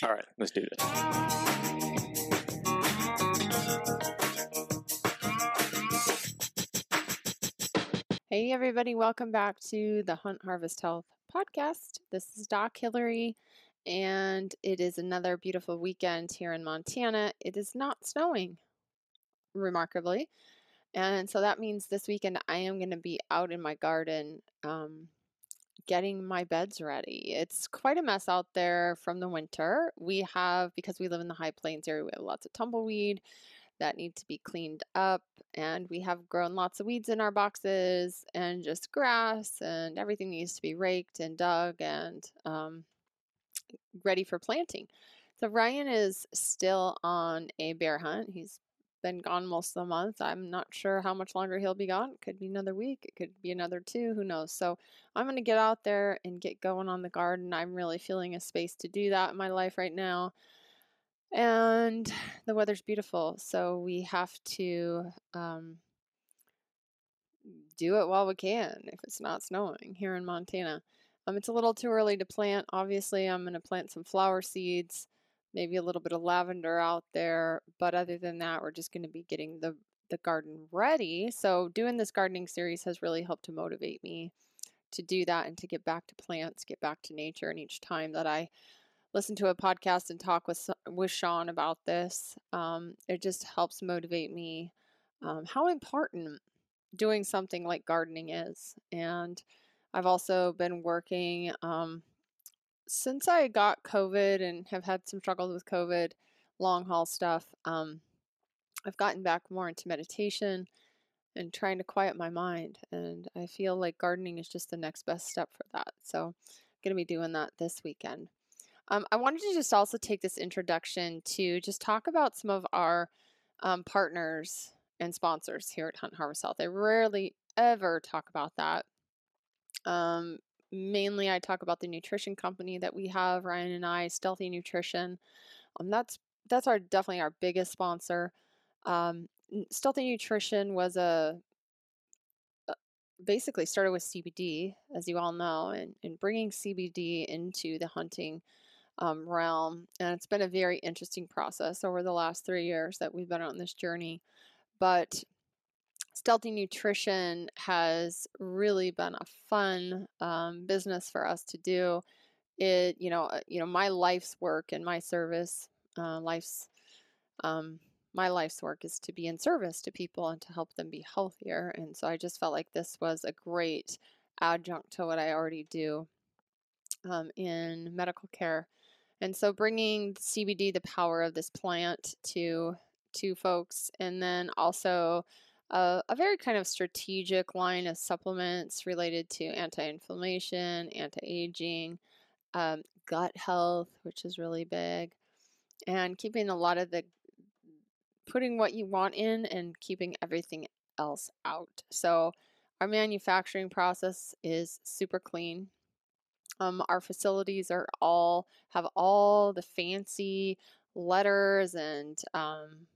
All right, let's do this. Hey, everybody, welcome back to the Hunt Harvest Health podcast. This is Doc Hillary, and it is another beautiful weekend here in Montana. It is not snowing, remarkably. And so that means this weekend I am going to be out in my garden um, getting my beds ready. It's quite a mess out there from the winter. We have, because we live in the high plains area, we have lots of tumbleweed that need to be cleaned up. And we have grown lots of weeds in our boxes and just grass, and everything needs to be raked and dug and um, ready for planting. So Ryan is still on a bear hunt. He's been gone most of the month. I'm not sure how much longer he'll be gone. It could be another week. It could be another two. Who knows? So I'm going to get out there and get going on the garden. I'm really feeling a space to do that in my life right now and the weather's beautiful so we have to um, do it while we can if it's not snowing here in montana um, it's a little too early to plant obviously i'm going to plant some flower seeds maybe a little bit of lavender out there but other than that we're just going to be getting the the garden ready so doing this gardening series has really helped to motivate me to do that and to get back to plants get back to nature and each time that i listen to a podcast and talk with with Sean about this. Um, it just helps motivate me um, how important doing something like gardening is. And I've also been working um, since I got COVID and have had some struggles with COVID, long haul stuff. Um, I've gotten back more into meditation and trying to quiet my mind. And I feel like gardening is just the next best step for that. So I'm going to be doing that this weekend. Um, I wanted to just also take this introduction to just talk about some of our um, partners and sponsors here at Hunt Harvest Health. I rarely ever talk about that. Um, mainly, I talk about the nutrition company that we have, Ryan and I, Stealthy Nutrition. Um, that's that's our definitely our biggest sponsor. Um, Stealthy Nutrition was a basically started with CBD, as you all know, and, and bringing CBD into the hunting um, realm. And it's been a very interesting process over the last three years that we've been on this journey. But Stealthy Nutrition has really been a fun um, business for us to do. It, you know, uh, you know, my life's work and my service, uh, life's, um, my life's work is to be in service to people and to help them be healthier. And so I just felt like this was a great adjunct to what I already do um, in medical care. And so bringing CBD, the power of this plant to to folks, and then also a, a very kind of strategic line of supplements related to anti-inflammation, anti-aging, um, gut health, which is really big, and keeping a lot of the putting what you want in and keeping everything else out. So our manufacturing process is super clean. Um, our facilities are all have all the fancy letters and um,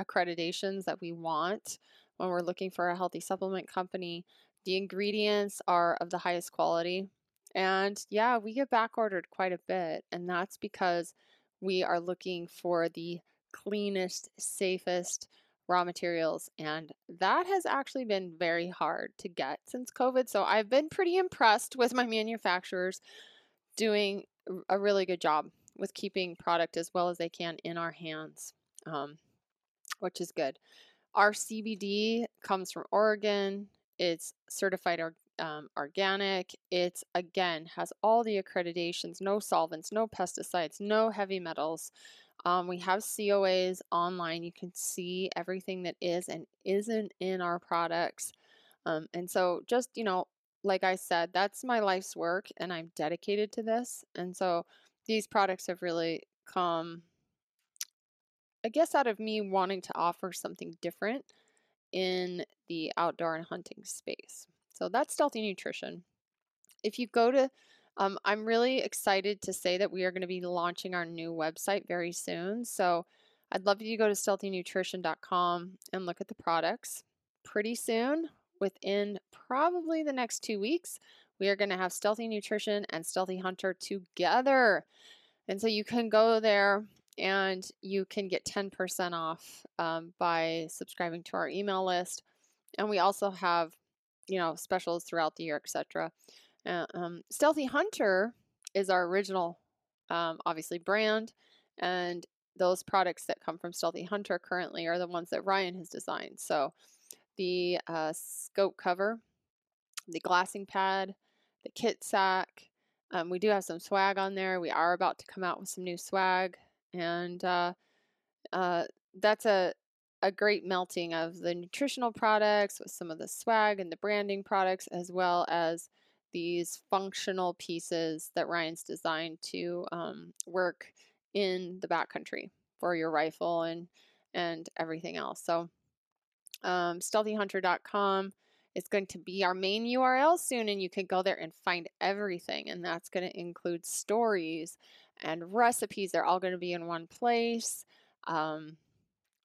accreditations that we want when we're looking for a healthy supplement company. The ingredients are of the highest quality. And yeah, we get back ordered quite a bit. And that's because we are looking for the cleanest, safest, raw materials. And that has actually been very hard to get since COVID. So I've been pretty impressed with my manufacturers doing a really good job with keeping product as well as they can in our hands, um, which is good. Our CBD comes from Oregon. It's certified or, um, organic. It's again has all the accreditations, no solvents, no pesticides, no heavy metals. Um, we have COAs online. You can see everything that is and isn't in our products. Um, and so, just, you know, like I said, that's my life's work and I'm dedicated to this. And so, these products have really come, I guess, out of me wanting to offer something different in the outdoor and hunting space. So, that's Stealthy Nutrition. If you go to um, I'm really excited to say that we are going to be launching our new website very soon. So I'd love you to go to stealthynutrition.com and look at the products. Pretty soon, within probably the next two weeks, we are going to have Stealthy Nutrition and Stealthy Hunter together. And so you can go there and you can get 10% off um, by subscribing to our email list. And we also have, you know, specials throughout the year, etc. Uh, um, Stealthy Hunter is our original, um, obviously, brand. And those products that come from Stealthy Hunter currently are the ones that Ryan has designed. So the uh, scope cover, the glassing pad, the kit sack. Um, we do have some swag on there. We are about to come out with some new swag, and uh, uh, that's a a great melting of the nutritional products with some of the swag and the branding products, as well as these functional pieces that Ryan's designed to um, work in the backcountry for your rifle and and everything else. So um, stealthyhunter.com is going to be our main URL soon, and you can go there and find everything. And that's going to include stories and recipes. They're all going to be in one place. Um,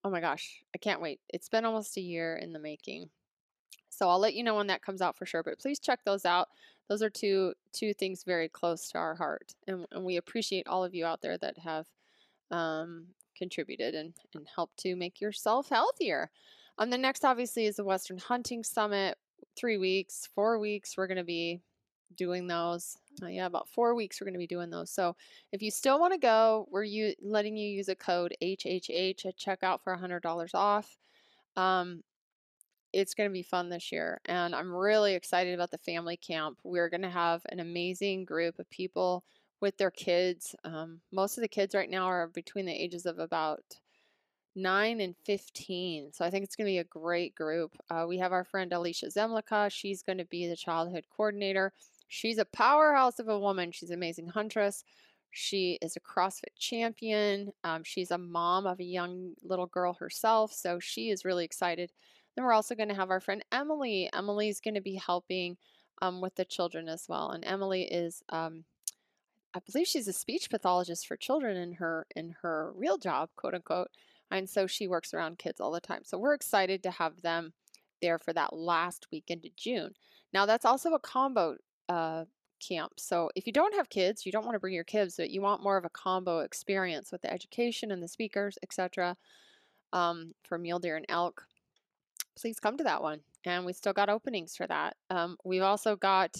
oh my gosh, I can't wait. It's been almost a year in the making. So I'll let you know when that comes out for sure. But please check those out. Those are two two things very close to our heart, and, and we appreciate all of you out there that have um, contributed and, and helped to make yourself healthier. Um, the next, obviously, is the Western Hunting Summit. Three weeks, four weeks, we're going to be doing those. Uh, yeah, about four weeks we're going to be doing those. So if you still want to go, we're you letting you use a code HHH at checkout for $100 off. Um, it's going to be fun this year, and I'm really excited about the family camp. We're going to have an amazing group of people with their kids. Um, most of the kids right now are between the ages of about 9 and 15. So I think it's going to be a great group. Uh, we have our friend Alicia Zemlika. She's going to be the childhood coordinator. She's a powerhouse of a woman. She's an amazing huntress. She is a CrossFit champion. Um, she's a mom of a young little girl herself. So she is really excited. Then we're also going to have our friend Emily. Emily's going to be helping um, with the children as well. And Emily is, um, I believe she's a speech pathologist for children in her in her real job, quote unquote. And so she works around kids all the time. So we're excited to have them there for that last weekend of June. Now, that's also a combo uh, camp. So if you don't have kids, you don't want to bring your kids, but you want more of a combo experience with the education and the speakers, etc. Um, for mule deer and elk, please come to that one. And we still got openings for that. Um, we've also got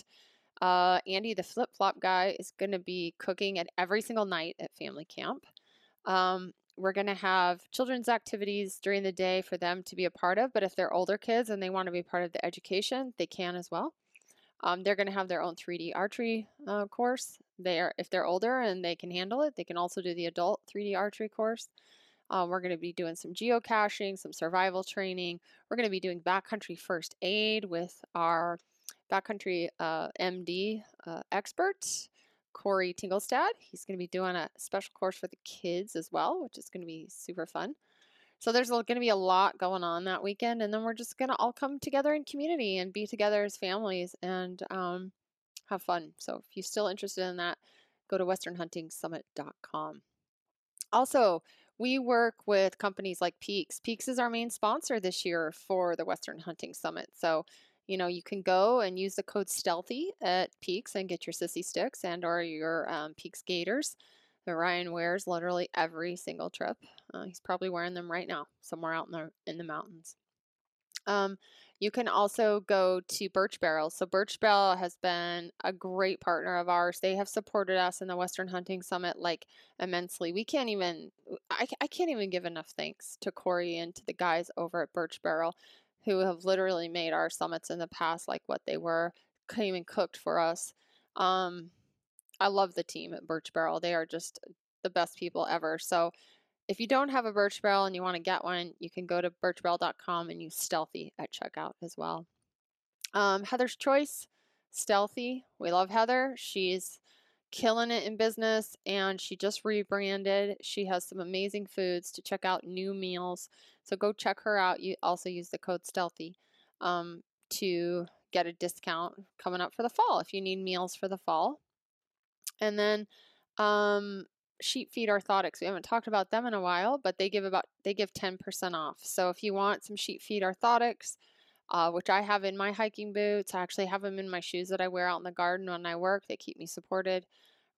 uh, Andy, the flip flop guy, is going to be cooking at every single night at family camp. Um, we're going to have children's activities during the day for them to be a part of, but if they're older kids and they want to be part of the education, they can as well. Um, they're going to have their own 3D archery uh, course. They are, if they're older and they can handle it, they can also do the adult 3D archery course. Um, we're going to be doing some geocaching, some survival training. We're going to be doing backcountry first aid with our backcountry uh, MD uh, expert. Corey Tingelstad. He's going to be doing a special course for the kids as well, which is going to be super fun. So there's going to be a lot going on that weekend, and then we're just going to all come together in community and be together as families and um, have fun. So if you're still interested in that, go to westernhuntingsummit.com. Also, we work with companies like Peax. Peax is our main sponsor this year for the Western Hunting Summit. So you know, you can go and use the code STEALTHY at Peax and get your sissy sticks and or your um, Peax gaiters that Ryan wears literally every single trip. Uh, he's probably wearing them right now somewhere out in the in the mountains. Um, you can also go to Birch Barrel. So Birch Barrel has been a great partner of ours. They have supported us in the Western Hunting Summit like immensely. We can't even I, I can't even give enough thanks to Corey and to the guys over at Birch Barrel who have literally made our summits in the past like what they were, came and cooked for us. Um, I love the team at Birch Barrel. They are just the best people ever. So if you don't have a Birch Barrel and you want to get one, you can go to birchbarrel.com and use Stealthy at checkout as well. Um, Heather's Choice, Stealthy. We love Heather. She's killing it in business and she just rebranded. She has some amazing foods to check out new meals. So go check her out. You also use the code STEALTHY um, to get a discount coming up for the fall if you need meals for the fall. And then um, Sheep Feed Orthotics. We haven't talked about them in a while, but they give about they give 10% off. So if you want some Sheep Feed Orthotics, uh, which I have in my hiking boots. I actually have them in my shoes that I wear out in the garden when I work. They keep me supported.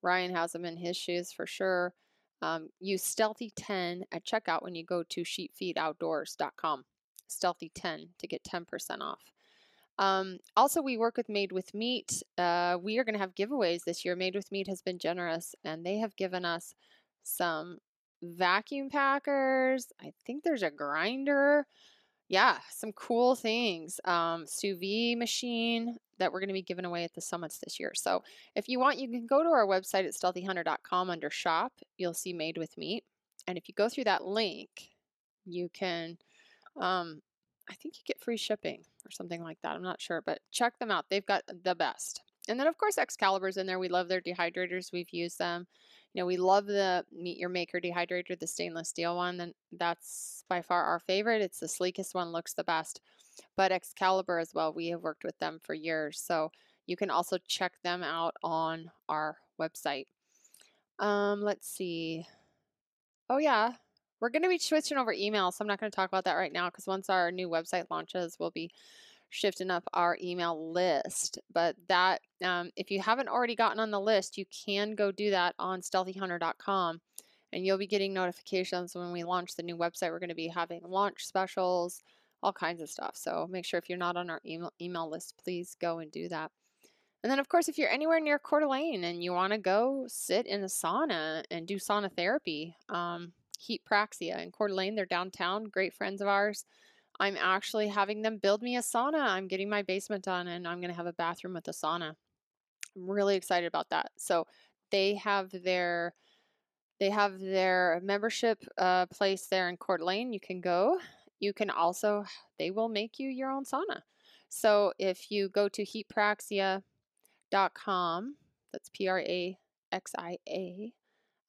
Ryan has them in his shoes for sure. Um, use Stealthy 10 at checkout when you go to sheepfeedoutdoors.com. Stealthy 10 to get 10% off. Um, also, we work with Made with Meat. Uh, we are going to have giveaways this year. Made with Meat has been generous, and they have given us some vacuum packers. I think there's a grinder. Yeah, some cool things. Um, sous vide machine that we're going to be giving away at the summits this year. So if you want, you can go to our website at stealthyhunter.com under shop. You'll see Made with Meat. And if you go through that link, you can, um, I think you get free shipping or something like that. I'm not sure, but check them out. They've got the best. And then, of course, Excalibur's in there. We love their dehydrators. We've used them. You know, we love the Meet Your Maker dehydrator, the stainless steel one. And that's by far our favorite. It's the sleekest one, looks the best. But Excalibur as well, we have worked with them for years. So you can also check them out on our website. Um, let's see. Oh, yeah. We're going to be switching over email, so I'm not going to talk about that right now because once our new website launches, we'll be shifting up our email list. But that, um, if you haven't already gotten on the list, you can go do that on stealthyhunter.com and you'll be getting notifications when we launch the new website. We're going to be having launch specials, all kinds of stuff. So make sure if you're not on our email, email list, please go and do that. And then, of course, if you're anywhere near Coeur d'Alene and you want to go sit in a sauna and do sauna therapy, um, Heat Praxia in Coeur d'Alene. They're downtown, great friends of ours. I'm actually having them build me a sauna. I'm getting my basement done and I'm going to have a bathroom with a sauna. I'm really excited about that. So they have their they have their membership uh, place there in Coeur d'Alene. You can go. You can also they will make you your own sauna. So if you go to heatpraxia.com, that's P R A X I A.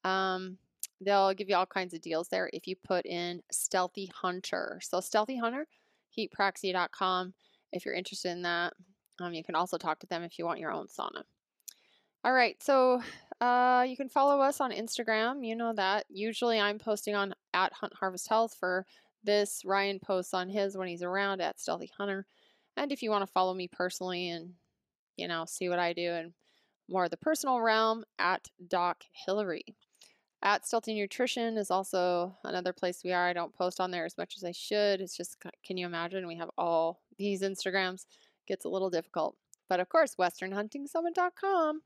Um, They'll give you all kinds of deals there if you put in Stealthy Hunter. So Stealthy Hunter, heatpraxia.com. If you're interested in that, um, you can also talk to them if you want your own sauna. All right, so uh, you can follow us on Instagram. You know that. Usually I'm posting on at Hunt Harvest Health for this. Ryan posts on his when he's around at Stealthy Hunter. And if you want to follow me personally and, you know, see what I do in more of the personal realm, at Doc Hillary. At Stealthy Nutrition is also another place we are. I don't post on there as much as I should. It's just, can you imagine? We have all these Instagrams. Gets a little difficult. But of course, westernhuntingsummit.com.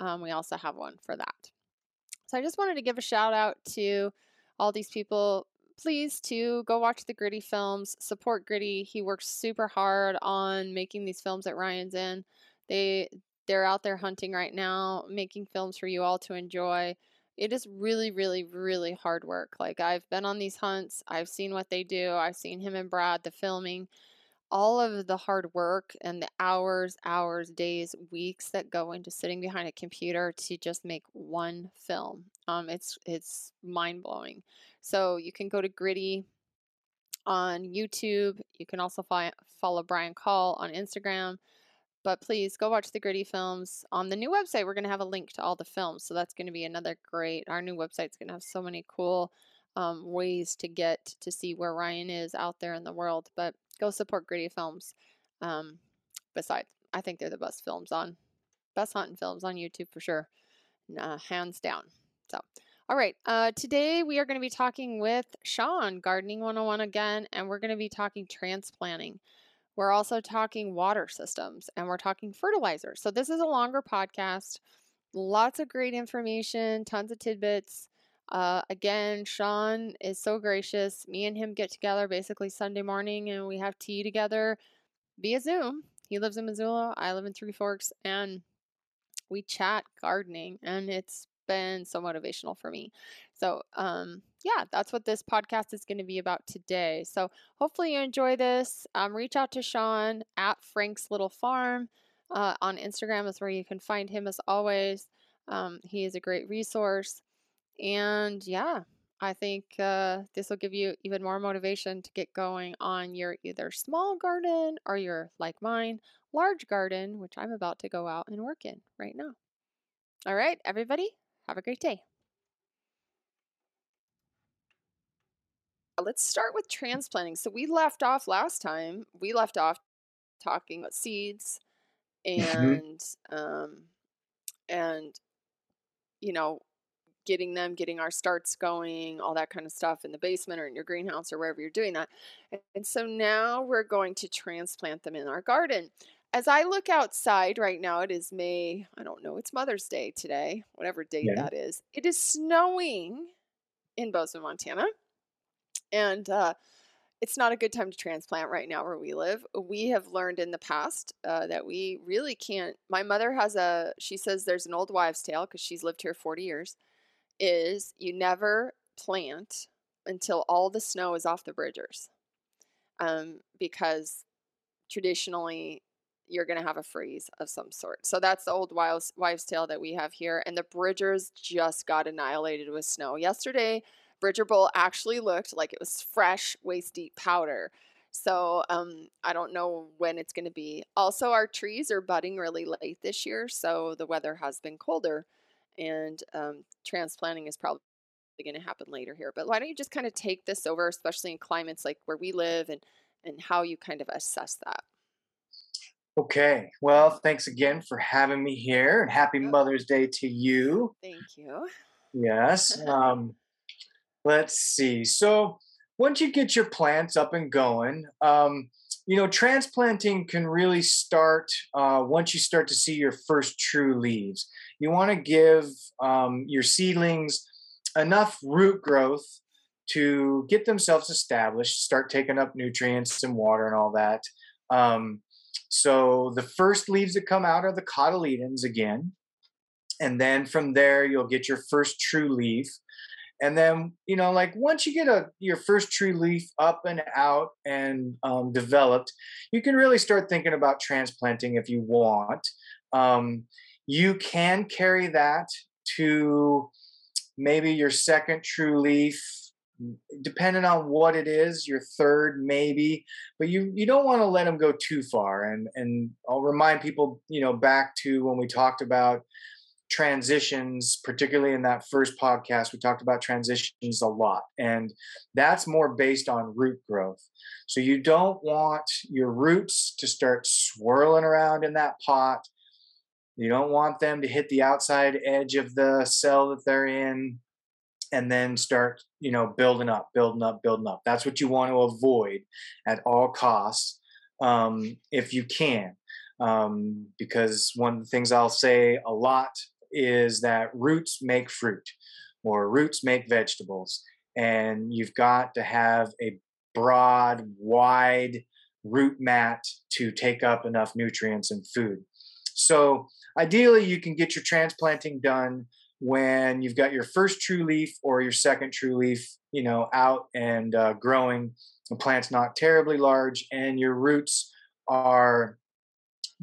Um, we also have one for that. So I just wanted to give a shout out to all these people. Please to go watch the Gritty films. Support Gritty. He works super hard on making these films that Ryan's in. They they're out there hunting right now, making films for you all to enjoy it is really, really, really hard work. Like I've been on these hunts, I've seen what they do, I've seen him and Brad, the filming, all of the hard work and the hours, hours, days, weeks that go into sitting behind a computer to just make one film. Um, it's it's mind blowing. So you can go to Gritty on YouTube. You can also fi- follow Brian Call on Instagram. But please go watch the gritty films on the new website. We're going to have a link to all the films. So that's going to be another great. Our new website's going to have so many cool um, ways to get to see where Ryan is out there in the world. But go support gritty films. Um, besides, I think they're the best films on, best hunting films on YouTube for sure. Uh, hands down. So, all right. Uh, today we are going to be talking with Sean, Gardening 101 again, and we're going to be talking transplanting. We're also talking water systems and we're talking fertilizer. So, this is a longer podcast. Lots of great information, tons of tidbits. Uh, again, Sean is so gracious. Me and him get together basically Sunday morning and we have tea together via Zoom. He lives in Missoula, I live in Three Forks, and we chat gardening, and it's been so motivational for me. So, um, yeah, that's what this podcast is going to be about today. So, hopefully, you enjoy this. Um, reach out to Sean at Frank's Little Farm uh, on Instagram, is where you can find him as always. Um, he is a great resource. And yeah, I think uh, this will give you even more motivation to get going on your either small garden or your, like mine, large garden, which I'm about to go out and work in right now. All right, everybody, have a great day. Let's start with transplanting. So we left off last time. We left off talking about seeds Mm-hmm. and um, and you know, getting them, getting our starts going, all that kind of stuff in the basement or in your greenhouse or wherever you're doing that. And so now we're going to transplant them in our garden. As I look outside right now, it is May, I don't know, it's Mother's Day today, whatever date Yeah. that is. It is snowing in Bozeman, Montana. And uh, it's not a good time to transplant right now where we live. We have learned in the past uh, that we really can't. My mother has a, she says there's an old wives' tale because she's lived here 40 years, is you never plant until all the snow is off the bridgers. Um, because traditionally you're going to have a freeze of some sort. So that's the old wives, wives' tale that we have here. And the bridgers just got annihilated with snow. Yesterday, Bridger Bowl actually looked like it was fresh, waist deep powder. So um, I don't know when it's going to be. Also, our trees are budding really late this year, so the weather has been colder, and um, transplanting is probably going to happen later here. But why don't you just kind of take this over, especially in climates like where we live, and and how you kind of assess that? Okay. Well, thanks again for having me here and happy Mother's Day to you. Thank you. Yes. Um, let's see. So, once you get your plants up and going, um, you know, transplanting can really start uh, once you start to see your first true leaves. You want to give um, your seedlings enough root growth to get themselves established, start taking up nutrients and water and all that. Um, so the first leaves that come out are the cotyledons again. And then from there, you'll get your first true leaf. And then, you know, like once you get a your first true leaf up and out and um, developed, you can really start thinking about transplanting if you want. Um, you can carry that to maybe your second true leaf, depending on what it is, your third maybe, but you you don't want to let them go too far. And and I'll remind people, you know, back to when we talked about transitions, particularly in that first podcast, we talked about transitions a lot, and that's more based on root growth. So you don't want your roots to start swirling around in that pot. You don't want them to hit the outside edge of the cell that they're in and then start, you know, building up, building up, building up. That's what you want to avoid at all costs um, if you can. Um, because one of the things I'll say a lot is that roots make fruit or roots make vegetables. And you've got to have a broad, wide root mat to take up enough nutrients and food. So ideally, you can get your transplanting done when you've got your first true leaf or your second true leaf, you know, out and uh, growing. The plant's not terribly large, and your roots are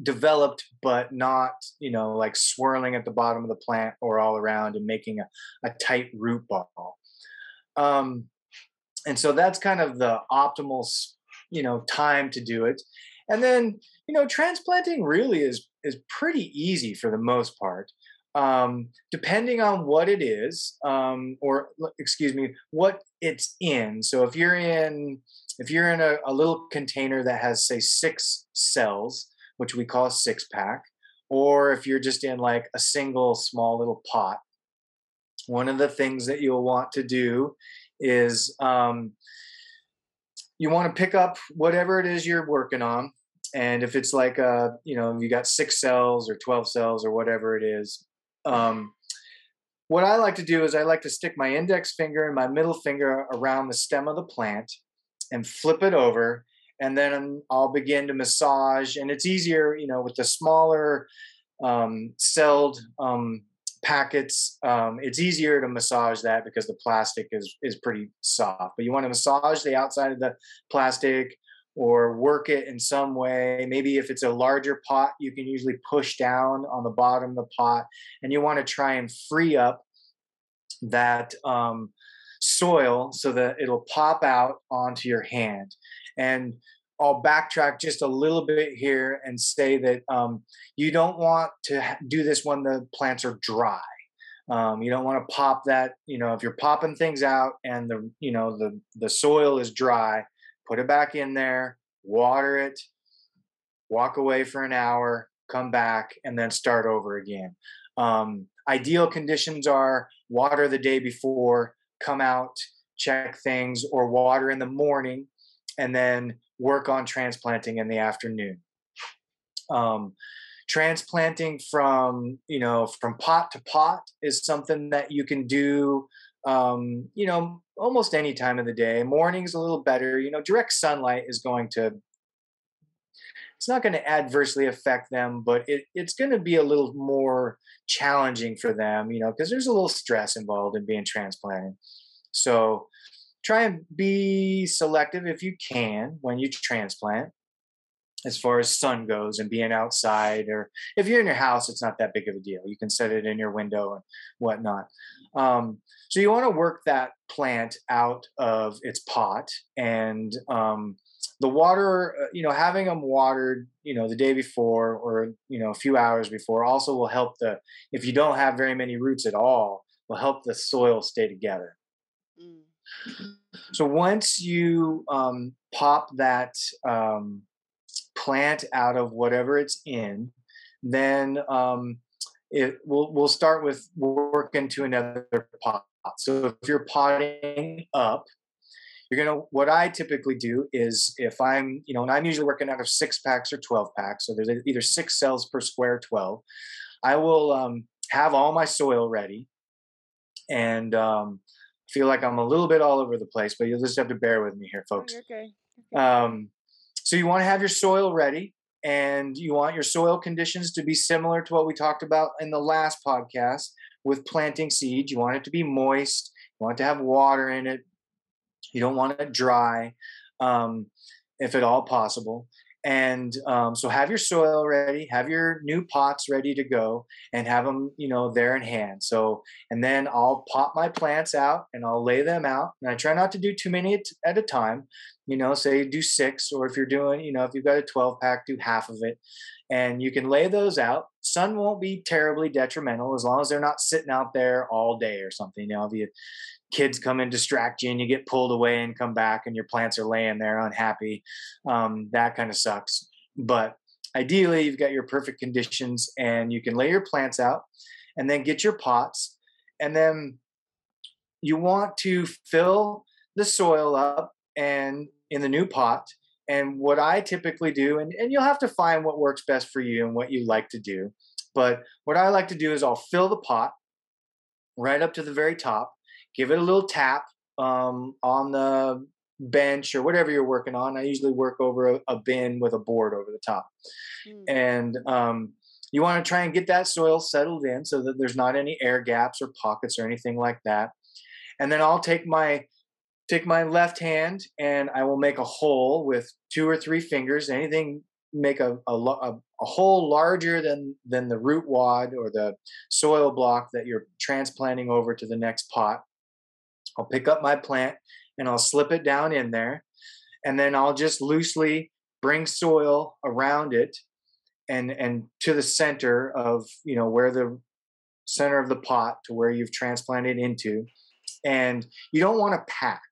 developed but not you know like swirling at the bottom of the plant or all around and making a, a tight root ball. Um, and so that's kind of the optimal you know time to do it. And then you know transplanting really is is pretty easy for the most part. Um, depending on what it is um, or excuse me what it's in. So if you're in if you're in a, a little container that has say six cells which we call a six pack, or if you're just in like a single small little pot. One of the things that you'll want to do is um, you want to pick up whatever it is you're working on. And if it's like a, you know, you got six cells or 12 cells or whatever it is, um, what I like to do is I like to stick my index finger and my middle finger around the stem of the plant and flip it over and then I'll begin to massage. And it's easier, you know, with the smaller um, celled um, packets. Um, it's easier to massage that because the plastic is is pretty soft. But you want to massage the outside of the plastic or work it in some way. Maybe if it's a larger pot, you can usually push down on the bottom of the pot, and you want to try and free up that um, soil so that it'll pop out onto your hand. And I'll backtrack just a little bit here and say that um, you don't want to do this when the plants are dry. Um, you don't want to pop that. You know, if you're popping things out and the you know the the soil is dry, put it back in there, water it, walk away for an hour, come back, and then start over again. Um, ideal conditions are water the day before, come out, check things, or water in the morning, and then work on transplanting in the afternoon. Um, transplanting from you know from pot to pot is something that you can do um, you know almost any time of the day morning's a little better you know direct sunlight is going to it's not going to adversely affect them but it, it's going to be a little more challenging for them you know because there's a little stress involved in being transplanted so try and be selective if you can when you transplant as far as sun goes and being outside or if you're in your house it's not that big of a deal you can set it in your window and whatnot um, so you want to work that plant out of its pot and um, the water uh, you know having them watered you know the day before or you know a few hours before also will help the if you don't have very many roots at all will help the soil stay together. So once you um, pop that um, plant out of whatever it's in, then um, it we'll we'll start with work into another pot. So if you're potting up, you're gonna what I typically do is if I'm you know and I'm usually working out of six packs or twelve packs, so there's either six cells per square twelve. I will um, have all my soil ready, and um, feel like I'm a little bit all over the place, but you'll just have to bear with me here, oh, folks. okay. okay. Um, so you want to have your soil ready and you want your soil conditions to be similar to what we talked about in the last podcast with planting seeds. You want it to be moist, you want it to have water in it, you don't want it dry, um, if at all possible. And um, so have your soil ready, have your new pots ready to go, and have them, you know, there in hand. So, and then I'll pop my plants out and I'll lay them out. And I try not to do too many at a time you know say do six or if you're doing you know if you've got a 12 pack do half of it and you can lay those out sun won't be terribly detrimental as long as they're not sitting out there all day or something you know if you kids come and distract you and you get pulled away and come back and your plants are laying there unhappy um, that kind of sucks but ideally you've got your perfect conditions and you can lay your plants out and then get your pots and then you want to fill the soil up and in the new pot. And what I typically do, and, and you'll have to find what works best for you and what you like to do. But what I like to do is I'll fill the pot right up to the very top, give it a little tap um, on the bench or whatever you're working on. I usually work over a, a bin with a board over the top. Mm. And um, you want to try and get that soil settled in so that there's not any air gaps or pockets or anything like that. And then I'll take my take my left hand and I will make a hole with two or three fingers. Anything make a, a, a, a hole larger than than the root wad or the soil block that you're transplanting over to the next pot. I'll pick up my plant and I'll slip it down in there, and then I'll just loosely bring soil around it and and to the center of you know where the center of the pot to where you've transplanted into and you don't want to pack.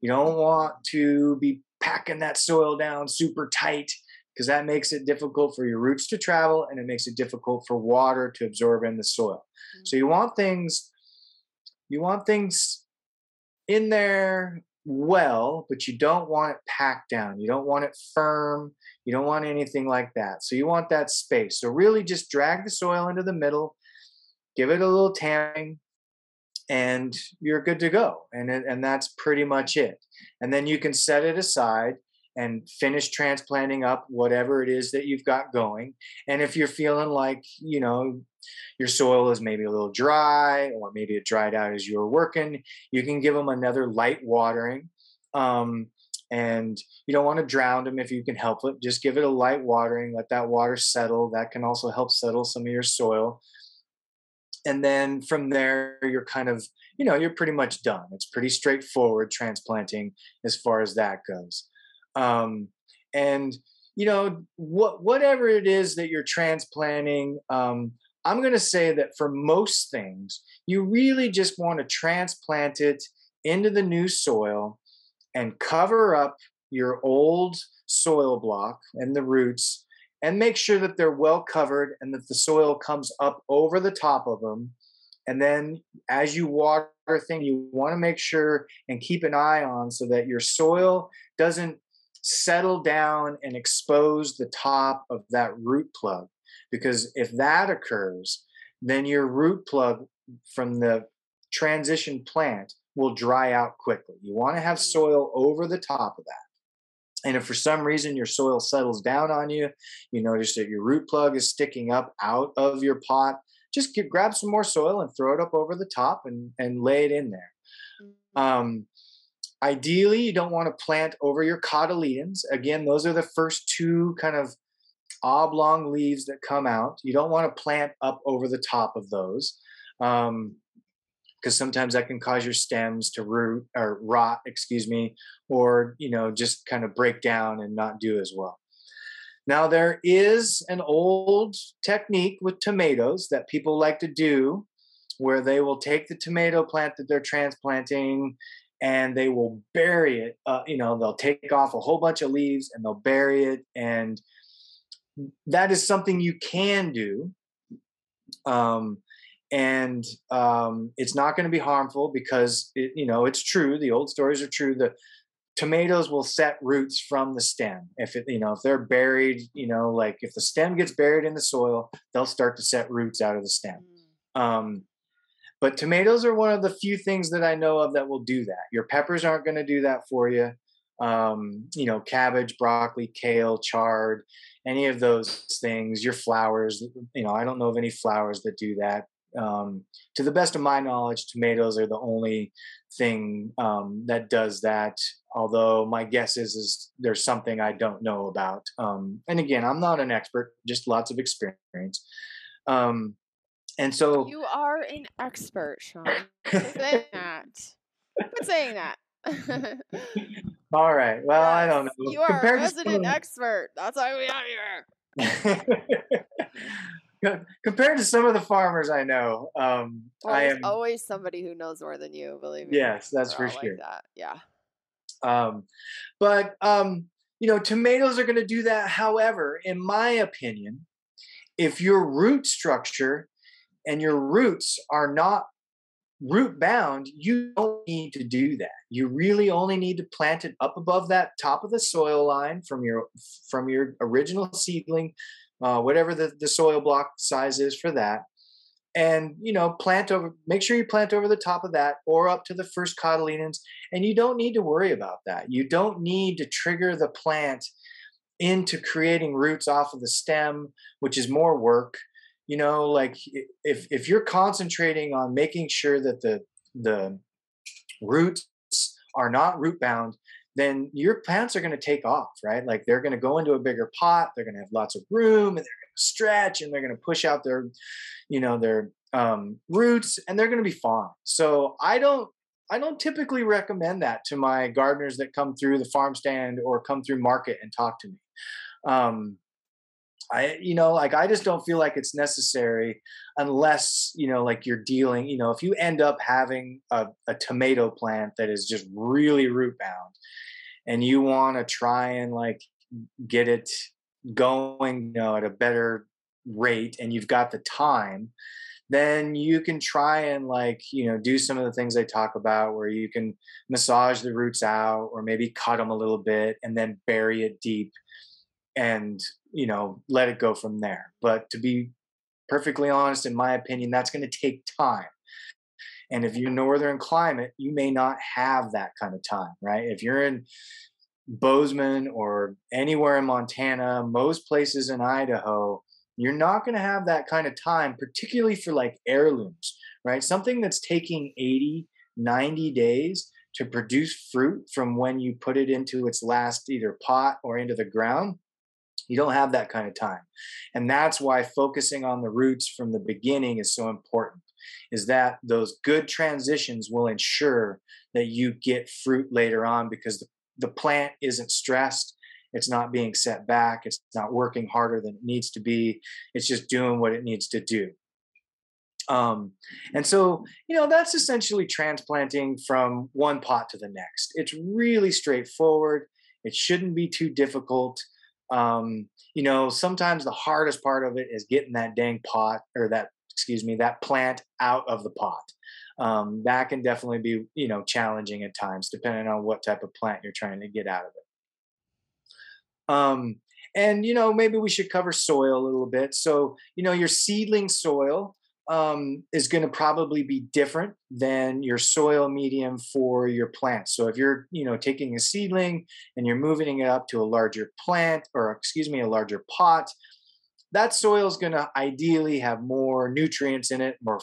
You don't want to be packing that soil down super tight because that makes it difficult for your roots to travel and it makes it difficult for water to absorb in the soil. Mm-hmm. So you want things you want things in there well, but you don't want it packed down. You don't want it firm. You don't want anything like that. So you want that space. So really just drag the soil into the middle, give it a little tamming, and you're good to go. And and that's pretty much it. And then you can set it aside and finish transplanting up whatever it is that you've got going. And if you're feeling like, you know, your soil is maybe a little dry or maybe it dried out as you were working, you can give them another light watering. Um, and you don't want to drown them if you can help it. Just give it a light watering, let that water settle. That can also help settle some of your soil and then from there you're kind of you know you're pretty much done it's pretty straightforward transplanting as far as that goes um, and you know what whatever it is that you're transplanting um, i'm going to say that for most things you really just want to transplant it into the new soil and cover up your old soil block and the roots and make sure that they're well covered and that the soil comes up over the top of them and then as you water things, you want to make sure and keep an eye on so that your soil doesn't settle down and expose the top of that root plug. Because if that occurs, then your root plug from the transition plant will dry out quickly. You want to have mm. soil over the top of that. And if for some reason your soil settles down on you, you notice that your root plug is sticking up out of your pot, just get, grab some more soil and throw it up over the top and, and lay it in there. Mm. Um, ideally, you don't want to plant over your cotyledons. Again, those are the first two kind of oblong leaves that come out. You don't want to plant up over the top of those. Um, because sometimes that can cause your stems to root or rot, excuse me, or you know just kind of break down and not do as well. Now there is an old technique with tomatoes that people like to do where they will take the tomato plant that they're transplanting and they will bury it uh, you know they'll take off a whole bunch of leaves and they'll bury it and that is something you can do um, and um, it's not going to be harmful because it, you know it's true. The old stories are true. The tomatoes will set roots from the stem. If it, you know, if they're buried, you know, like if the stem gets buried in the soil, they'll start to set roots out of the stem. Mm. Um, but tomatoes are one of the few things that I know of that will do that. Your peppers aren't going to do that for you. Um, you know, cabbage, broccoli, kale, chard, any of those things. Your flowers, you know, I don't know of any flowers that do that um, to the best of my knowledge, tomatoes are the only thing um, that does that. Although my guess is is there's something I don't know about. Um, and again, I'm not an expert, just lots of experience. Um, and so you are an expert, Sean. saying that. Quit saying that. All right. Well, yes, I don't know. You are Compared a resident expert. That's why we are here. compared to some of the farmers I know, um, well, I am always somebody who knows more than you. Believe me. Yes, that's for sure. Like that. Yeah. Um, but um, you know, tomatoes are going to do that. However, in my opinion, if your root structure and your roots are not root bound, you don't need to do that. You really only need to plant it up above that top of the soil line from your from your original seedling uh, whatever the, the soil block size is for that. And you know, plant over. Make sure you plant over the top of that, or up to the first cotyledons. And you don't need to worry about that. You don't need to trigger the plant into creating roots off of the stem, which is more work. You know, like if if you're concentrating on making sure that the the roots are not root bound, then your plants are going to take off, right? Like they're going to go into a bigger pot, they're going to have lots of room, and they're going to stretch, and they're going to push out their, you know, their um, roots, and they're going to be fine. So I don't, I don't typically recommend that to my gardeners that come through the farm stand or come through market and talk to me. Um, I, you know, like I just don't feel like it's necessary unless, you know, like you're dealing, you know, if you end up having a, a tomato plant that is just really root bound and you want to try and like get it going, you know, at a better rate and you've got the time, then you can try and like, you know, do some of the things they talk about where you can massage the roots out or maybe cut them a little bit and then bury it deep and, you know, let it go from there. But to be perfectly honest, in my opinion, that's going to take time. And if you're northern climate, you may not have that kind of time, right? If you're in Bozeman or anywhere in Montana, most places in Idaho, you're not going to have that kind of time, particularly for like heirlooms, right? Something that's taking 80, 90 days to produce fruit from when you put it into its last either pot or into the ground. You don't have that kind of time. And that's why focusing on the roots from the beginning is so important is that those good transitions will ensure that you get fruit later on because the, the plant isn't stressed it's not being set back it's not working harder than it needs to be it's just doing what it needs to do. Um, and so you know that's essentially transplanting from one pot to the next. It's really straightforward. It shouldn't be too difficult um, you know sometimes the hardest part of it is getting that dang pot or that excuse me, that plant out of the pot. Um, that can definitely be, you know, challenging at times, depending on what type of plant you're trying to get out of it. Um, and you know, maybe we should cover soil a little bit. So, you know, your seedling soil um, is going to probably be different than your soil medium for your plant. So if you're, you know, taking a seedling and you're moving it up to a larger plant, or excuse me, a larger pot, that soil is going to ideally have more nutrients in it, more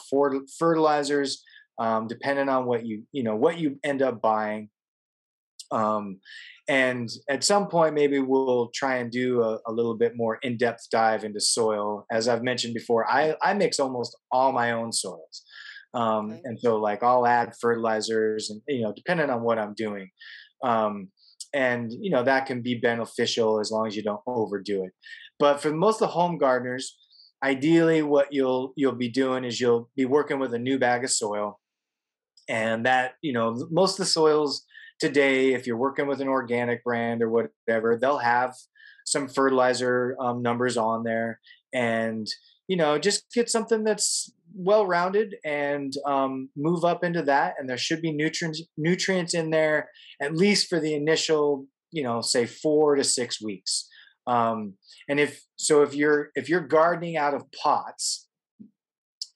fertilizers, um, depending on what you, you know, what you end up buying. Um, and at some point, maybe we'll try and do a, a little bit more in depth dive into soil. As I've mentioned before, I, I mix almost all my own soils. Um, okay. And so, like, I'll add fertilizers and, you know, depending on what I'm doing. Um, and, you know, that can be beneficial as long as you don't overdo it. But for most of the home gardeners, ideally what you'll you'll be doing is you'll be working with a new bag of soil and that you know most of the soils today, if you're working with an organic brand or whatever, they'll have some fertilizer um, numbers on there, and you know, just get something that's well rounded and um, move up into that. And there should be nutrients nutrients in there at least for the initial, you know, say four to six weeks. Um, and if so, if you're if you're gardening out of pots,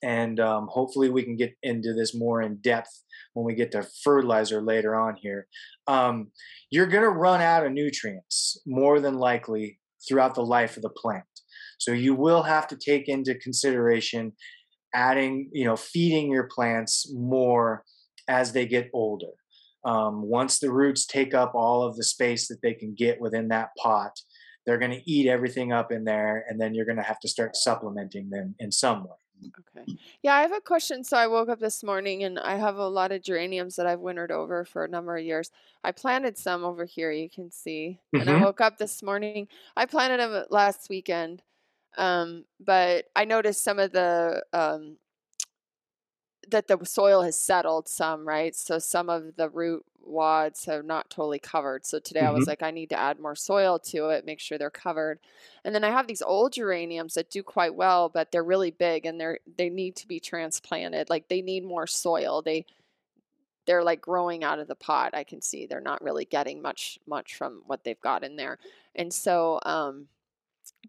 and um, hopefully we can get into this more in depth when we get to fertilizer later on here. Um, you're going to run out of nutrients more than likely throughout the life of the plant. So you will have to take into consideration adding, you know, feeding your plants more as they get older. Um, once the roots take up all of the space that they can get within that pot, they're going to eat everything up in there, and then you're going to have to start supplementing them in some way. Okay. Yeah, I have a question. So I woke up this morning and I have a lot of geraniums that I've wintered over for a number of years. I planted some over here, you can see. Mm-hmm. And I mm-hmm. woke up this morning. I planted them last weekend. Um, but I noticed some of the um, that the soil has settled some, right? So some of the root wads have not totally covered. So today mm-hmm. I was mm-hmm. like, I need to add more soil to it, make sure they're covered. And then I have these old geraniums that do quite well, but they're really big and they're they need to be transplanted. Like they need more soil. They they're like growing out of the pot. I can see they're not really getting much much from what they've got in there. And so um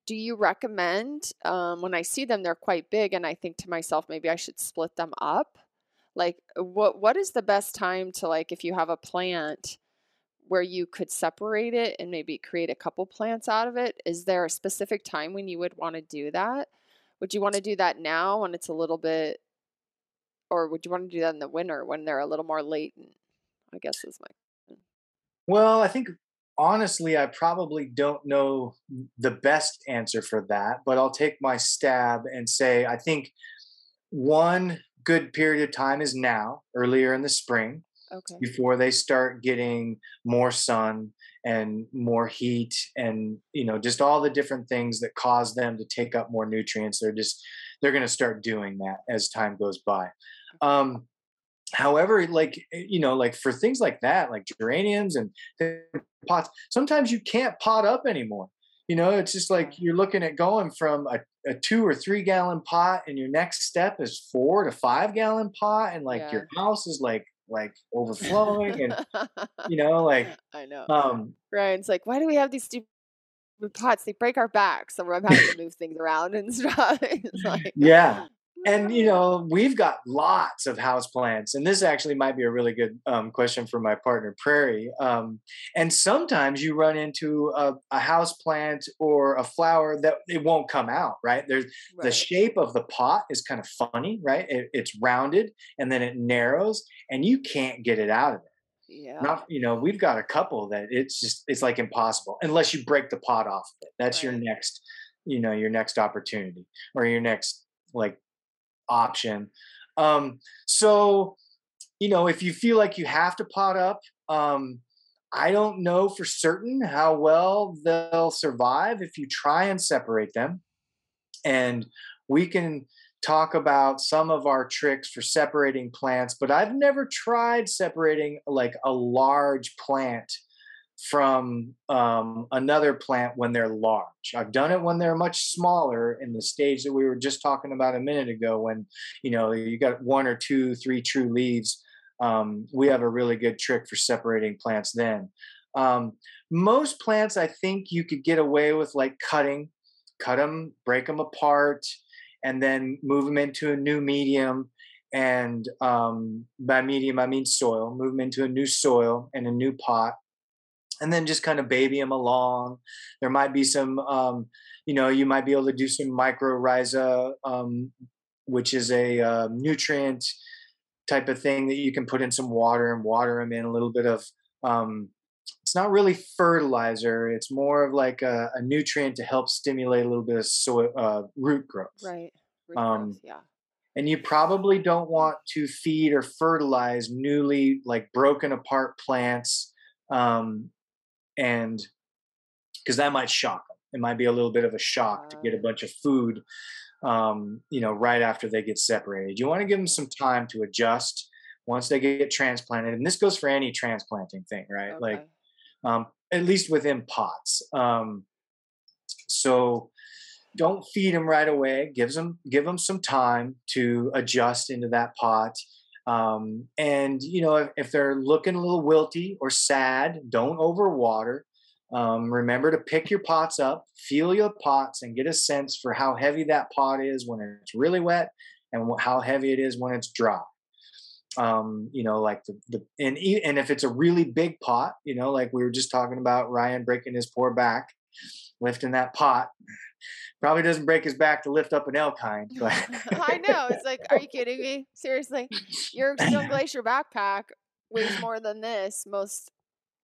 do you recommend um, when I see them they're quite big and I think to myself maybe I should split them up? like what what is the best time to like if you have a plant where you could separate it and maybe create a couple plants out of it is there a specific time when you would want to do that would you want to do that now when it's a little bit or would you want to do that in the winter when they're a little more latent i guess is my well i think honestly i probably don't know the best answer for that but i'll take my stab and say i think one good period of time is now, earlier in the spring, okay. before they start getting more sun and more heat and you know just all the different things that cause them to take up more nutrients they're just they're going to start doing that as time goes by um however like eh, you know like for things like that like geraniums and pots sometimes you can't pot up anymore you know, it's just like you're looking at going from a, a two or three gallon pot, and your next step is four to five gallon pot, and like yeah. your house is like like overflowing, and you know, like I know. Um, Ryan's like, why do we have these stupid pots? They break our backs, so we're having to move things around and stuff. like, yeah, and you know we've got lots of house plants and this actually might be a really good um, question for my partner prairie. Um, and sometimes you run into a, a, house plant or a flower that it won't come out right? There's right. the shape of the pot is kind of funny right? It, it's rounded and then it narrows and you can't get it out of it. Yeah. Not you know we've got a couple that it's just it's like impossible unless you break the pot off of it. That's right. your next you know your next opportunity or your next like option. Um, so, you know, if you feel like you have to pot up, um, I don't know for certain how well they'll survive if you try and separate them. And we can talk about some of our tricks for separating plants, but I've never tried separating like a large plant from um, another plant when they're large. I've done it when they're much smaller in the stage that we were just talking about a minute ago when, you know, you got one or two, three true leaves. Um, we have a really good trick for separating plants then. Um, most plants, I think you could get away with like cutting, cut them, break them apart, and then move them into a new medium. And um, by medium, I mean soil, move them into a new soil and a new pot and then just kind of baby them along. There might be some, um, you know, you might be able to do some mycorrhiza, um, which is a uh, nutrient type of thing that you can put in some water and water them in a little bit of. Um, it's not really fertilizer. It's more of like a, a, nutrient to help stimulate a little bit of soil uh, root growth. Right. Root um, growth, yeah. And you probably don't want to feed or fertilize newly like broken apart plants um, and because that might shock them. It might be a little bit of a shock to get a bunch of food, um, you know, right after they get separated. You want to give them some time to adjust once they get transplanted, and this goes for any transplanting thing, right? Okay. Like, um, at least within pots. Um, so don't feed them right away. Gives them give them some time to adjust into that pot. Um, and you know, if, if, they're looking a little wilty or sad, don't overwater. Um, remember to pick your pots up, feel your pots, and get a sense for how heavy that pot is when it's really wet, and how heavy it is when it's dry. Um, you know, like the, the and and if it's a really big pot, you know, like we were just talking about Ryan breaking his poor back, lifting that pot probably doesn't break his back to lift up an elk hind. But I know. It's like, are you kidding me? Seriously, your Stone Glacier backpack weighs more than this most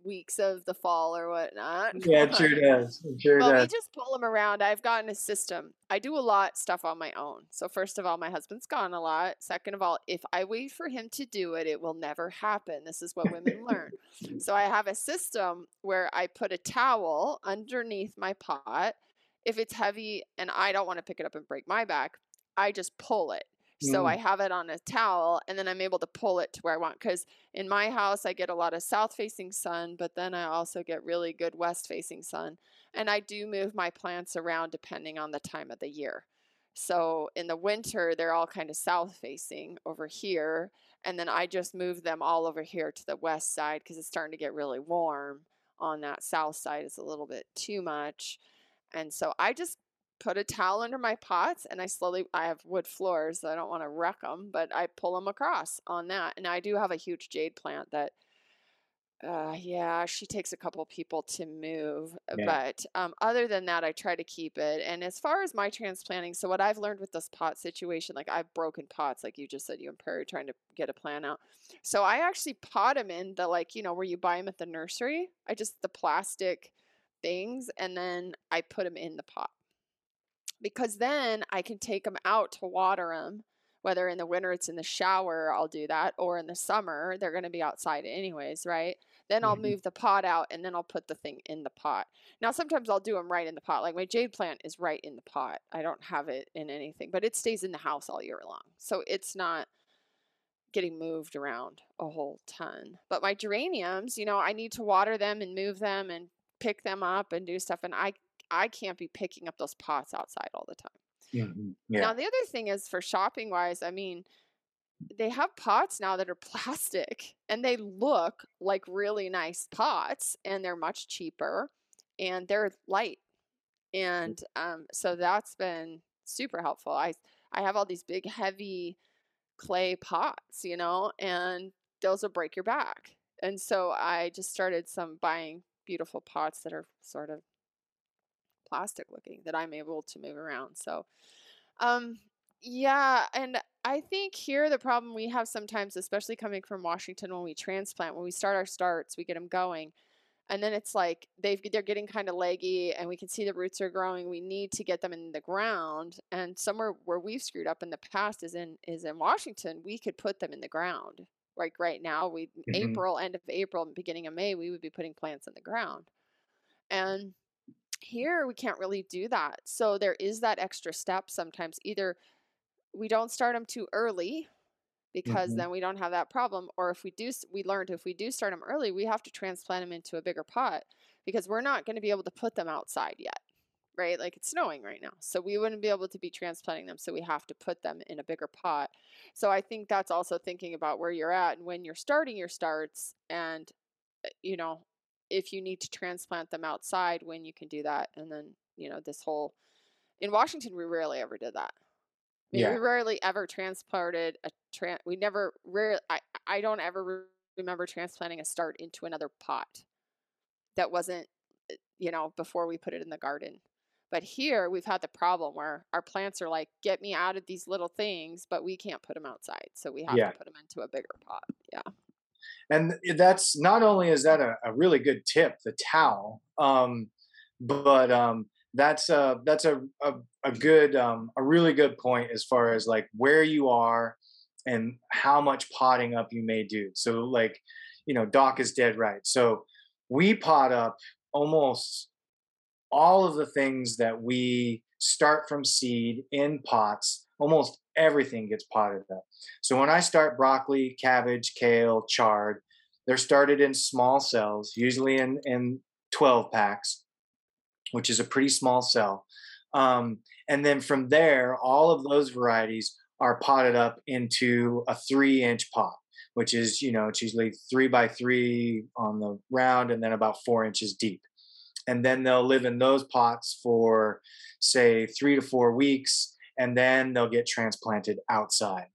weeks of the fall or whatnot. Yeah, it sure does. It sure well, does. we just pull them around. I've gotten a system. I do a lot stuff on my own. So first of all, my husband's gone a lot. Second of all, if I wait for him to do it, it will never happen. This is what women learn. So I have a system where I put a towel underneath my pot if it's heavy and I don't want to pick it up and break my back, I just pull it. So mm. I have it on a towel and then I'm able to pull it to where I want. Because in my house, I get a lot of south facing sun, but then I also get really good west facing sun. And I do move my plants around depending on the time of the year. So in the winter, they're all kind of south facing over here. And then I just move them all over here to the west side because it's starting to get really warm on that south side. It's a little bit too much. And so I just put a towel under my pots and I slowly, I have wood floors, so I don't want to wreck them, but I pull them across on that. And I do have a huge jade plant that, uh, yeah, she takes a couple people to move. Uh, yeah. But um, other than that, I try to keep it. And as far as my transplanting, so what I've learned with this pot situation, like I've broken pots, like you just said, you and Perry trying to get a plant out. So I actually pot them in the, like, you know, where you buy them at the nursery. I just, the plastic things and then I put them in the pot. Because then I can take them out to water them. Whether in the winter it's in the shower, I'll do that, or in the summer, they're going to be outside anyways, right? Then I'll mm-hmm. move the pot out and then I'll put the thing in the pot. Now, sometimes I'll do them right in the pot. Like my jade plant is right in the pot. I don't have it in anything, but it stays in the house all year long. So it's not getting moved around a whole ton. But my geraniums, you know, I need to water them and move them and pick them up and do stuff and i i can't be picking up those pots outside all the time mm-hmm. yeah. now the other thing is for shopping wise i mean they have pots now that are plastic and they look like really nice pots and they're much cheaper and they're light and um, so that's been super helpful i i have all these big heavy clay pots you know and those will break your back and so i just started some buying beautiful pots that are sort of plastic looking that I'm able to move around. So, um, yeah, and I think here the problem we have sometimes, especially coming from Washington, when we transplant, when we start our starts, we get them going, and then it's like they've they're getting kind of leggy, and we can see the roots are growing. We need to get them in the ground, and somewhere where we've screwed up in the past is in is in Washington. We could put them in the ground like right now we mm-hmm. april end of april beginning of may we would be putting plants in the ground and here we can't really do that so there is that extra step sometimes either we don't start them too early because Mhm. then we don't have that problem. Or if we do, we learned if we do start them early, we have to transplant them into a bigger pot because we're not going to be able to put them outside yet, right? Like it's snowing right now, so we wouldn't be able to be transplanting them. So we have to put them in a bigger pot. So I think that's also thinking about where you're at and when you're starting your starts, and uh, you know, if you need to transplant them outside, when you can do that, and then you know this whole in Washington, we rarely ever did that. I mean, Yeah. we rarely ever transported a tran. We never rare. I I don't ever re- remember transplanting a start into another pot that wasn't, uh, you know, before we put it in the garden. But here we've had the problem where our plants are like, get me out of these little things, but we can't put them outside, so we have Yeah. to put them into a bigger pot. Yeah. and that's not only is that a, a really good tip the towel um, but um, that's a that's a, a, a good um, a really good point as far as like where you are and how much potting up you may do so like you know doc is dead right so we pot up almost all of the things that we start from seed in pots almost everything gets potted up so when I start broccoli, cabbage, kale, chard, they're started in small cells, usually in, in 12 packs, which is a pretty small cell. Um, and then from there, all of those varieties are potted up into a three inch pot, which is, you know, it's usually three by three on the round and then about four inches deep. And then they'll live in those pots for, say, three to four weeks, and then they'll get transplanted outside.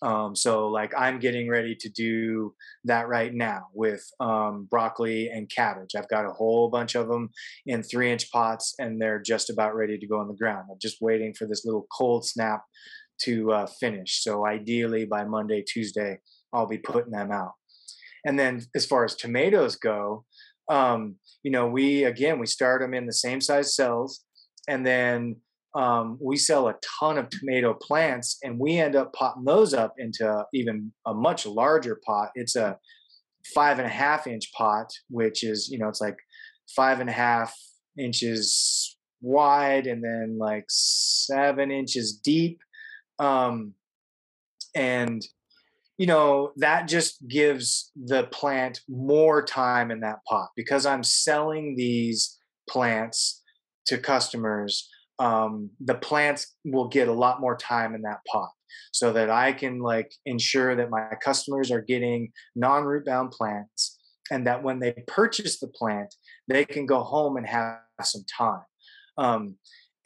Um, so like I'm getting ready to do that right now with um, broccoli and cabbage. I've got a whole bunch of them in three inch pots and they're just about ready to go on the ground. I'm just waiting for this little cold snap to uh, finish. So ideally by Monday, Tuesday, I'll be putting them out. And then as far as tomatoes go, um, you know, we again we start them in the same size cells, and then um, we sell a ton of tomato plants, and we end up potting those up into even a much larger pot. It's a five and a half inch pot, which is you know it's like five and a half inches wide, and then like seven inches deep, um, and you know that just gives the plant more time in that pot because i'm selling these plants to customers um, the plants will get a lot more time in that pot so that i can like ensure that my customers are getting non-root bound plants and that when they purchase the plant they can go home and have some time. Um,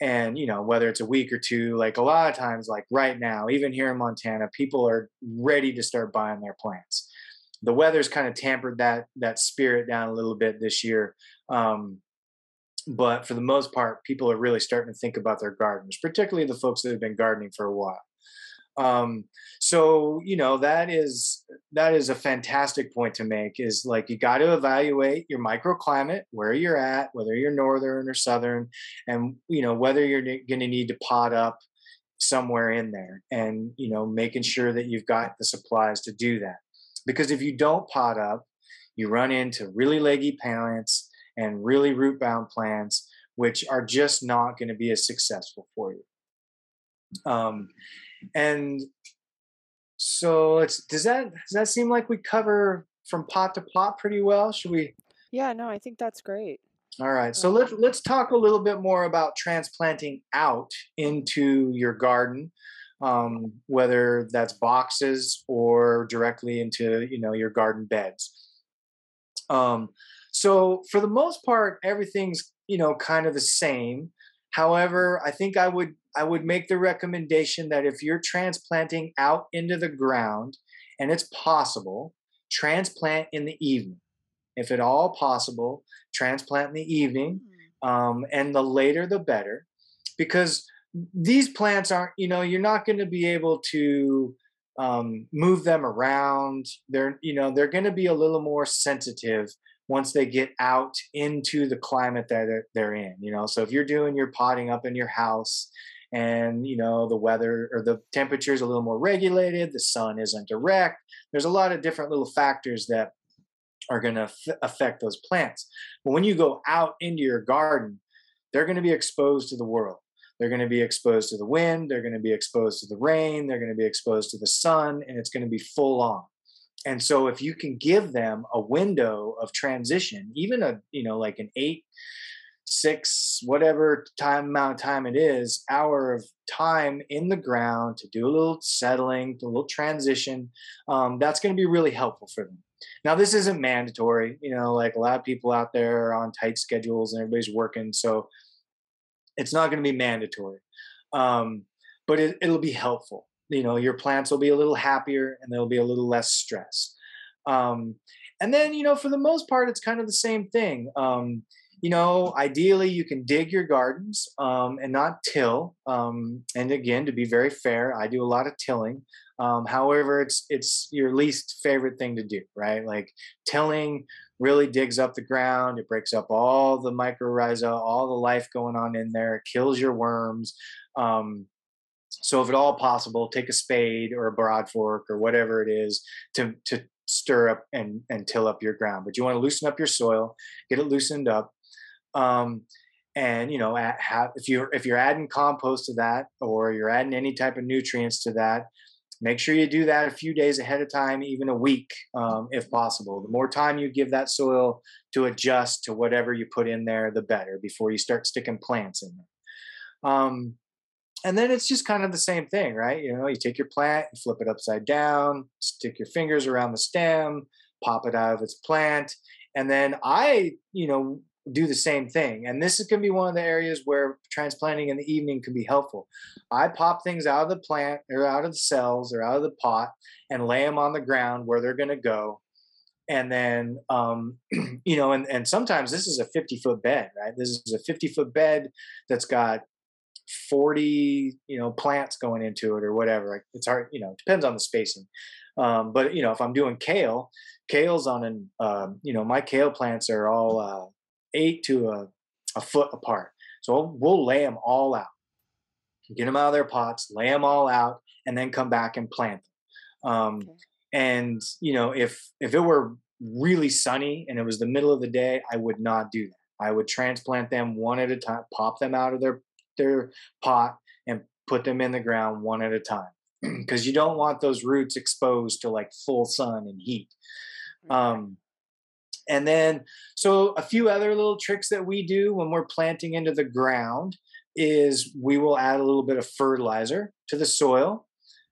and you know whether it's a week or two like a lot of times like right now even here in montana people are ready to start buying their plants. The weather's kind of tampered that that spirit down a little bit this year um, but for the most part people are really starting to think about their gardens particularly the folks that have been gardening for a while um, so you know that is that is a fantastic point to make is like you got to evaluate your microclimate where you're at whether you're northern or southern and you know whether you're going to need to pot up somewhere in there and you know making sure that you've got the supplies to do that. Because if you don't pot up you run into really leggy plants and really root bound plants which are just not going to be as successful for you. Um, and so it's does that does that seem like we cover from pot to pot pretty well should we Yeah. No, I think that's great. all right so let's let's talk a little bit more about transplanting out into your garden um, whether that's boxes or directly into you know your garden beds um, so for the most part everything's you know kind of the same however i think i would i would make the recommendation that if you're transplanting out into the ground and it's possible transplant in the evening. If at all possible transplant in the evening Mm. um, and the later the better because these plants aren't you know you're not going to be able to um, move them around. They're you know they're going to be a little more sensitive once they get out into the climate that they're, they're in you know? So if you're doing your potting up in your house and you know the weather or the temperature is a little more regulated the sun isn't direct. There's a lot of different little factors that are going to f- affect those plants. But when you go out into your garden they're going to be exposed to the world. They're going to be exposed to the wind, they're going to be exposed to the rain, they're going to be exposed to the sun, and it's going to be full on. And so if you can give them a window of transition, even a, you know, like an eight, six, whatever time amount of time it is, hour of time in the ground to do a little settling, a little transition, um, that's going to be really helpful for them. Now, this isn't mandatory. You know, like a lot of people out there are on tight schedules and everybody's working. So it's not going to be mandatory. Um, but it, it'll be helpful. You know, your plants will be a little happier and there'll be a little less stress. Um, and then, you know, for the most part, it's kind of the same thing. Um, you know, ideally you can dig your gardens um, and not till. Um, and again, to be very fair, I do a lot of tilling. Um, however, it's it's your least favorite thing to do, right? Like tilling really digs up the ground. It breaks up all the mycorrhiza, all the life going on in there. It kills your worms. Um, so, if at all possible, take a spade or a broad fork or whatever it is to to stir up and and till up your ground. But you want to loosen up your soil, get it loosened up. Um, and you know, have, if you're if you're adding compost to that, or you're adding any type of nutrients to that, make sure you do that a few days ahead of time, even a week, um, if possible. The more time you give that soil to adjust to whatever you put in there, the better before you start sticking plants in there. Um, and then it's just kind of the same thing, right? You know, you take your plant, you flip it upside down, stick your fingers around the stem, pop it out of its plant. And then I, you know, do the same thing. And this is going to be one of the areas where transplanting in the evening can be helpful. I pop things out of the plant or out of the cells or out of the pot and lay them on the ground where they're going to go. And then, um, you know, and, and sometimes this is a 50 foot bed, right? This is a 50 foot bed that's got 40, you know, plants going into it or whatever. It's hard, you know, it depends on the spacing. Um, but, you know, if I'm doing kale, kale's on an, um, you know, my kale plants are all, uh, eight to a, a foot apart. So we'll lay them all out, get them out of their pots, lay them all out, and then come back and plant them. Um, okay. And you know, if if it were really sunny and it was the middle of the day, I would not do that. I would transplant them one at a time, pop them out of their their pot, and put them in the ground one at a time, because you don't want those roots exposed to like full sun and heat. Um, and then, so a few other little tricks that we do when we're planting into the ground is we will add a little bit of fertilizer to the soil.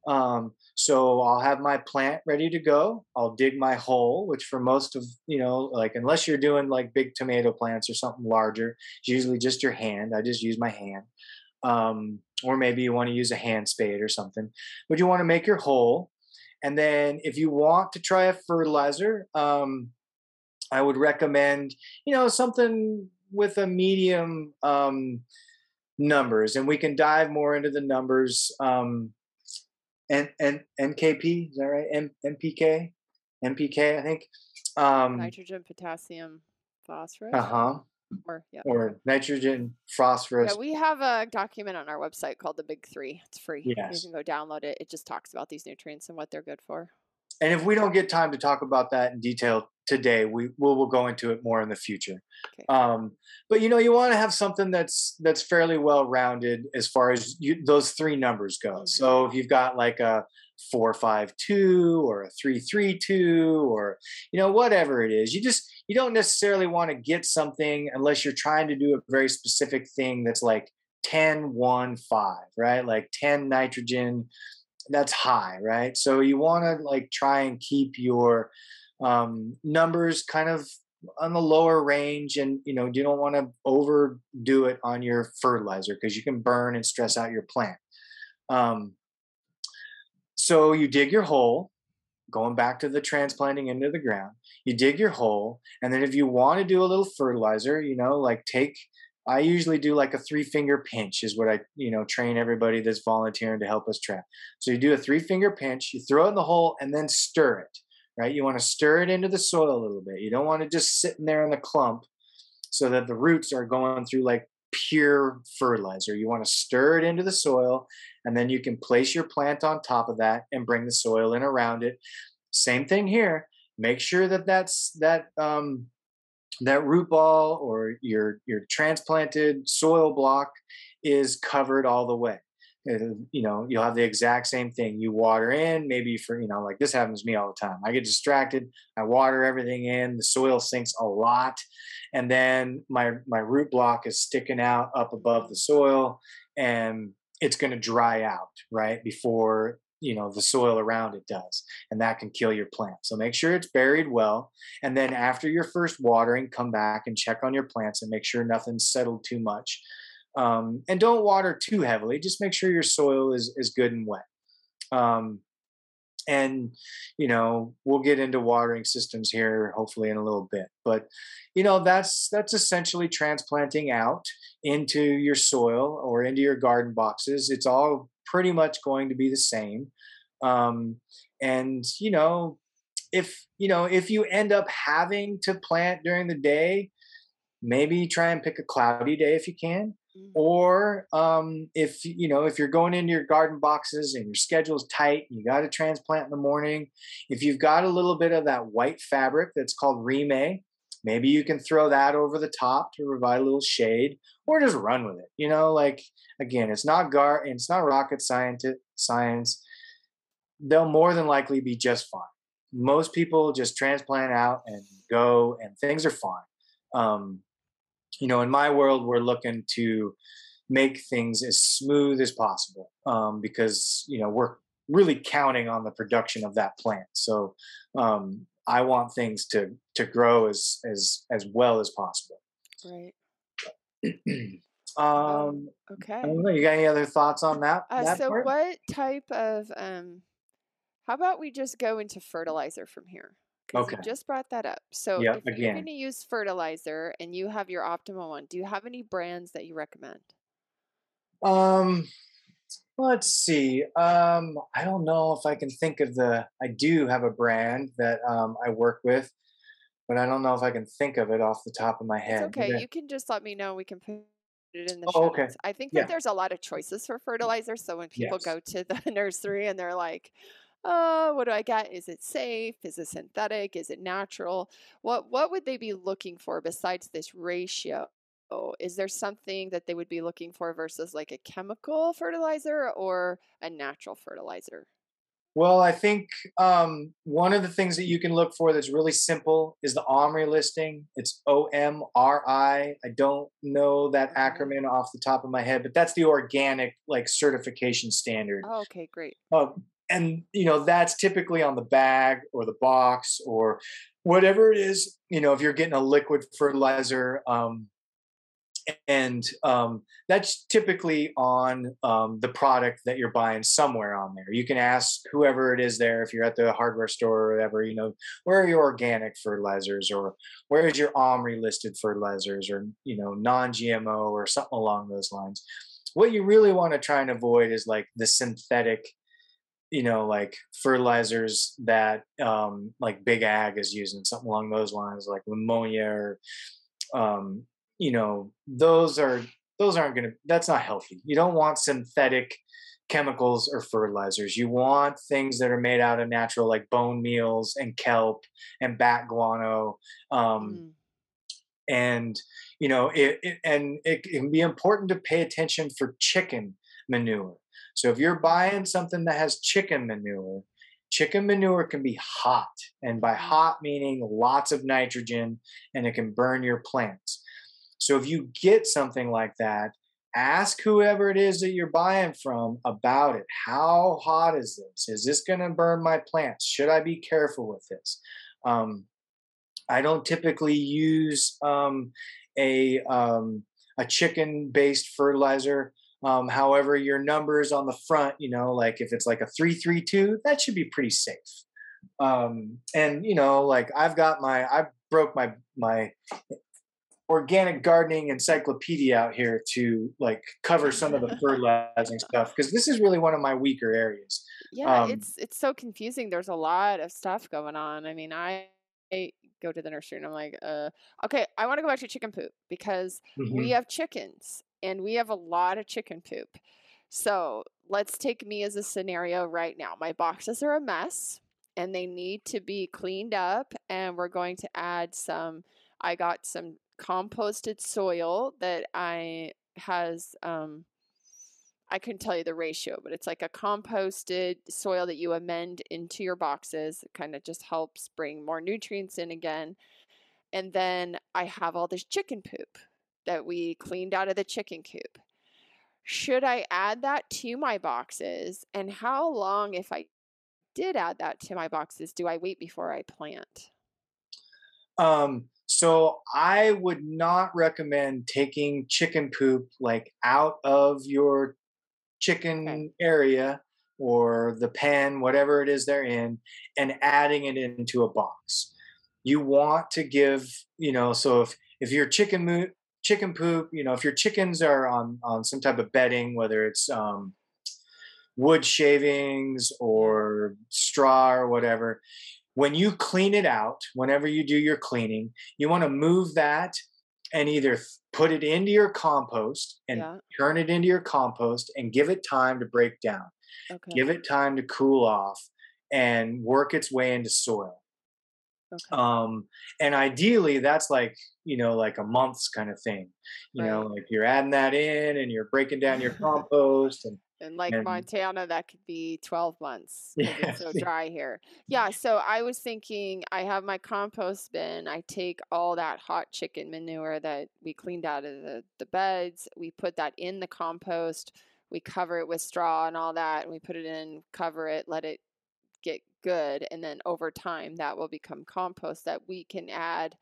Um, so I'll have my plant ready to go. I'll dig my hole, which for most of, you know, like unless you're doing like big tomato plants or something larger, it's usually just your hand. I just use my hand. Um, or maybe you want to use a hand spade or something. But you want to make your hole. And then if you want to try a fertilizer, um, I would recommend, you know, something with a medium um, numbers, and we can dive more into the numbers. Um, and and NKP is that right? M, NPK, NPK, I think. Um, Nitrogen, potassium, phosphorus. Uh huh. Or yeah. Or nitrogen, phosphorus. Yeah, we have a document on our website called the Big Three. It's free. Yes. You can go download it. It just talks about these nutrients and what they're good for. And if we don't get time to talk about that in detail today, we will we'll go into it more in the future. Okay. Um, but you know, you want to have something that's that's fairly well rounded as far as you, those three numbers go. Mm-hmm. So if you've got like a four five two or a three three two or you know whatever it is, you just you don't necessarily want to get something unless you're trying to do a very specific thing that's like 10 1 5 right like 10 nitrogen that's high, right? So you want to like try and keep your um, numbers kind of on the lower range, and you know you don't want to overdo it on your fertilizer because you can burn and stress out your plant. Um, so you dig your hole, going back to the transplanting into the ground. You dig your hole, and then if you want to do a little fertilizer, you know, like take I usually do like a three finger pinch is what I, you know, train everybody that's volunteering to help us trap. So you do a three finger pinch, you throw it in the hole and then stir it, right? You want to stir it into the soil a little bit. You don't want to just sit in there in the clump so that the roots are going through like pure fertilizer. You want to stir it into the soil and then you can place your plant on top of that and bring the soil in around it. Same thing here. Make sure that that's that um, that root ball or your your transplanted soil block is covered all the way. You know, you'll have the exact same thing. You water in, maybe for, you know, like this happens to me all the time. I get distracted, I water everything in, the soil sinks a lot, and then my my root block is sticking out up above the soil and it's going to dry out, right? Before, you know, the soil around it does, and that can kill your plant. So make sure it's buried well, and then after your first watering, come back and check on your plants and make sure nothing's settled too much um, and don't water too heavily. Just make sure your soil is is good and wet. Um, and you know we'll get into watering systems here hopefully in a little bit but you know that's that's essentially transplanting out into your soil or into your garden boxes it's all pretty much going to be the same. Um, and you know if you know if you end up having to plant during the day maybe try and pick a cloudy day if you can. Mm. or um, if you know if you're going into your garden boxes and your schedule's tight you got to transplant in the morning. If you've got a little bit of that white fabric that's called Reemay maybe you can throw that over the top to provide a little shade or just run with it you know like again it's not gar it's not rocket science science they'll more than likely be just fine most people just transplant out and go and things are fine um, you know, in my world, we're looking to make things as smooth as possible um, because you know we're really counting on the production of that plant. So um, I want things to to grow as as as well as possible. Right. Um, Okay. I don't know. You got any other thoughts on that? Uh, that so part? what type of um how about we just go into fertilizer from here? Okay. You just brought that up. So Yep, if you're going to use fertilizer and you have your optimal one, do you have any brands that you recommend? Um, let's see. Um, I don't know if I can think of the. I do have a brand that um, I work with, but I don't know if I can think of it off the top of my It's head. okay. Yeah. You can just let me know. We can put it in the Oh, show okay. notes. I think Yeah. that there's a lot of choices for mm. fertilizer. So when people Yes. go to the nursery and they're like, "Oh, what do I get? Is it safe? Is it synthetic? Is it natural?" What what would they be looking for besides this ratio? Is there something that they would be looking for versus like a chemical fertilizer or a natural fertilizer? Well, I think um, one of the things that you can look for that's really simple is the OMRI listing. It's O M R I. I don't know that Mhm. acronym off the top of my head, but that's the organic like certification standard. Oh, okay, great. Um, and you know that's typically on the bag or the box or whatever it is. You know, if you're getting a liquid fertilizer, um, and um, that's typically on um, the product that you're buying somewhere on there. You can ask whoever it is there if you're at the hardware store or whatever. You know, where are your organic fertilizers or where is your OMRI listed fertilizers or you know non-GMO or something along those lines. What you really want to try and avoid is like the synthetic you know, like fertilizers that um, like Big Ag is using, something along those lines, like ammonia or, um, you know, those are those aren't going to. That's not healthy. You don't want synthetic chemicals or fertilizers. You want things that are made out of natural, like bone meals and kelp and bat guano. Um, Mm, and you know it, it and it can be important to pay attention for chicken manure so if you're buying something that has chicken manure chicken manure can be hot and by hot meaning lots of nitrogen and it can burn your plants so if you get something like that ask whoever it is that you're buying from about it how hot is this is this going to burn my plants should i be careful with this um, I don't typically use um, a um, a chicken based fertilizer. Um, however, your numbers on the front, you know, like if it's like a three three two, that should be pretty safe. Um, and you know, like I've got my I broke my my organic gardening encyclopedia out here to like cover some of the fertilizing stuff because this is really one of my weaker areas. Yeah, Um, it's it's so confusing. There's a lot of stuff going on. I mean, I, I go to the nursery and I'm like, uh, okay, I want to go back to chicken poop because we Mhm. have chickens and we have a lot of chicken poop. So let's take me as a scenario right now. My boxes are a mess and they need to be cleaned up, and we're going to add some. I got some composted soil that I has um, I couldn't tell you the ratio, but it's like a composted soil that you amend into your boxes. It kind of just helps bring more nutrients in again. And then I have all this chicken poop that we cleaned out of the chicken coop. Should I add that to my boxes? And how long, if I did add that to my boxes, do I wait before I plant? Um, so I would not recommend taking chicken poop like out of your chicken Okay. area or the pen, whatever it is they're in, and adding it into a box. You want to give, you know, so if if your chicken mo- chicken poop, you know, if your chickens are on on some type of bedding, whether it's um, wood shavings or straw or whatever, when you clean it out, whenever you do your cleaning, you want to move that and either th- put it into your compost and Yeah. turn it into your compost and give it time to break down. Okay. Give it time to cool off and work its way into soil. okay. Um, and ideally, that's like you know, like a month's kind of thing. You know, like you're adding that in and you're breaking down your compost and In like and- Montana, uh, that could be 12 months. 'cause It's so dry here. Yeah. So I was thinking I have my compost bin. I take all that hot chicken manure that we cleaned out of the, the beds. We put that in the compost. We cover it with straw and all that. And we put it in, cover it, let it get good. And then over time, that will become compost that we can add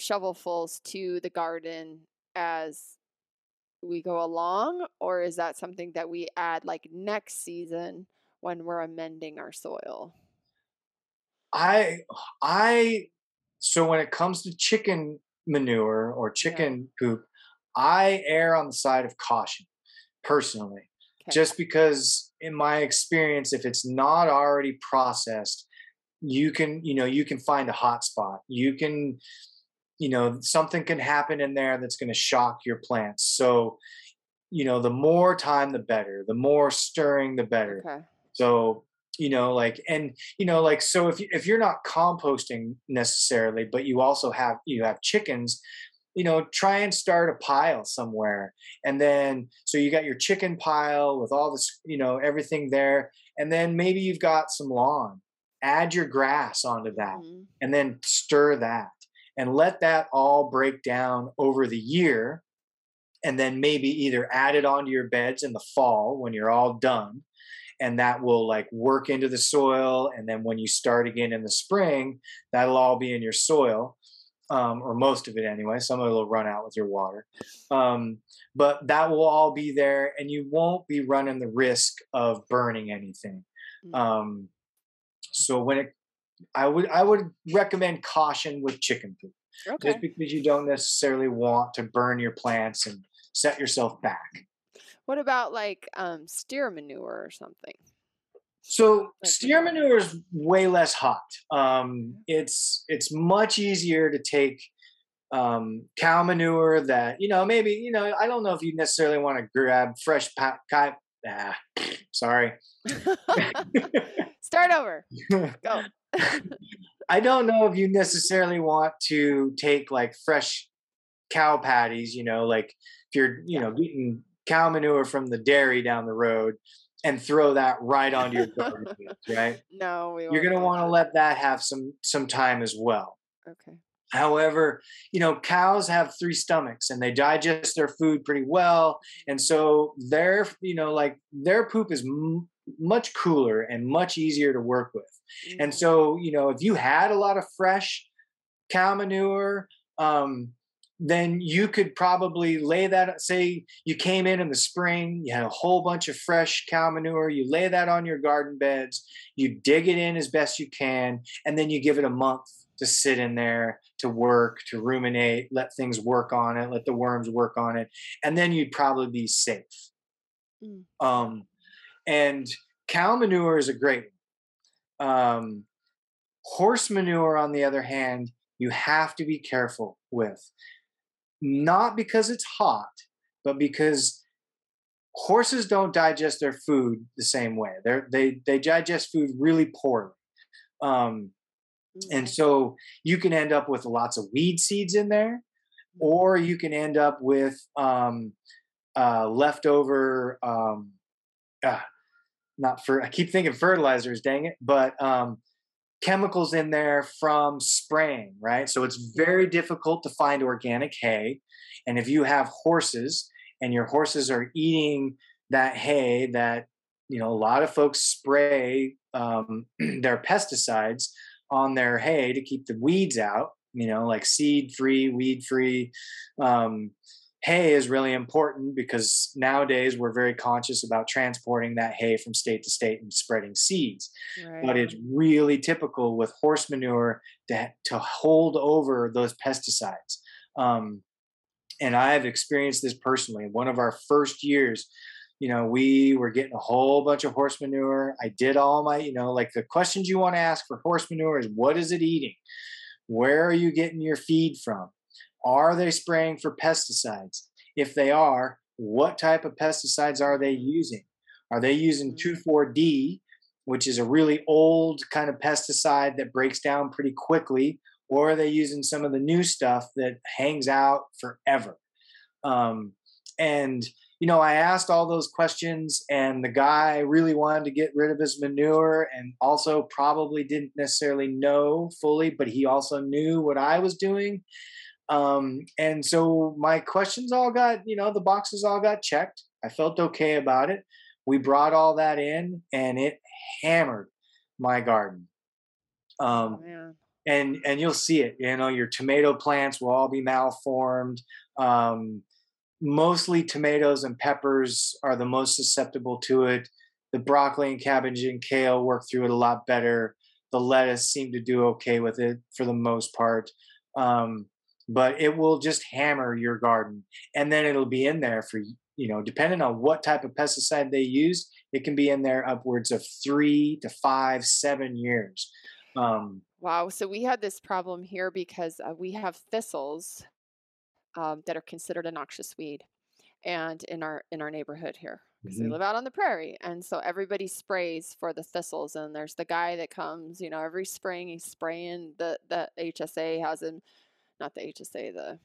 shovelfuls to the garden as we go along or is that something that we add like next season when we're amending our soil I I so when it comes to chicken manure or chicken poop, I err on the side of caution personally. Okay. Just because in my experience if it's not already processed, you can, you know, you can find a hot spot. You can you know, something can happen in there that's going to shock your plants. So, you know, the more time the better. The more stirring the better. okay So, you know, like, and, you know, like, so if, you, if you're not composting necessarily, but you also have, you have chickens, you know, try and start a pile somewhere. And then, so you got your chicken pile with all this, you know, everything there. And then maybe you've got some lawn. Add your grass onto that Mhm. and then stir that and let that all break down over the year and then maybe either add it onto your beds in the fall when you're all done and that will like work into the soil and then when you start again in the spring that'll all be in your soil um, or most of it anyway some of it will run out with your water um, but that will all be there and you won't be running the risk of burning anything Mm. um, so when it I would I would recommend caution with chicken poop okay just because you don't necessarily want to burn your plants and set yourself back. what about like um steer manure or something So Like steer manure. is way less hot. Um, it's it's much easier to take um, cow manure that you know maybe you know I don't know if you necessarily want to grab fresh pa- ki- ah, sorry start over go I don't know if you necessarily want to take like fresh cow patties, you know, like if you're, you know, getting cow manure from the dairy down the road and throw that right onto your garden right? no You're going to want to let that have some some time as well. okay However, you know, cows have three stomachs and they digest their food pretty well. And so their, you know, like their poop is m- much cooler and much easier to work with. And Mhm. so, you know, if you had a lot of fresh cow manure, um, then you could probably lay that. Say you came in in the spring, you had a whole bunch of fresh cow manure, you lay that on your garden beds, you dig it in as best you can, and then you give it a month to sit in there, to work, to ruminate, let things work on it, let the worms work on it, and then you'd probably be safe. Mm. Um, and cow manure is a great. Um, horse manure, on the other hand, you have to be careful with. Not because it's hot, but because horses don't digest their food the same way. They're, they they digest food really poorly. Um, and so you can end up with lots of weed seeds in there, or you can end up with um, uh, leftover, um, ah, not for, I keep thinking fertilizers, dang it, but um, chemicals in there from spraying, right? So it's very difficult to find organic hay. And if you have horses and your horses are eating that hay that, you know, a lot of folks spray um, their pesticides on their hay to keep the weeds out, you know, like seed free, weed free. Um, hay is really important because nowadays we're very conscious about transporting that hay from state to state and spreading seeds. Right. But it's really typical with horse manure to, to hold over those pesticides. Um, and I've experienced this personally. One of our first years, you know, we were getting a whole bunch of horse manure. I did all my, you know, like the questions you want to ask for horse manure is what is it eating? Where are you getting your feed from? Are they spraying for pesticides? If they are, what type of pesticides are they using? Are they using 2,4-D, mm. which is a really old kind of pesticide that breaks down pretty quickly, or are they using some of the new stuff that hangs out forever? Um, and you know, I asked all those questions, and the guy really wanted to get rid of his manure and also probably didn't necessarily know fully, but he also knew what I was doing. Um, and so my questions all got, you know, the boxes all got checked. I felt okay about it. We brought all that in and it hammered my garden. Um, oh, and, and you'll see it, you know, your tomato plants will all be malformed. Um, mostly tomatoes and peppers are the most susceptible to it. The broccoli and cabbage and kale work through it a lot better. The lettuce seemed to do okay with it for the most part. Um, but it will just hammer your garden and then it'll be in there for you know depending on what type of pesticide they use it can be in there upwards of three to five seven years um, wow so we had this problem here because uh, we have thistles um, that are considered a noxious weed and in our in our neighborhood here because mm-hmm. we live out on the prairie and so everybody sprays for the thistles and there's the guy that comes you know every spring he's spraying the the hsa has him not the HSA, the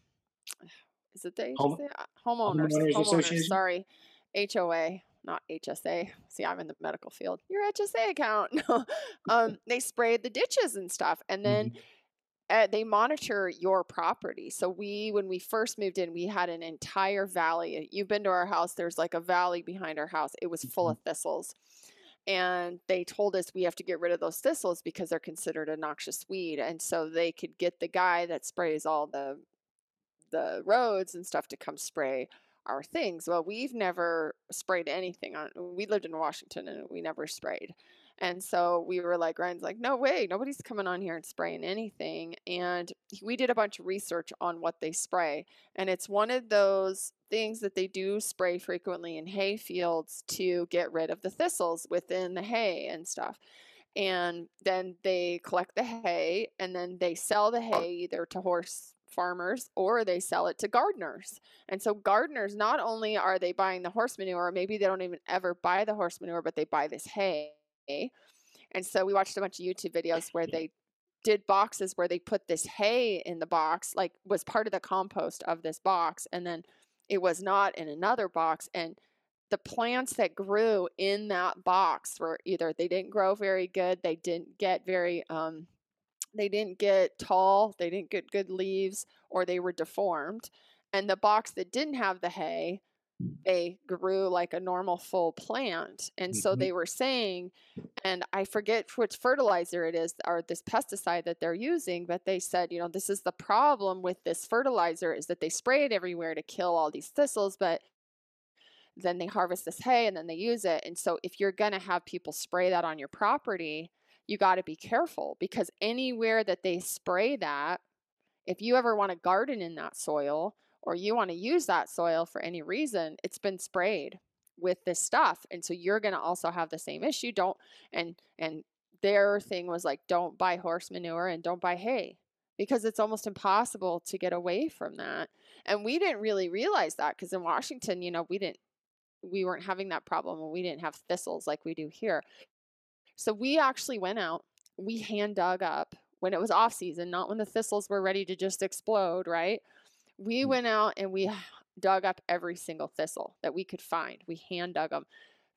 is it the HSA? Home, homeowners, homeowners, homeowners sorry, HOA, not HSA. See, I'm in the medical field. Your HSA account. um, they sprayed the ditches and stuff, and then. Mm-hmm. Uh, they monitor your property. So we, when we first moved in, we had an entire valley. You've been to our house. There's like a valley behind our house. It was full mm-hmm. of thistles and they told us we have to get rid of those thistles because they're considered a noxious weed and so they could get the guy that sprays all the the roads and stuff to come spray our things well we've never sprayed anything on we lived in washington and we never sprayed and so we were like, Ryan's like, no way, nobody's coming on here and spraying anything. And we did a bunch of research on what they spray. And it's one of those things that they do spray frequently in hay fields to get rid of the thistles within the hay and stuff. And then they collect the hay and then they sell the hay either to horse farmers or they sell it to gardeners. And so gardeners not only are they buying the horse manure, maybe they don't even ever buy the horse manure, but they buy this hay and so we watched a bunch of YouTube videos where they did boxes where they put this hay in the box, like was part of the compost of this box, and then it was not in another box. And the plants that grew in that box were either they didn't grow very good, they didn't get very um, they didn't get tall, they didn't get good leaves, or they were deformed. And the box that didn't have the hay they grew like a normal full plant. And mm-hmm. so they were saying, and I forget which fertilizer it is or this pesticide that they're using, but they said, you know, this is the problem with this fertilizer is that they spray it everywhere to kill all these thistles, but then they harvest this hay and then they use it. And so if you're going to have people spray that on your property, you got to be careful because anywhere that they spray that, if you ever want to garden in that soil, or you want to use that soil for any reason, it's been sprayed with this stuff. And so you're going to also have the same issue. Don't and and their thing was like don't buy horse manure and don't buy hay because it's almost impossible to get away from that. And we didn't really realize that because in Washington, you know, we didn't we weren't having that problem and we didn't have thistles like we do here. So we actually went out, we hand dug up when it was off season, not when the thistles were ready to just explode, right? We mm. went out and we dug up every single thistle that we could find. We hand dug them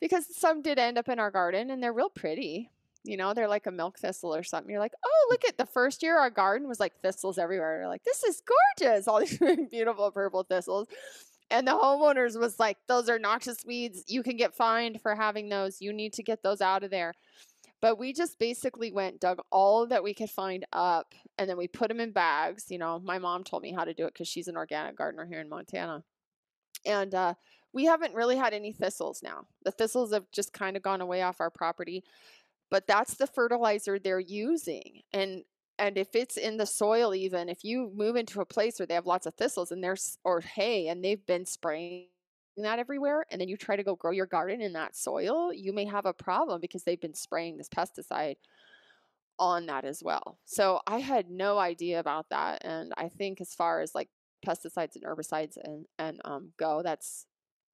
because some did end up in our garden and they're real pretty. You know, they're like a milk thistle or something. You're like, oh, look at the first year our garden was like thistles everywhere. You're like, this is gorgeous. All these beautiful purple thistles. And the homeowners was like, those are noxious weeds. You can get fined for having those. You need to get those out of there. But we just basically went, dug all that we could find up, and then we put them in bags. You know, my mom told me how to do it because she's an organic gardener here in Montana. And uh, we haven't really had any thistles now. The thistles have just kind of gone away off our property, but that's the fertilizer they're using. And and if it's in the soil even if you move into a place where they have lots of thistles and there's or hay and they've been spraying that everywhere and then you try to go grow your garden in that soil you may have a problem because they've been spraying this pesticide on that as well. So i had no idea about that and i think as far as like pesticides and herbicides and and um, go that's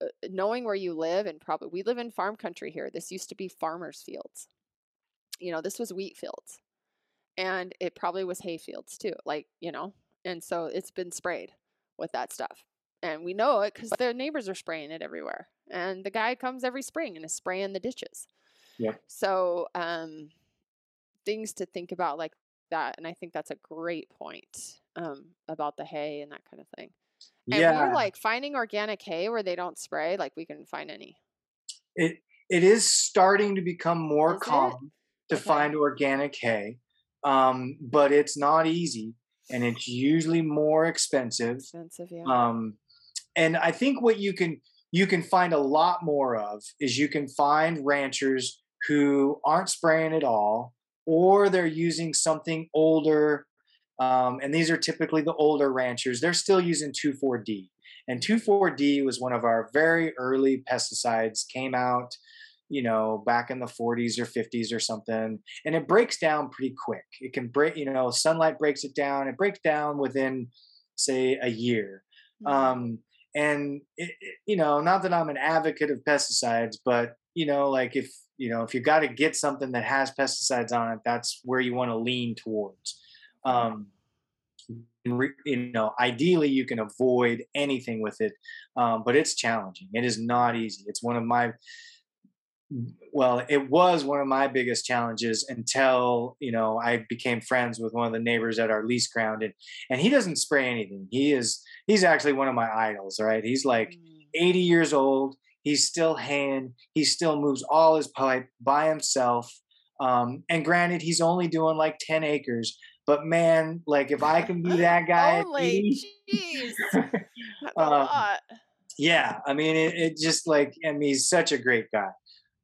uh, knowing where you live and probably we live in farm country here this used to be farmers fields. You know this was wheat fields and it probably was hay fields too like you know and so it's been sprayed with that stuff and we know it because the neighbors are spraying it everywhere and the guy comes every spring and is spraying the ditches. Yeah. So um things to think about like that and i think that's a great point um about the hay and that kind of thing. And yeah. we're like finding organic hay where they don't spray like we can find any. It it is starting to become more Is it? common to Okay. find organic hay um, but it's not easy and it's usually more expensive expensive yeah. um, and i think what you can you can find a lot more of is you can find ranchers who aren't spraying at all or they're using something older um, and these are typically the older ranchers. They're still using 2,4-D and 2,4-D was one of our very early pesticides came out you know back in the 40s or 50s or something. And it breaks down pretty quick. It can break you know sunlight breaks it down. It breaks down within say a year. Mhm. um and it, it- you know not that i'm an advocate of pesticides but you know like if you know if you got to get something that has pesticides on it that's where you want to lean towards. Um you know ideally you can avoid anything with it um, but it's challenging. It is not easy. It's one of my well it was one of my biggest challenges until you know i became friends with one of the neighbors at our lease ground and and he doesn't spray anything. He is he's actually one of my idols right? He's like Mm. 80 years old. He's still hand he still moves all his pipe by himself um and granted he's only doing like 10 acres but man like if i can be that guy at 80 jeez, that's Um, yeah i mean it, it just like i mean he's such a great guy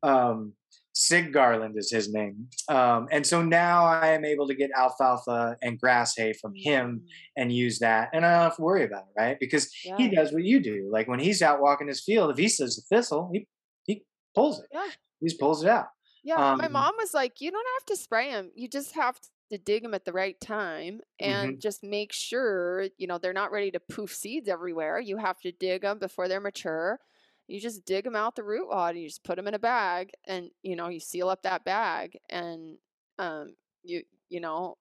um sig garland is his name um and so now i am able to get alfalfa and grass hay from him and use that and i don't have to worry about it right because Mm, he does what you do like when he's out walking his field if he says a thistle he he pulls it Yeah. he just pulls it out Yeah, my Um, mom was like, you don't have to spray them. You just have to dig them at the right time and Mm-hmm. just make sure, you know, they're not ready to poof seeds everywhere. You have to dig them before they're mature. You just dig them out the root wad and you just put them in a bag and, you know, you seal up that bag and, um, you, you know,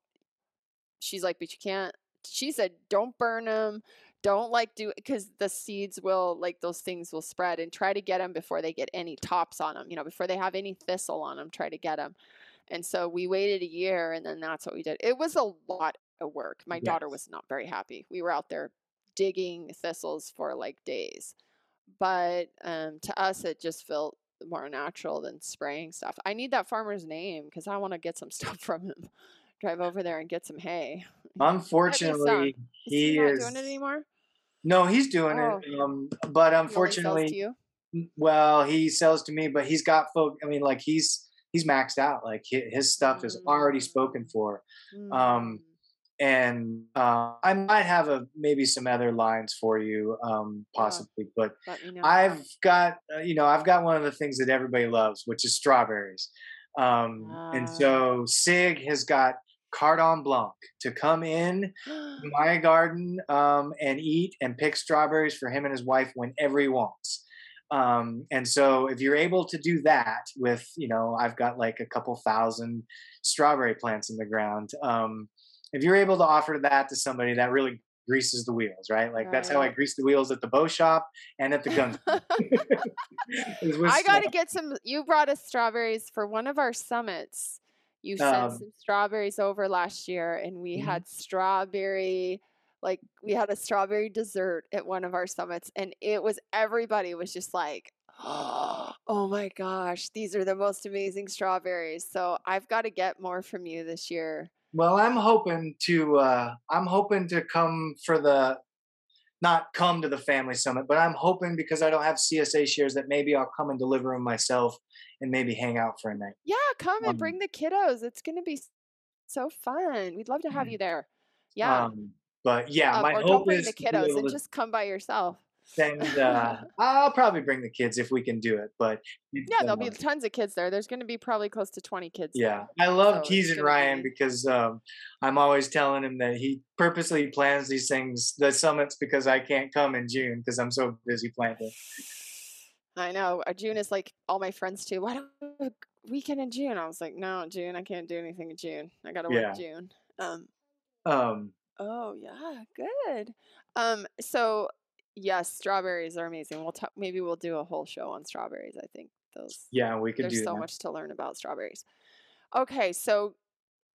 she's like, but you can't, she said, don't burn them. Don't like do because the seeds will like those things will spread and try to get them before they get any tops on them. You know, before they have any thistle on them, try to get them. And so we waited a year, and then that's what we did. It was a lot of work. My daughter was not very happy. We were out there digging thistles for like days, but um, to us, it just felt more natural than spraying stuff. I need that farmer's name because I want to get some stuff from him. Drive over there and get some hay. unfortunately Is he not is doing it anymore. no he's doing Oh. it um but He unfortunately you. Well, he sells to me, but he's got folk. I mean, like he's he's maxed out. Like hi- his stuff is already spoken Mm. for. Um, and uh, I might have a maybe some other lines for you, um, possibly. But Mm, Let me know. I've got uh, you know I've got one of the things that everybody loves, which is strawberries. Um, and Ah. so Sig has got cardon blanc to come in my garden um, and eat and pick strawberries for him and his wife whenever he wants. Um, and so if you're able to do that with, you know, I've got like a couple thousand strawberry plants in the ground. Um, if you're able to offer that to somebody, that really greases the wheels, right? Like that's how I grease the wheels at the bow shop and at the gun. I got to get some. You brought us strawberries for one of our summits. You sent Um, some strawberries over last year, and we Mhm. had strawberry, like we had a strawberry dessert at one of our summits, and it was everybody was just like, "Oh my gosh, these are the most amazing strawberries!" So I've got to get more from you this year. Well, I'm hoping to uh I'm hoping to come for the not come to the family summit, but I'm hoping because I don't have CSA shares that maybe I'll come and deliver them myself and maybe hang out for a night. Yeah, come and Um, bring the kiddos. It's gonna be so fun. We'd love to have you there. Yeah. Um, but yeah, Um, my or don't hope bring is the kiddos and just come by yourself. Send. Uh, I'll probably bring the kids if we can do it, but Yeah, there'll be tons of kids there. There's going to be probably close to 20 kids Yeah, there. I love So it's teasing Ryan be- because um, I'm always telling him that he purposely plans these things, the summits, because I can't come in June because I'm so busy planting. I know. uh, June is like all my friends too. Why don't we have a weekend in June? I was like, no, June. I can't do anything in June. I got to work Yeah. June. Um, Um, oh yeah, good. Um, so yes, strawberries are amazing. We'll talk. Maybe we'll do a whole show on strawberries. I think those. yeah, we could There's so that. much to learn about strawberries. Okay, so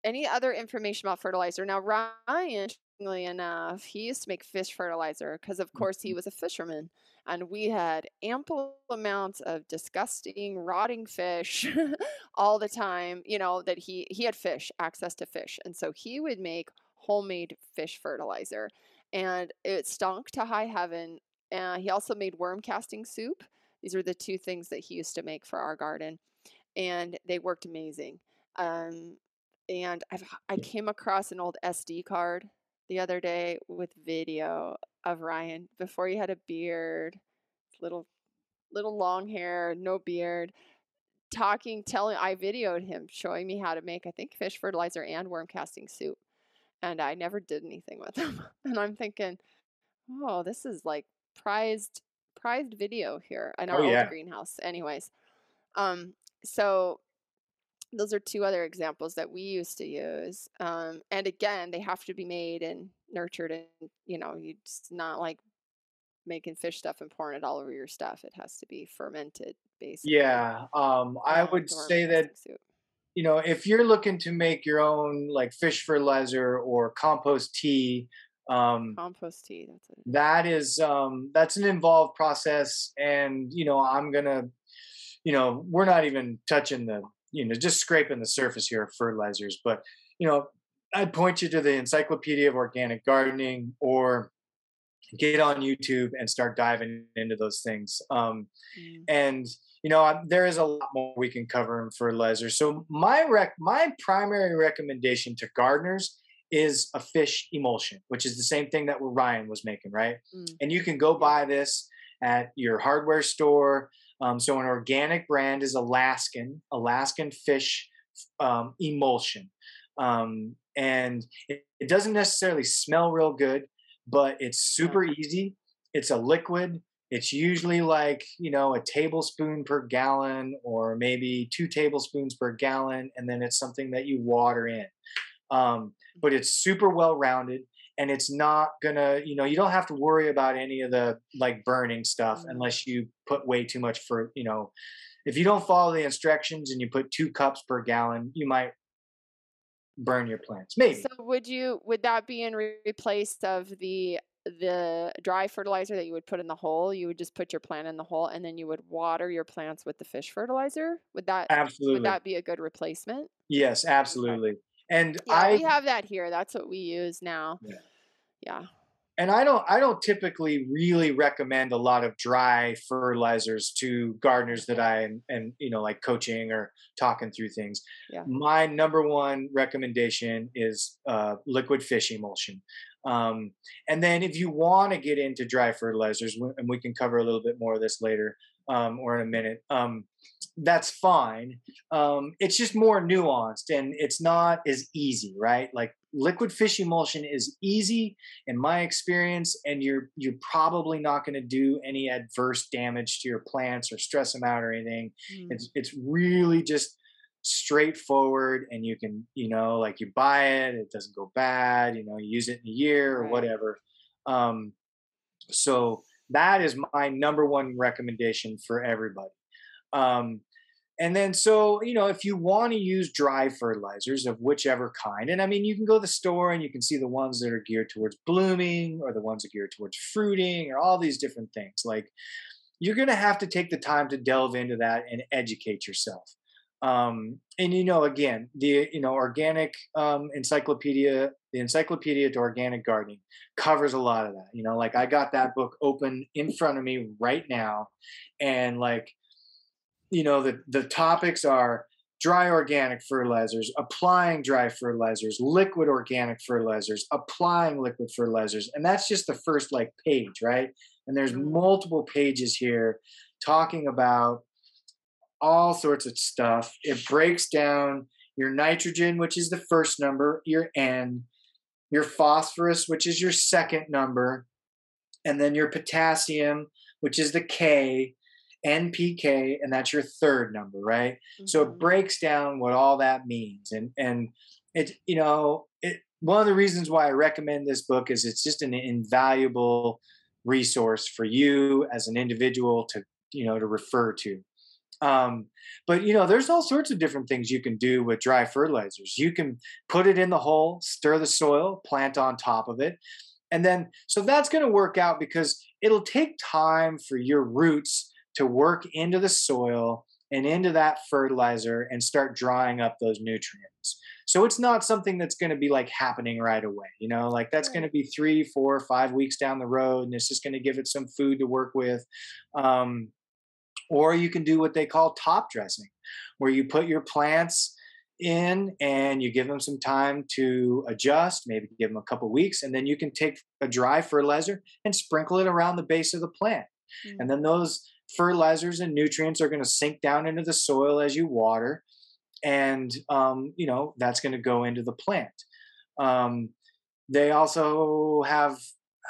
any other information about fertilizer? Now, Ryan, interestingly enough, he used to make fish fertilizer because, of course, Mm-hmm. he was a fisherman, and we had ample amounts of disgusting, rotting fish all the time. You know that he he had fish, access to fish, and so he would make homemade fish fertilizer, and it stunk to high heaven. Uh, he also made worm casting soup. These are the two things that he used to make for our garden, and they worked amazing. Um, and I've, I came across an old SD card the other day with video of Ryan before he had a beard, little little long hair, no beard, talking, telling. I videoed him showing me how to make, I think, fish fertilizer and worm casting soup, and I never did anything with them. And I'm thinking, oh, this is like prized prized video here in our Oh, old greenhouse. Anyways, um, so those are two other examples that we used to use. Um, and again, they have to be made and nurtured, and you know, you just not like making fish stuff and pouring it all over your stuff. It has to be fermented, basically. Yeah, um, I would say that soup. You know if you're looking to make your own like fish fertilizer or compost tea, um, compost tea. That's it. that is um, that's an involved process, and you know I'm gonna, you know, we're not even touching the, you know, just scraping the surface here of fertilizers, but you know, I'd point you to the Encyclopedia of Organic Gardening or get on YouTube and start diving into those things. Um, Mm. and you know I- there is a lot more we can cover in fertilizer. So my rec my primary recommendation to gardeners is a fish emulsion which is the same thing that ryan was making right? Mm. and you can go buy this at your hardware store. Um, so an organic brand is alaskan alaskan fish um, emulsion. Um, and it, it doesn't necessarily smell real good but it's super easy. It's a liquid it's usually like you know a tablespoon per gallon or maybe two tablespoons per gallon and then it's something that you water in um, but it's super well rounded and it's not gonna you know you don't have to worry about any of the like burning stuff Mm. unless you put way too much for you know if you don't follow the instructions and you put two cups per gallon you might burn your plants maybe So would you would that be in re- replace of the the dry fertilizer that you would put in the hole? You would just put your plant in the hole and then you would water your plants with the fish fertilizer? Would that absolutely would that be a good replacement? yes absolutely and Yeah, i we have that here. That's what we use now. Yeah. Yeah. and I don't I don't typically really recommend a lot of dry fertilizers to gardeners that I am, am you know like coaching or talking through things. Yeah. My number one recommendation is uh, liquid fish emulsion. Um, and then if you want to get into dry fertilizers, and we can cover a little bit more of this later um, or in a minute, um, that's fine. Um, it's just more nuanced and it's not as easy, right? Like liquid fish emulsion is easy in my experience and you're you're probably not going to do any adverse damage to your plants or stress them out or anything Mm. it's it's really just straightforward and you can you know like you buy it it doesn't go bad you know you use it in a year or Right. whatever Um, so that is my number one recommendation for everybody. Um, and then, so, you know, if you want to use dry fertilizers of whichever kind, and I mean, you can go to the store and you can see the ones that are geared towards blooming or the ones that are geared towards fruiting or all these different things. Like, you're going to have to take the time to delve into that and educate yourself. Um, and you know, again, the you know organic um, encyclopedia, the Encyclopedia to Organic Gardening, covers a lot of that. You know, like I got that book open in front of me right now, and like, you know, the the topics are dry organic fertilizers, applying dry fertilizers, liquid organic fertilizers, applying liquid fertilizers, and that's just the first like page, right? And there's Mhm. multiple pages here talking about all sorts of stuff. It breaks down your nitrogen, which is the first number, your N, your phosphorus, which is your second number, and then your potassium, which is the K, NPK, and that's your third number, right? So it Mhm. breaks down what all that means, and and it you know it. One of the reasons why I recommend this book is it's just an invaluable resource for you as an individual to you know to refer to. Um, but you know, there's all sorts of different things you can do with dry fertilizers. You can put it in the hole, stir the soil, plant on top of it, and then so that's going to work out because it'll take time for your roots to work into the soil and into that fertilizer and start drying up those nutrients. So it's not something that's going to be like happening right away. You know, like that's going to be three, four, five weeks down the road, and it's just going to give it some food to work with. Um, or you can do what they call top dressing, where you put your plants in and you give them some time to adjust, maybe give them a couple weeks, and then you can take a dry fertilizer and sprinkle it around the base of the plant. And then those fertilizers and nutrients are going to sink down into the soil as you water, and um, you know that's going to go into the plant. Um, they also have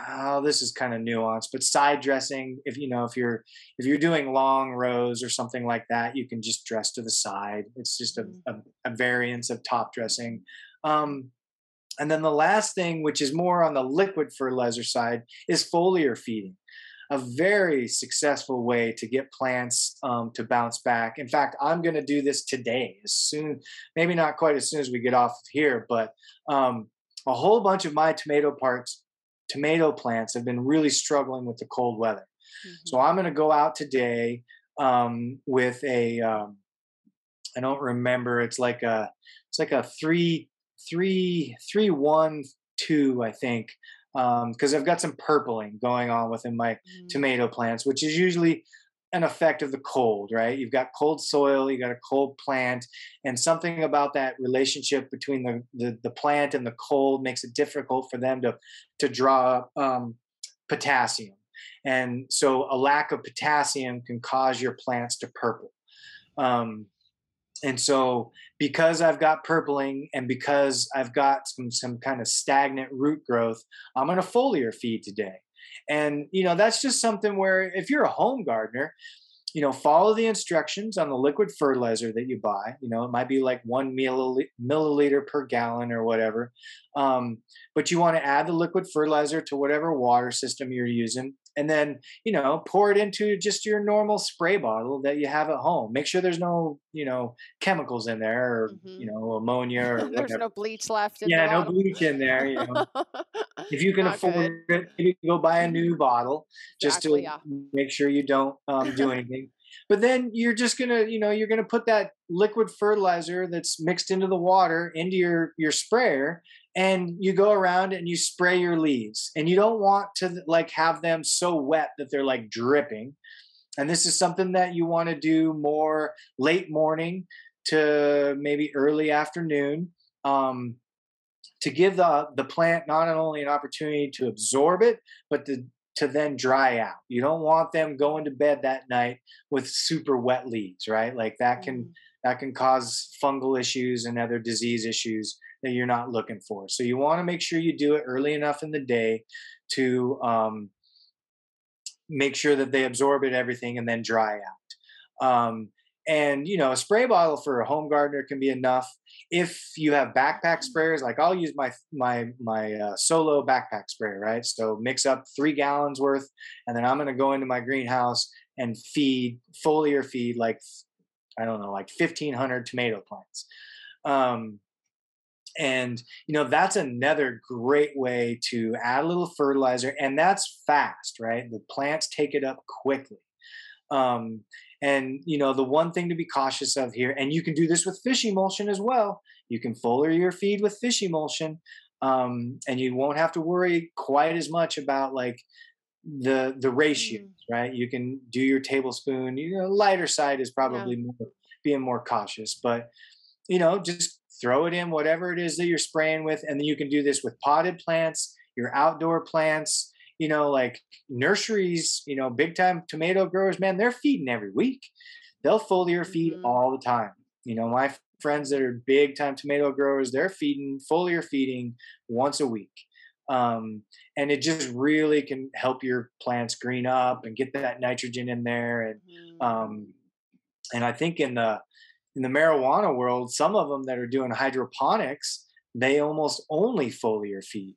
oh, this is kind of nuanced, but side dressing. If you know if you're if you're doing long rows or something like that, you can just dress to the side. It's just a, Mhm. a, a variance of top dressing. Um, and then the last thing, which is more on the liquid fertilizer side, is foliar feeding. A very successful way to get plants um, to bounce back. In fact, I'm going to do this today, as soon, maybe not quite as soon as we get off of here, but um, a whole bunch of my tomato parts, tomato plants have been really struggling with the cold weather. So Mhm. I'm going to go out today um, with a, um, I don't remember. It's like a, it's like a three, three, three, one, two, I think, because I've got some purpling going on within my Mm. tomato plants, which is usually an effect of the cold, right? You've got cold soil, you got a cold plant, and something about that relationship between the the, the plant and the cold makes it difficult for them to to draw um, potassium, and so a lack of potassium can cause your plants to purple. Um, and so because I've got purpling and because I've got some some kind of stagnant root growth, I'm going to foliar feed today. And you know, that's just something where if you're a home gardener, you know, follow the instructions on the liquid fertilizer that you buy. You know, it might be like one milliliter per gallon or whatever. Um, but you want to add the liquid fertilizer to whatever water system you're using. And then, you know, pour it into just your normal spray bottle that you have at home. Make sure there's no, you know, chemicals in there or, you Mhm. know, ammonia or There's whatever. no bleach left in yeah, no bottle. bleach in there. You know, if you can Not afford good. it, maybe go buy a new bottle just Exactly, to yeah. make sure you don't um, do anything. But then you're just gonna, you know, you're gonna put that liquid fertilizer that's mixed into the water into your your sprayer, and you go around and you spray your leaves. And you don't want to like have them so wet that they're like dripping. And this is something that you want to do more late morning to maybe early afternoon. Um, to give the the plant not only an opportunity to absorb it, but to to then dry out. You don't want them going to bed that night with super wet leaves, right? Like that can Mm. That can cause fungal issues and other disease issues that you're not looking for. So you want to make sure you do it early enough in the day to um, make sure that they absorb it everything and then dry out. Um, and you know a spray bottle for a home gardener can be enough if you have backpack Mm. sprayers like i'll use my my my uh, solo backpack sprayer right so mix up three gallons worth and then i'm going to go into my greenhouse and feed foliar feed like i don't know like 1500 tomato plants. Um and you know that's another great way to add a little fertilizer and that's fast right? The plants take it up quickly. Um, and you know the one thing to be cautious of here and you can do this with fish emulsion as well. You can foliar your feed with fish emulsion um, and you won't have to worry quite as much about like the the ratios Mm. right? You can do your tablespoon you know lighter side is probably more, being more cautious but you know just throw it in whatever it is that you're spraying with and then you can do this with potted plants your outdoor plants you know like nurseries you know big time tomato growers man they're feeding every week. They'll foliar feed Mhm. all the time. You know my friends that are big time tomato growers they're feeding foliar feeding once a week um, and it just really can help your plants green up and get that nitrogen in there and Mhm. um, and I think in the in the marijuana world, some of them that are doing hydroponics, they almost only foliar feed.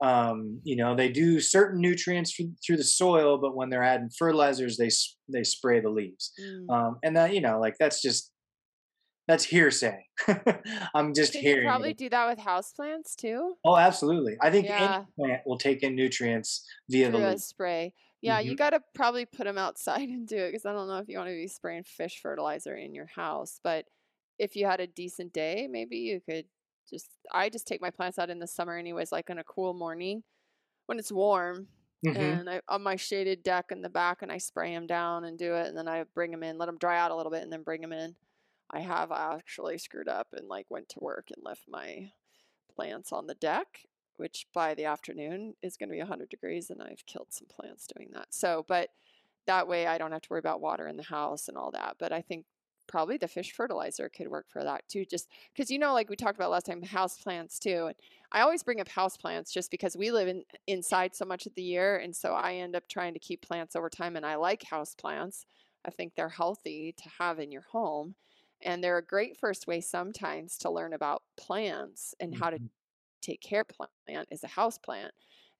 Um, you know, they do certain nutrients through, through the soil, but when they're adding fertilizers, they they spray the leaves. Mm. Um, and that you know, like that's just that's hearsay. I'm just you hearing. probably it. do that with houseplants too? Oh, absolutely. I think Yeah. any plant will take in nutrients via the Through a leaf. spray. Yeah, you Mhm. got to probably put them outside and do it because I don't know if you want to be spraying fish fertilizer in your house. But if you had a decent day, maybe you could just. I just take my plants out in the summer, anyways, like on a cool morning when it's warm, Mhm. and I on my shaded deck in the back, and I spray them down and do it, and then I bring them in, let them dry out a little bit, and then bring them in. I have actually screwed up and like went to work and left my plants on the deck, which by the afternoon is going to be 100 degrees, and I've killed some plants doing that. So, but that way I don't have to worry about water in the house and all that. But I think probably the fish fertilizer could work for that too, just because you know, like we talked about last time, house plants too. And I always bring up house plants just because we live in inside so much of the year, and so I end up trying to keep plants over time. And I like house plants. I think they're healthy to have in your home. And they're a great first way sometimes to learn about plants and how to Mhm. take care of plant is a house plant.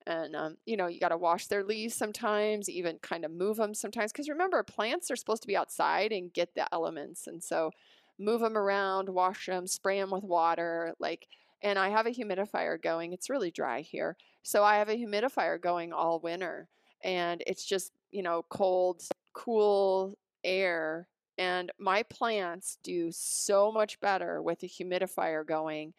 And um, you know, you got to wash their leaves sometimes, even kind of move them sometimes. Because remember, plants are supposed to be outside and get the elements, and so move them around, wash them, spray them with water. Like, and I have a humidifier going. It's really dry here, so I have a humidifier going all winter, and it's just you know cold, cool air. And my plants do so much better with a humidifier going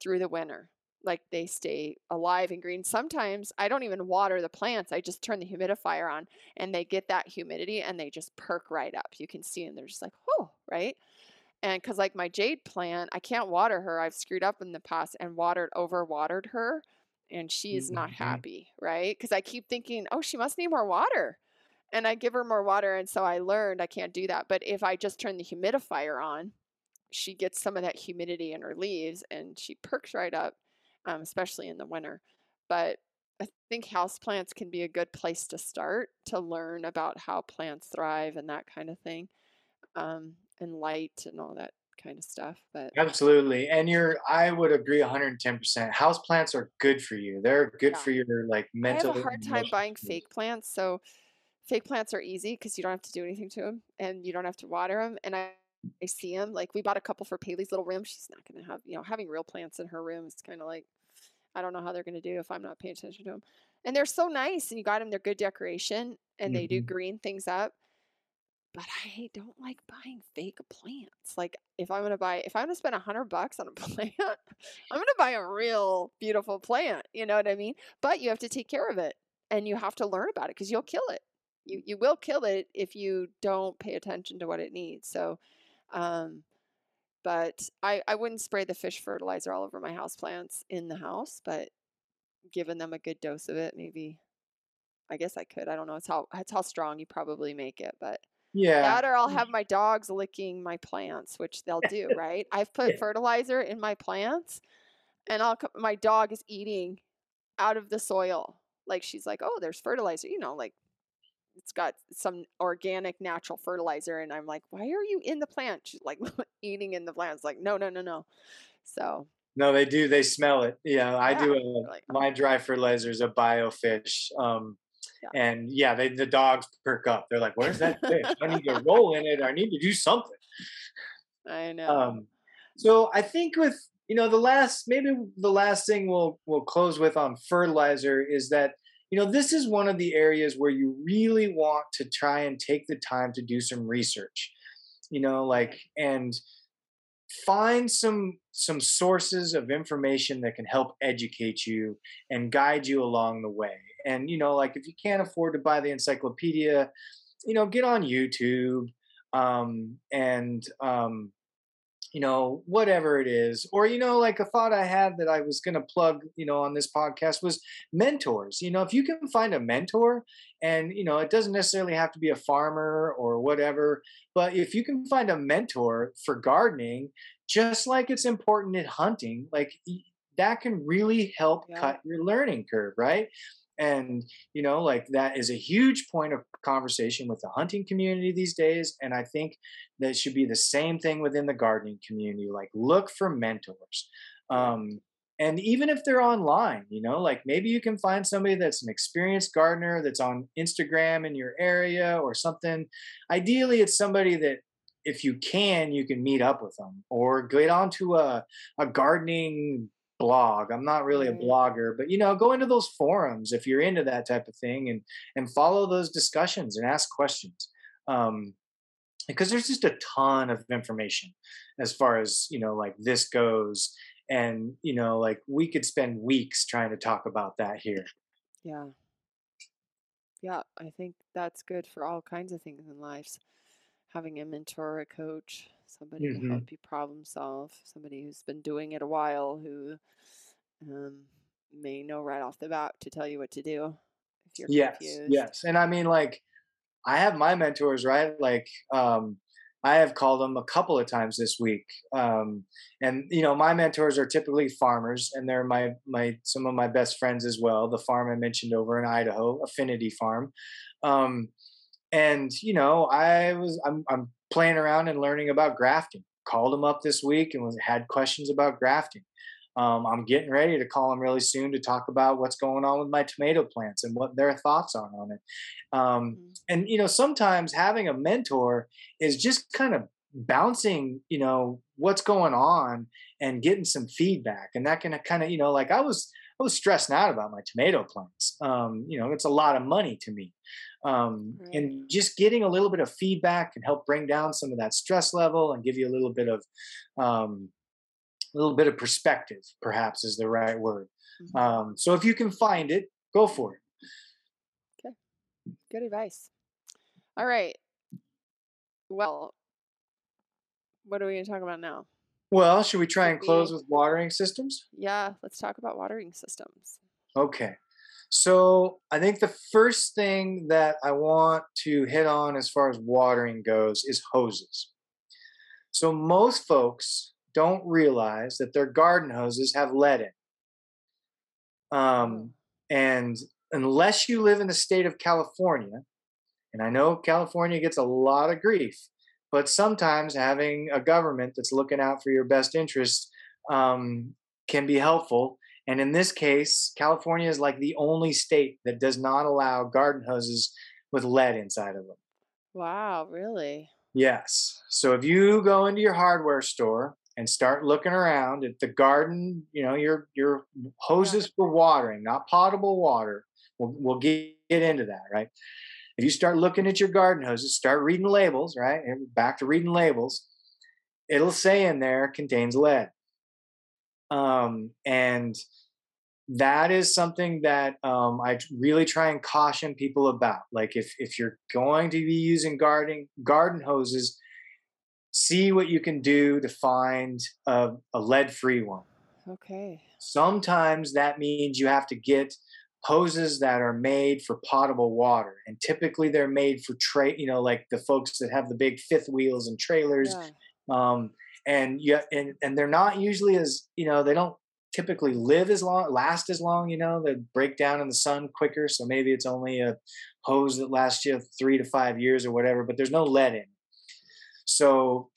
through the winter. Like they stay alive and green. Sometimes I don't even water the plants. I just turn the humidifier on and they get that humidity and they just perk right up. You can see and they're just like, oh, right? And because like my jade plant, I can't water her. I've screwed up in the past and watered, over watered her. And she's not Mhm. happy, right? Because I keep thinking, oh, she must need more water. And I give her more water. And so I learned I can't do that. But if I just turn the humidifier on, she gets some of that humidity in her leaves and she perks right up, um, especially in the winter. But I think houseplants can be a good place to start to learn about how plants thrive and that kind of thing, um, and light and all that kind of stuff. But Absolutely. And you're I would agree 110%. House plants are good for you. They're good Yeah. for your like mental I have a hard time buying fake plants. So fake plants are easy because you don't have to do anything to them and you don't have to water them. And I, I see them. Like we bought a couple for Paley's little room. She's not going to have, you know, having real plants in her room is kind of like, I don't know how they're going to do if I'm not paying attention to them. And they're so nice and you got them. They're good decoration and they do Mhm. green things up. But I don't like buying fake plants. Like if I'm gonna buy, if I'm gonna spend a hundred bucks on a plant, I'm gonna buy a real beautiful plant. You know what I mean? But you have to take care of it, and you have to learn about it because you'll kill it. You you will kill it if you don't pay attention to what it needs. So, um, but I I wouldn't spray the fish fertilizer all over my house plants in the house, but giving them a good dose of it, maybe. I guess I could. I don't know. It's how it's how strong you probably make it, but. Yeah. That or I'll have my dogs licking my plants, which they'll do, right? I've put fertilizer in my plants and I'll my dog is eating out of the soil. Like she's like, "Oh, there's fertilizer." You know, like it's got some organic natural fertilizer and i'm like why are you in the plant? She's like eating in the plant. It's like no no no no. So no they do they smell it. Yeah i do a, like oh, my dry fertilizer is a biofish um yeah. and yeah they the dogs perk up. They're like where's that fish? I need to roll in it. I need to do something. I know. Um so i think with you know the last maybe the last thing we'll we'll close with on fertilizer is that you know this is one of the areas where you really want to try and take the time to do some research you know like and find some some sources of information that can help educate you and guide you along the way. And you know like if you can't afford to buy the encyclopedia you know get on youtube um and um you know, whatever it is. Or, you know, like a thought I had that I was going to plug, you know, on this podcast was mentors. You know, if you can find a mentor and, you know, it doesn't necessarily have to be a farmer or whatever, but if you can find a mentor for gardening, just like it's important in hunting, like that can really help yeah cut your learning curve, right? And you know like that is a huge point of conversation with the hunting community these days and i think that should be the same thing within the gardening community like look for mentors um and even if they're online you know like maybe you can find somebody that's an experienced gardener that's on instagram in your area or something. Ideally it's somebody that if you can you can meet up with them or get onto a, a gardening blog. I'm not really a blogger, but you know, go into those forums if you're into that type of thing and and follow those discussions and ask questions. Um because there's just a ton of information as far as, you know, like this goes and, you know, like we could spend weeks trying to talk about that here. yeah yeah i think that's good for all kinds of things in lives having a mentor a coach somebody to Mhm. help you problem solve somebody who's been doing it a while who um, may know right off the bat to tell you what to do if you're Yes, confused. yes. And I mean like I have my mentors, right? Like um I have called them a couple of times this week. Um and you know, my mentors are typically farmers and they're my my some of my best friends as well. The farm I mentioned over in Idaho, Affinity Farm. Um and you know, I was I'm I'm playing around and learning about grafting. Called him up this week and was had questions about grafting. Um, I'm getting ready to call him really soon to talk about what's going on with my tomato plants and what their thoughts are on it. Um, Mhm. and you know, sometimes having a mentor is just kind of bouncing, you know, what's going on and getting some feedback, and that can kind of, you know, like I was I was stressing out about my tomato plants. Um, you know, it's a lot of money to me. Um, Right. and just getting a little bit of feedback can help bring down some of that stress level and give you a little bit of um, a little bit of perspective, perhaps is the right word. Mhm. Um, so if you can find it, go for it. Okay, good advice. All right. Well, what are we going to talk about now? Well, should we try and close with watering systems? Yeah, let's talk about watering systems. Okay. So I think the first thing that I want to hit on as far as watering goes is hoses. So most folks don't realize that their garden hoses have lead in. Oh, Um, and unless you live in the state of California, and I know California gets a lot of grief, but sometimes having a government that's looking out for your best interest um, can be helpful. And in this case, California is like the only state that does not allow garden hoses with lead inside of them. wow, really? Yes. So if you go into your hardware store and start looking around at the garden, you know, your your hoses for watering, not potable water. We'll, we'll get, get into that, right? If you start looking at your garden hoses, start reading labels, right? Back to reading labels. It'll say in there contains lead. Um, and that is something that um, I really try and caution people about. Like if if you're going to be using gardening garden hoses, see what you can do to find a, a lead-free one. Okay. Sometimes that means you have to get hoses that are made for potable water, and typically they're made for tray. You know, like the folks that have the big fifth wheels and trailers Yeah. um, and yeah, and and they're not usually as you know they don't typically live as long, last as long. You know, they break down in the sun quicker. So maybe it's only a hose that lasts you three to five years or whatever. But there's no lead in. So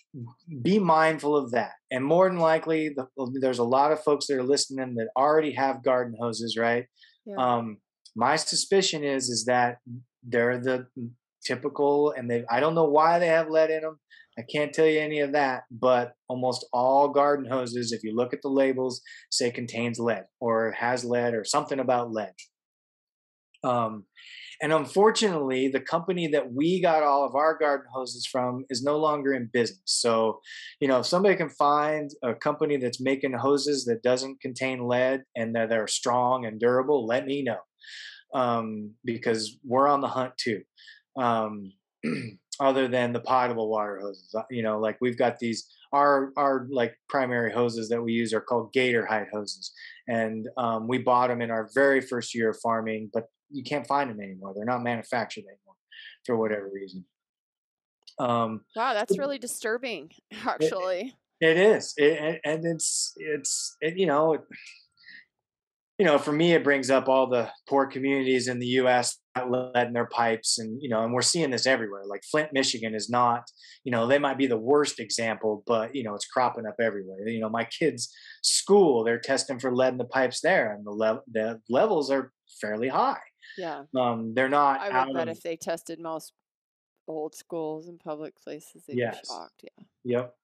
be mindful of that. And more than likely, the, there's a lot of folks that are listening that already have garden hoses, right? Yeah. Um, my suspicion is is that they're the typical, and they I don't know why they have lead in them. I can't tell you any of that, but almost all garden hoses, if you look at the labels, say contains lead or has lead or something about lead. Um, and unfortunately, the company that we got all of our garden hoses from is no longer in business. So, you know, if somebody can find a company that's making hoses that doesn't contain lead and that are strong and durable, let me know um, because we're on the hunt too. Um, other than the potable water hoses, uh, you know, like we've got these our our like primary hoses that we use are called gator hide hoses, and um, we bought them in our very first year of farming, but you can't find them anymore. They're not manufactured anymore for whatever reason. Um, wow, that's really disturbing, actually. It, it is, it, and it's it's it, you know, you know, for me, it brings up all the poor communities in the U.S. that lead in their pipes, and you know, and we're seeing this everywhere. Like Flint, Michigan, is not, you know, they might be the worst example, but you know, it's cropping up everywhere. You know, my kids' school, they're testing for lead in the pipes there, and the level the levels are fairly high. Yeah. Um, they're not. I would bet of- if they tested most old schools and public places, they'd Yes. be shocked. Yeah. Yep,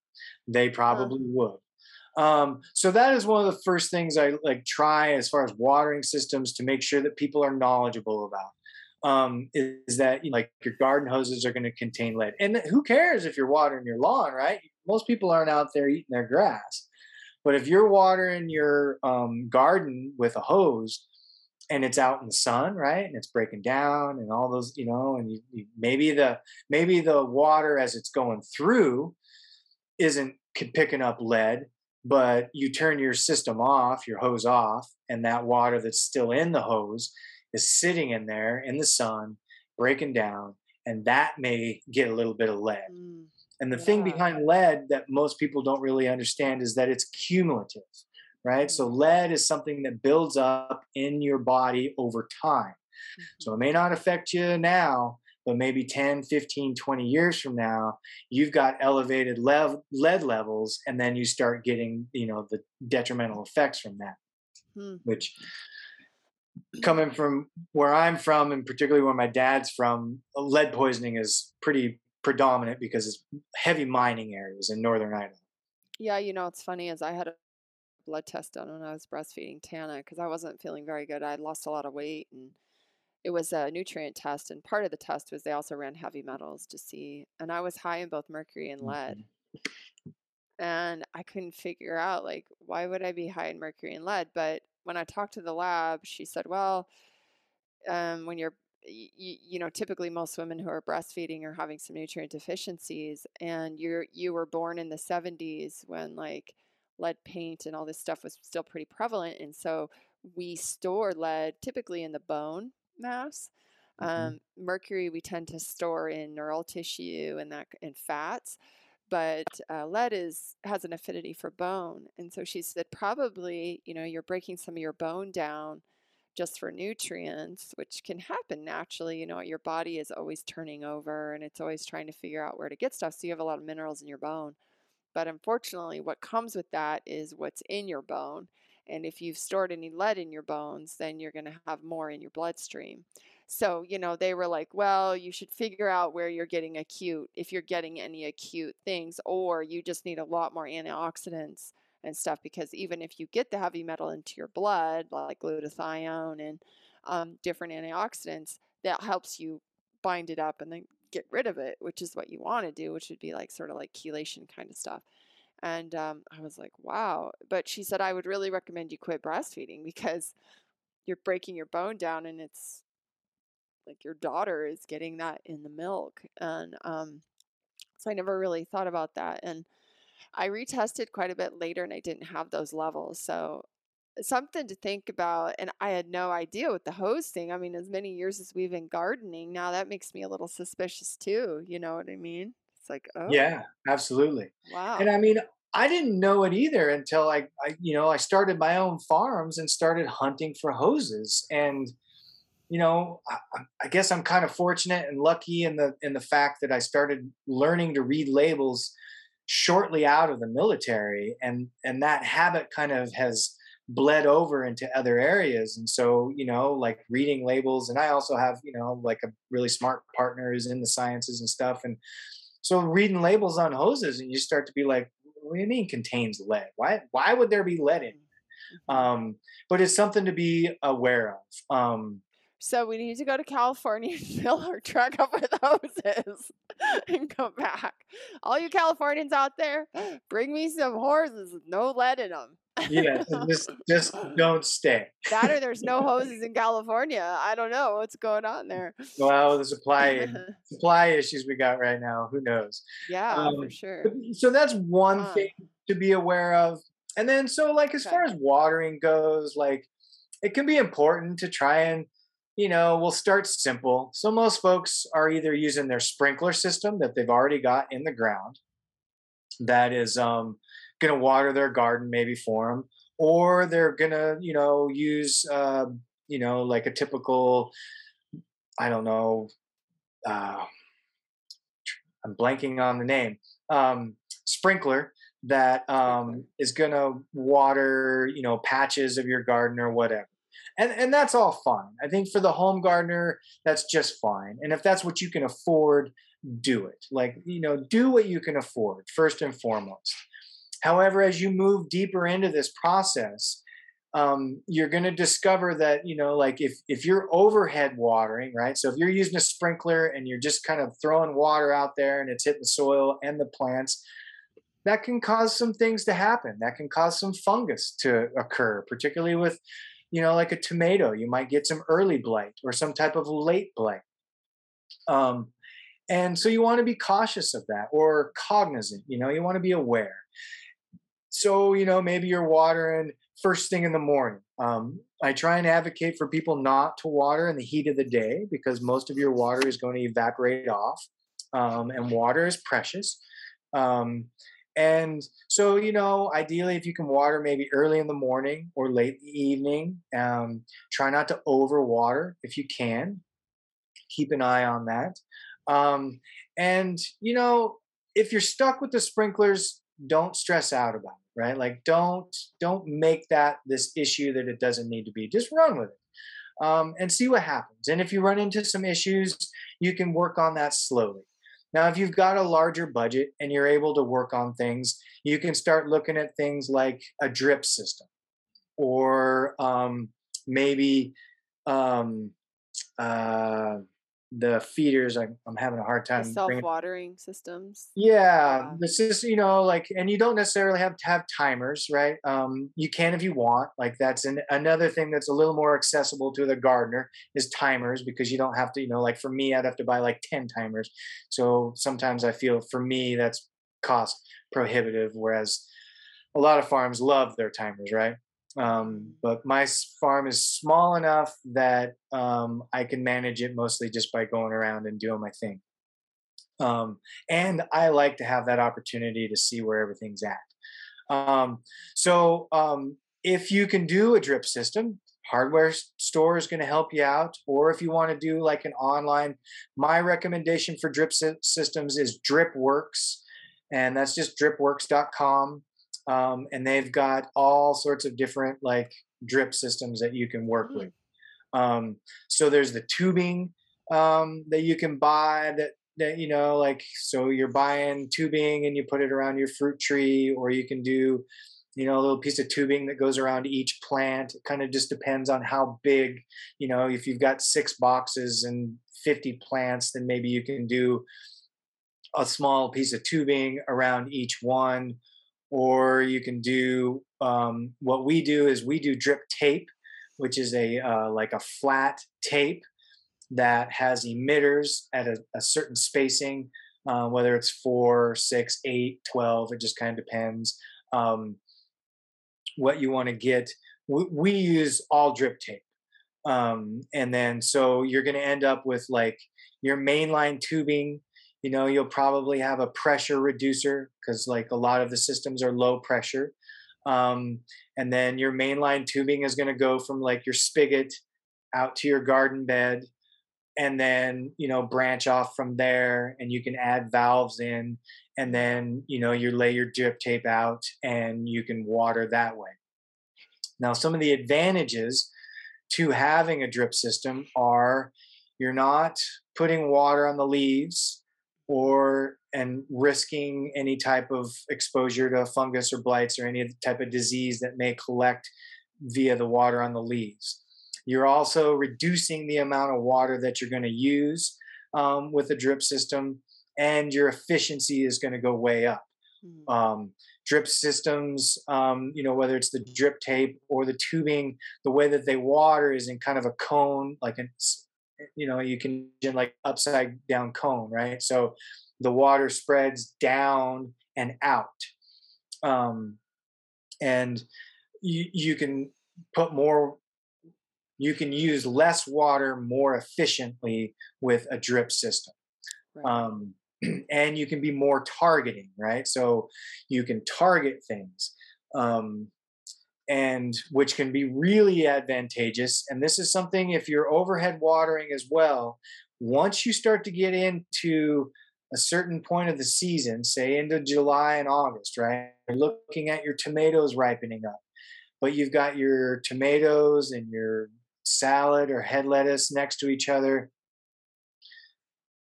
they probably would. Um, so that is one of the first things I like try as far as watering systems to make sure that people are knowledgeable about. Um, is, is that you know, like your garden hoses are going to contain lead, and who cares if you're watering your lawn, right? Most people aren't out there eating their grass, but if you're watering your um, garden with a hose and it's out in the sun, right, and it's breaking down and all those, you know, and you, you, maybe the maybe the water as it's going through isn't picking up lead, but you turn your system off, your hose off, and that water that's still in the hose is sitting in there in the sun, breaking down, and that may get a little bit of lead. Mm. And the thing behind lead that most people don't really understand is that it's cumulative, right? So lead is something that builds up in your body over time. So it may not affect you now, but maybe 10, 15, 20 years from now, you've got elevated lev- lead levels, and then you start getting, you know, the detrimental effects from that, Hmm. which coming from where I'm from, and particularly where my dad's from, lead poisoning is pretty predominant because it's heavy mining areas in northern Idaho. Yeah, you know, it's funny as I had a blood test done when I was breastfeeding Tana because I wasn't feeling very good. I had lost a lot of weight and it was a nutrient test. And part of the test was they also ran heavy metals to see. And I was high in both mercury and lead. And I couldn't figure out, like, why would I be high in mercury and lead? But when I talked to the lab, she said, well, um, when you're y- y- you know typically most women who are breastfeeding are having some nutrient deficiencies and you're you were born in the 70s when like lead paint and all this stuff was still pretty prevalent and so we store lead typically in the bone mass Mhm. um, mercury we tend to store in neural tissue and that and fats but uh, lead is has an affinity for bone and so she said probably you know you're breaking some of your bone down just for nutrients, which can happen naturally. You know, your body is always turning over and it's always trying to figure out where to get stuff. So you have a lot of minerals in your bone. But unfortunately, what comes with that is what's in your bone. And if you've stored any lead in your bones, then you're going to have more in your bloodstream. So, you know, they were like, well, you should figure out where you're getting acute, if you're getting any acute things, or you just need a lot more antioxidants and stuff because even if you get the heavy metal into your blood, like glutathione and um, different antioxidants, that helps you bind it up and then get rid of it, which is what you want to do, which would be like sort of like chelation kind of stuff. And um, I was like, wow. But she said, I would really recommend you quit breastfeeding because you're breaking your bone down and it's like your daughter is getting that in the milk. And um, so I never really thought about that. And I retested quite a bit later and I didn't have those levels. So something to think about. And I had no idea with the hose thing. I mean, as many years as we've been gardening, now that makes me a little suspicious too. You know what I mean? It's like, oh, Yeah, absolutely. wow. And I mean, I didn't know it either until I, I, you know, I started my own farms and started hunting for hoses. And, you know, I, I guess I'm kind of fortunate and lucky in the in the fact that I started learning to read labels shortly out of the military, and and that habit kind of has bled over into other areas and so you know like reading labels and i also have you know like a really smart partner who's in the sciences and stuff and so reading labels on hoses and you start to be like what do you mean contains lead? Why why would there be lead in? Mm-hmm. Um, but it's something to be aware of. Um, so we need to go to California and fill our truck up with hoses and come back. All you Californians out there, bring me some horses with no lead in them. Yeah, just just don't stay. that or there's no hoses in California. I don't know what's going on there. Well, the supply supply issues we got right now. Who knows? Yeah, um, for sure. So that's one thing to be aware of. And then so like as okay. far as watering goes, like it can be important to try and you know, we'll start simple. So most folks are either using their sprinkler system that they've already got in the ground that is um going to water their garden maybe for them or they're going to you know use uh, you know like a typical i don't know uh, i'm blanking on the name um, sprinkler that um, is going to water you know patches of your garden or whatever. And and that's all fine. I think for the home gardener that's just fine. And if that's what you can afford do it. Like you know do what you can afford first and foremost However, as you move deeper into this process, um, you're going to discover that you know like if if you're overhead watering right? So if you're using a sprinkler and you're just kind of throwing water out there and it's hitting the soil and the plants that can cause some things to happen. That can cause some fungus to occur particularly with you know like a tomato. You might get some early blight or some type of late blight. Um, and so you want to be cautious of that or cognizant you know you want to be aware so, you know, maybe you're watering first thing in the morning. Um, I try and advocate for people not to water in the heat of the day because most of your water is going to evaporate off, um, and water is precious. Um, and so, you know, ideally, if you can water maybe early in the morning or late in the evening, um, try not to overwater if you can. Keep an eye on that. Um, and, you know, if you're stuck with the sprinklers, don't stress out about it right? Like don't don't make that this issue that it doesn't need to be. Just run with it um, and see what happens. And if you run into some issues you can work on that slowly. Now if you've got a larger budget and you're able to work on things you can start looking at things like a drip system or um, maybe um, uh, the feeders I, am having a hard time self-watering systems? Yeah, yeah. this is you know like and you don't necessarily have to have timers right? Um, you can if you want like that's an, another thing that's a little more accessible to the gardener is timers because you don't have to you know like for me i'd have to buy like 10 timers. So sometimes i feel for me that's cost prohibitive whereas a lot of farms love their timers right um, but my farm is small enough that um, I can manage it mostly just by going around and doing my thing. Um, and I like to have that opportunity to see where everything's at. Um, so um, if you can do a drip system, hardware store is going to help you out. Or if you want to do like an online, my recommendation for drip systems is DripWorks, and that's just dripworks.com um, and they've got all sorts of different like drip systems that you can work mm-hmm. with. Um, so there's the tubing um, that you can buy that that you know like so you're buying tubing and you put it around your fruit tree, or you can do you know a little piece of tubing that goes around each plant. It kind of just depends on how big. You know, if you've got six boxes and 50 plants, then maybe you can do a small piece of tubing around each one or you can do um, what we do is we do drip tape which is a uh, like a flat tape that has emitters at a, a certain spacing uh, whether it's four six eight 12 it just kind of depends um, what you want to get. We, we, use all drip tape um, and then so you're going to end up with like your mainline tubing you know you'll probably have a pressure reducer because like a lot of the systems are low pressure um, and then your mainline tubing is going to go from like your spigot out to your garden bed and then you know branch off from there and you can add valves in and then you know you lay your drip tape out and you can water that way. Now some of the advantages to having a drip system are you're not putting water on the leaves or and risking any type of exposure to fungus or blights or any type of disease that may collect via the water on the leaves. You're also reducing the amount of water that you're going to use um, with a drip system, and your efficiency is going to go way up. Mm. Um, drip systems, um, you know, whether it's the drip tape or the tubing, the way that they water is in kind of a cone, like a you know you can like upside down cone right so the water spreads down and out um, and you, you can put more you can use less water more efficiently with a drip system right. um, and you can be more targeting right so you can target things um, and which can be really advantageous. And this is something if you're overhead watering as well, once you start to get into a certain point of the season, say into July and August, right? You're looking at your tomatoes ripening up, but you've got your tomatoes and your salad or head lettuce next to each other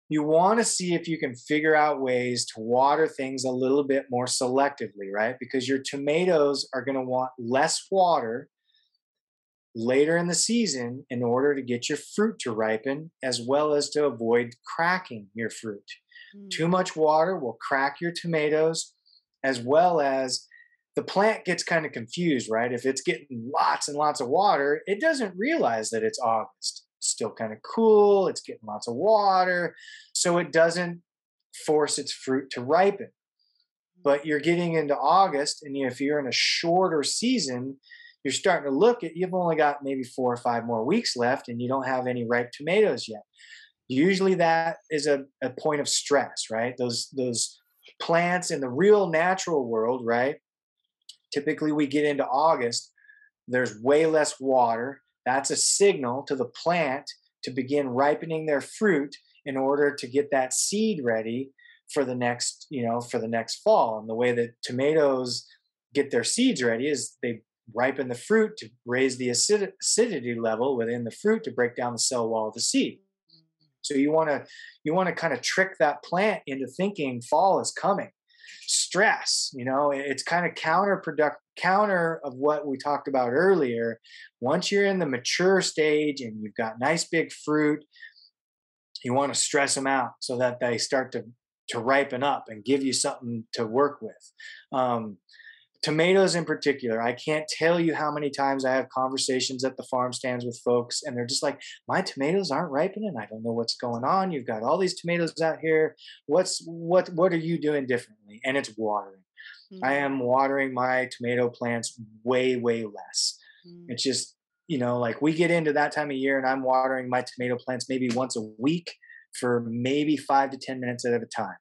you want to see if you can figure out ways to water things a little bit more selectively, right? Because your tomatoes are going to want less water later in the season in order to get your fruit to ripen, as well as to avoid cracking your fruit. Mm. Too much water will crack your tomatoes, as well as the plant gets kind of confused, right? If it's getting lots and lots of water, it doesn't realize that it's August still kind of cool, it's getting lots of water, so it doesn't force its fruit to ripen. Mm. But you're getting into August, and if you're in a shorter season, you're starting to look at you've only got maybe four or five more weeks left, and you don't have any ripe tomatoes yet. Usually, that is a, a point of stress, right? Those those plants in the real natural world, right? Typically, we get into August, there's way less water that's a signal to the plant to begin ripening their fruit in order to get that seed ready for the next, you know, for the next fall. And the way that tomatoes get their seeds ready is they ripen the fruit to raise the acid- acidity level within the fruit to break down the cell wall of the seed. So you want to you want to kind of trick that plant into thinking fall is coming stress you know it's kind of counterproductive counter of what we talked about earlier once you're in the mature stage and you've got nice big fruit you want to stress them out so that they start to to ripen up and give you something to work with. Um, tomatoes in particular i can't tell you how many times i have conversations at the farm stands with folks and they're just like my tomatoes aren't ripening. I don't know what's going on. You've got all these tomatoes out here. What's what what are you doing differently? And it's watering mm-hmm. i am watering my tomato plants way way less mm-hmm. it's just you know like we get into that time of year and i'm watering my tomato plants maybe once a week for maybe five to ten minutes at a time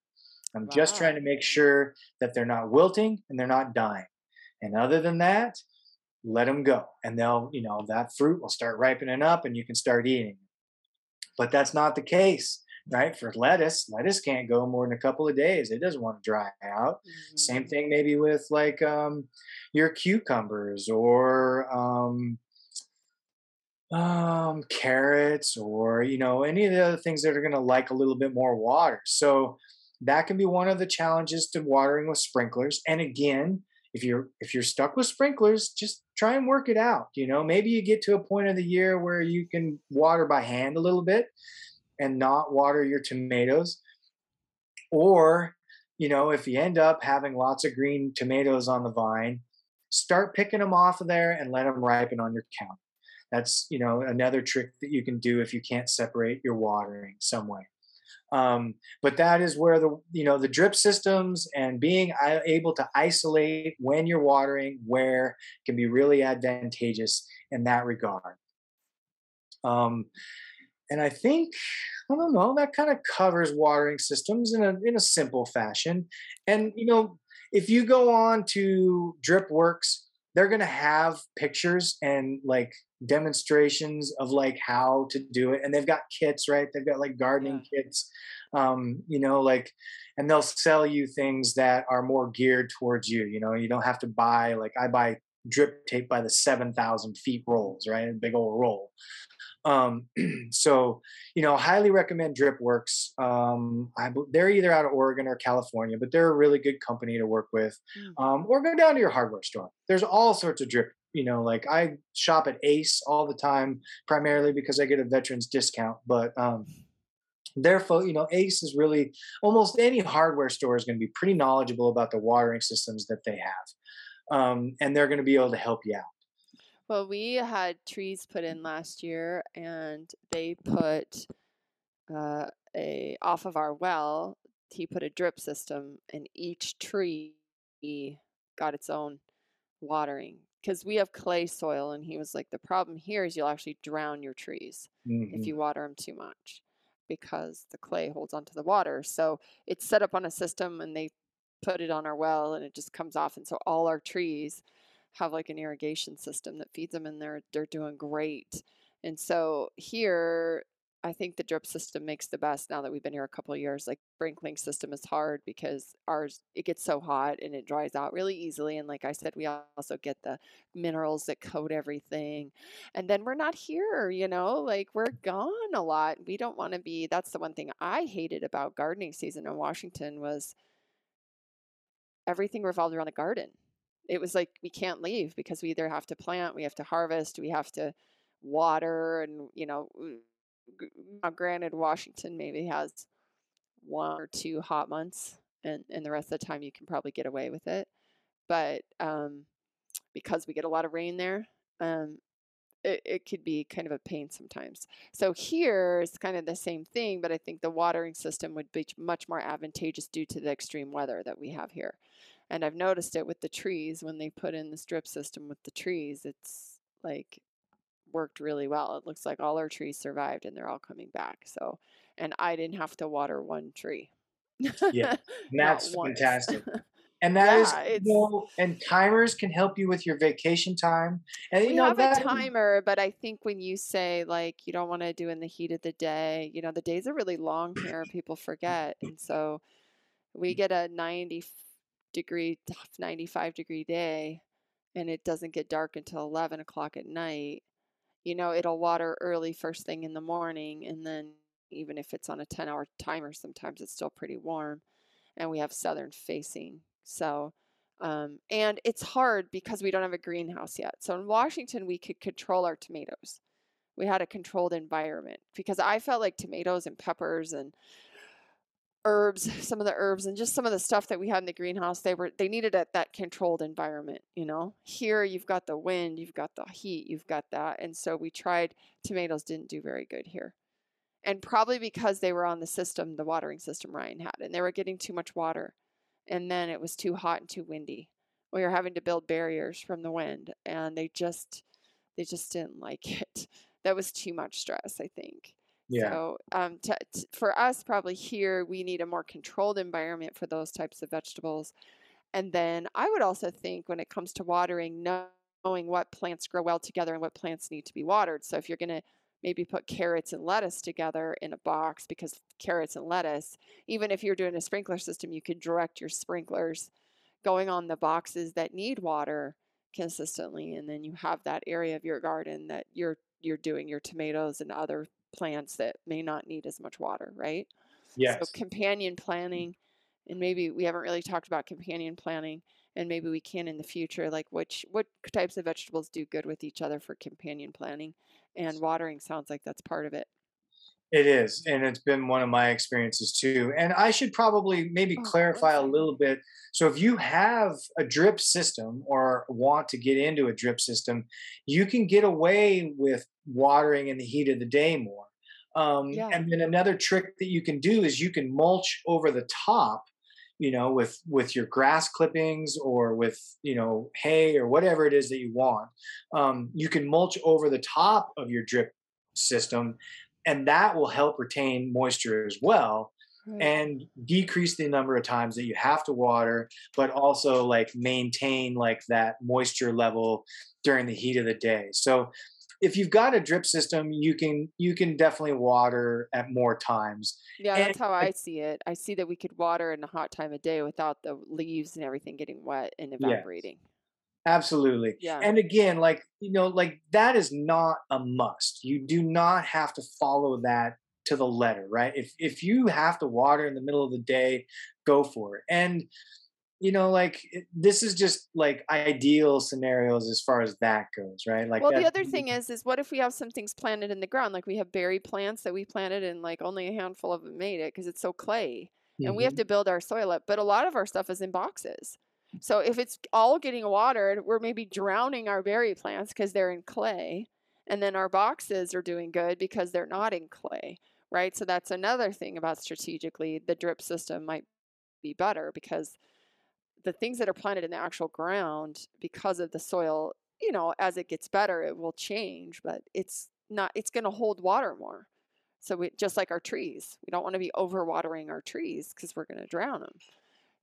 i'm wow. just trying to make sure that they're not wilting and they're not dying and other than that, let them go. And they'll, you know, that fruit will start ripening up and you can start eating. But that's not the case, right? For lettuce, lettuce can't go more than a couple of days. It doesn't want to dry out. Mm-hmm. Same thing maybe with like um, your cucumbers or um, um, carrots or, you know, any of the other things that are going to like a little bit more water. So that can be one of the challenges to watering with sprinklers. And again, if you're if you're stuck with sprinklers just try and work it out you know maybe you get to a point of the year where you can water by hand a little bit and not water your tomatoes. Or you know if you end up having lots of green tomatoes on the vine start picking them off of there and let them ripen on your counter that's you know another trick that you can do if you can't separate your watering some way. Um, but that is where the you know the drip systems and being able to isolate when you're watering where can be really advantageous in that regard. Um, and I think I don't know, that kind of covers watering systems in a in a simple fashion. And you know, if you go on to DripWorks, they're gonna have pictures and like demonstrations of like how to do it. And they've got kits, right? They've got like gardening yeah. kits. Um, you know, like and they'll sell you things that are more geared towards you. You know, you don't have to buy like I buy drip tape by the 7,000 feet rolls, right? A big old roll. Um, so, you know, highly recommend DripWorks. Um, I, they're either out of Oregon or California, but they're a really good company to work with. Mm. Um, or go down to your hardware store. There's all sorts of drip. You know, like I shop at Ace all the time, primarily because I get a veterans discount. But um, therefore, you know, Ace is really almost any hardware store is going to be pretty knowledgeable about the watering systems that they have, um, and they're going to be able to help you out. Well, we had trees put in last year, and they put uh, a off of our well. He put a drip system, and each tree got its own watering because we have clay soil. And he was like, the problem here is you'll actually drown your trees mm-hmm. if you water them too much because the clay holds onto the water. So it's set up on a system, and they put it on our well, and it just comes off. And so all our trees have like an irrigation system that feeds them and they're they're doing great. And so here I think the drip system makes the best now that we've been here a couple years. Like sprinkling system is hard because ours it gets so hot and it dries out really easily. And like I said, we also get the minerals that coat everything. And then we're not here, you know, like we're gone a lot. We don't want to be that's the one thing I hated about gardening season in Washington was everything revolved around the garden it was like we can't leave because we either have to plant, we have to harvest, we have to water, and you know, granted, Washington maybe has one or two hot months, and and the rest of the time you can probably get away with it, but um, because we get a lot of rain there, um, it, it could be kind of a pain sometimes. So here it's kind of the same thing, but I think the watering system would be much more advantageous due to the extreme weather that we have here. And I've noticed it with the trees when they put in the strip system with the trees, it's like worked really well. It looks like all our trees survived and they're all coming back. So, and I didn't have to water one tree. yeah, that's fantastic. And that yeah, is, and timers can help you with your vacation time. And we you know, have that, a timer, but I think when you say like you don't want to do in the heat of the day, you know, the days are really long here. People forget, and so we mm. get a ninety degree, 95 degree day, and it doesn't get dark until 11 o'clock at night. You know, it'll water early first thing in the morning, and then even if it's on a 10 hour timer, sometimes it's still pretty warm. And we have southern facing so, um, and it's hard because we don't have a greenhouse yet. So in Washington, we could control our tomatoes. We had a controlled environment because I felt like tomatoes and peppers and herbs, some of the herbs and just some of the stuff that we had in the greenhouse, they were they needed that controlled environment, you know. Here you've got the wind, you've got the heat, you've got that. And so we tried tomatoes didn't do very good here. And probably because they were on the system, the watering system Ryan had, and they were getting too much water and then it was too hot and too windy. We were having to build barriers from the wind, and they just they just didn't like it. That was too much stress, I think. Yeah. So, um, for us, probably here, we need a more controlled environment for those types of vegetables. And then I would also think when it comes to watering, knowing what plants grow well together and what plants need to be watered. So, if you're going to maybe put carrots and lettuce together in a box because carrots and lettuce, even if you're doing a sprinkler system, you could direct your sprinklers going on the boxes that need water consistently and then you have that area of your garden that you're you're doing your tomatoes and other plants that may not need as much water, right? Yes. So companion mm. planting and maybe we haven't really talked about companion planting and maybe we can in the future like which what types of vegetables do good with each other for companion planting and watering sounds like that's part of it it is and it's been one of my experiences too and i should probably maybe oh, clarify a little bit. So if you have a drip system or want to get into a drip system you can get away with watering in the heat of the day more. Um, yeah. and then another trick that you can do is you can mulch over the top you know with with your grass clippings or with you know hay or whatever it is that you want. Um, you can mulch over the top of your drip system and that will help retain moisture as well Right. and decrease the number of times that you have to water but also like maintain like that moisture level during the heat of the day so if you've got a drip system you can you can definitely water at more times Yeah, and- that's how I see it. I see that we could water in a hot time of day without the leaves and everything getting wet and evaporating. Absolutely Yeah. and again like you know like that is not a must you do not have to follow that to the letter right if if you have to water in the middle of the day go for it and you know like this is just like ideal scenarios as far as that goes right like well, the other thing is, is what if we have some things planted in the ground? Like we have berry plants that we planted and like only a handful of them made it because it's so clay. and we have Mhm. to build our soil up. But a lot of our stuff is in boxes. So if it's all getting watered, we're maybe drowning our berry plants because they're in clay. And then our boxes are doing good because they're not in clay, right? So that's another thing about strategically, the drip system might be better because the things that are planted in the actual ground, because of the soil, you know, as it gets better, it will change, but it's not, it's going to hold water more. So we just like our trees, we don't want to be overwatering our trees because we're going to drown them.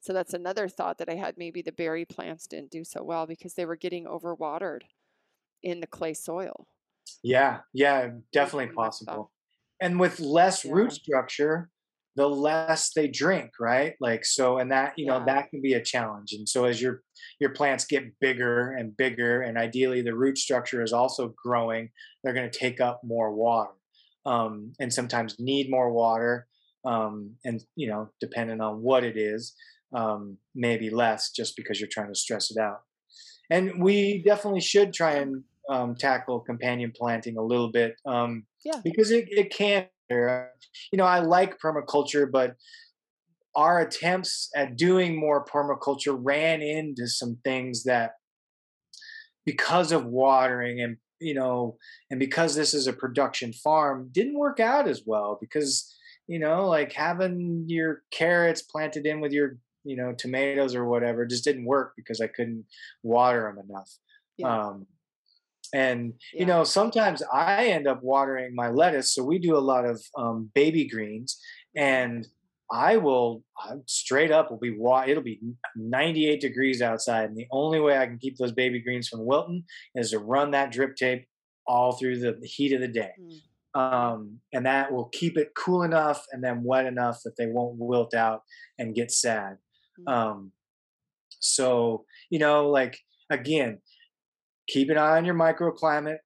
So that's another thought that I had. Maybe the berry plants didn't do so well because they were getting overwatered in the clay soil. yeah yeah definitely possible and with less Yeah. root structure the less they drink right like so and that you know that can be a challenge and so as your your plants get bigger and bigger and ideally the root structure is also growing they're going to take up more water um, and sometimes need more water um, and you know depending on what it is um, maybe less just because you're trying to stress it out and we definitely should try and um, tackle companion planting a little bit um, Yeah. because it, it can uh, you know i like permaculture but our attempts at doing more permaculture ran into some things that because of watering and you know and because this is a production farm didn't work out as well because you know like having your carrots planted in with your you know tomatoes or whatever just didn't work because i couldn't water them enough Yeah. um and you know sometimes i end up watering my lettuce so we do a lot of um, baby greens and i will I straight up will be it'll be 98 degrees outside and the only way i can keep those baby greens from wilting is to run that drip tape all through the heat of the day Mm. um, and that will keep it cool enough and then wet enough that they won't wilt out and get sad. Mm. Um, so you know, like again, keep an eye on your microclimate,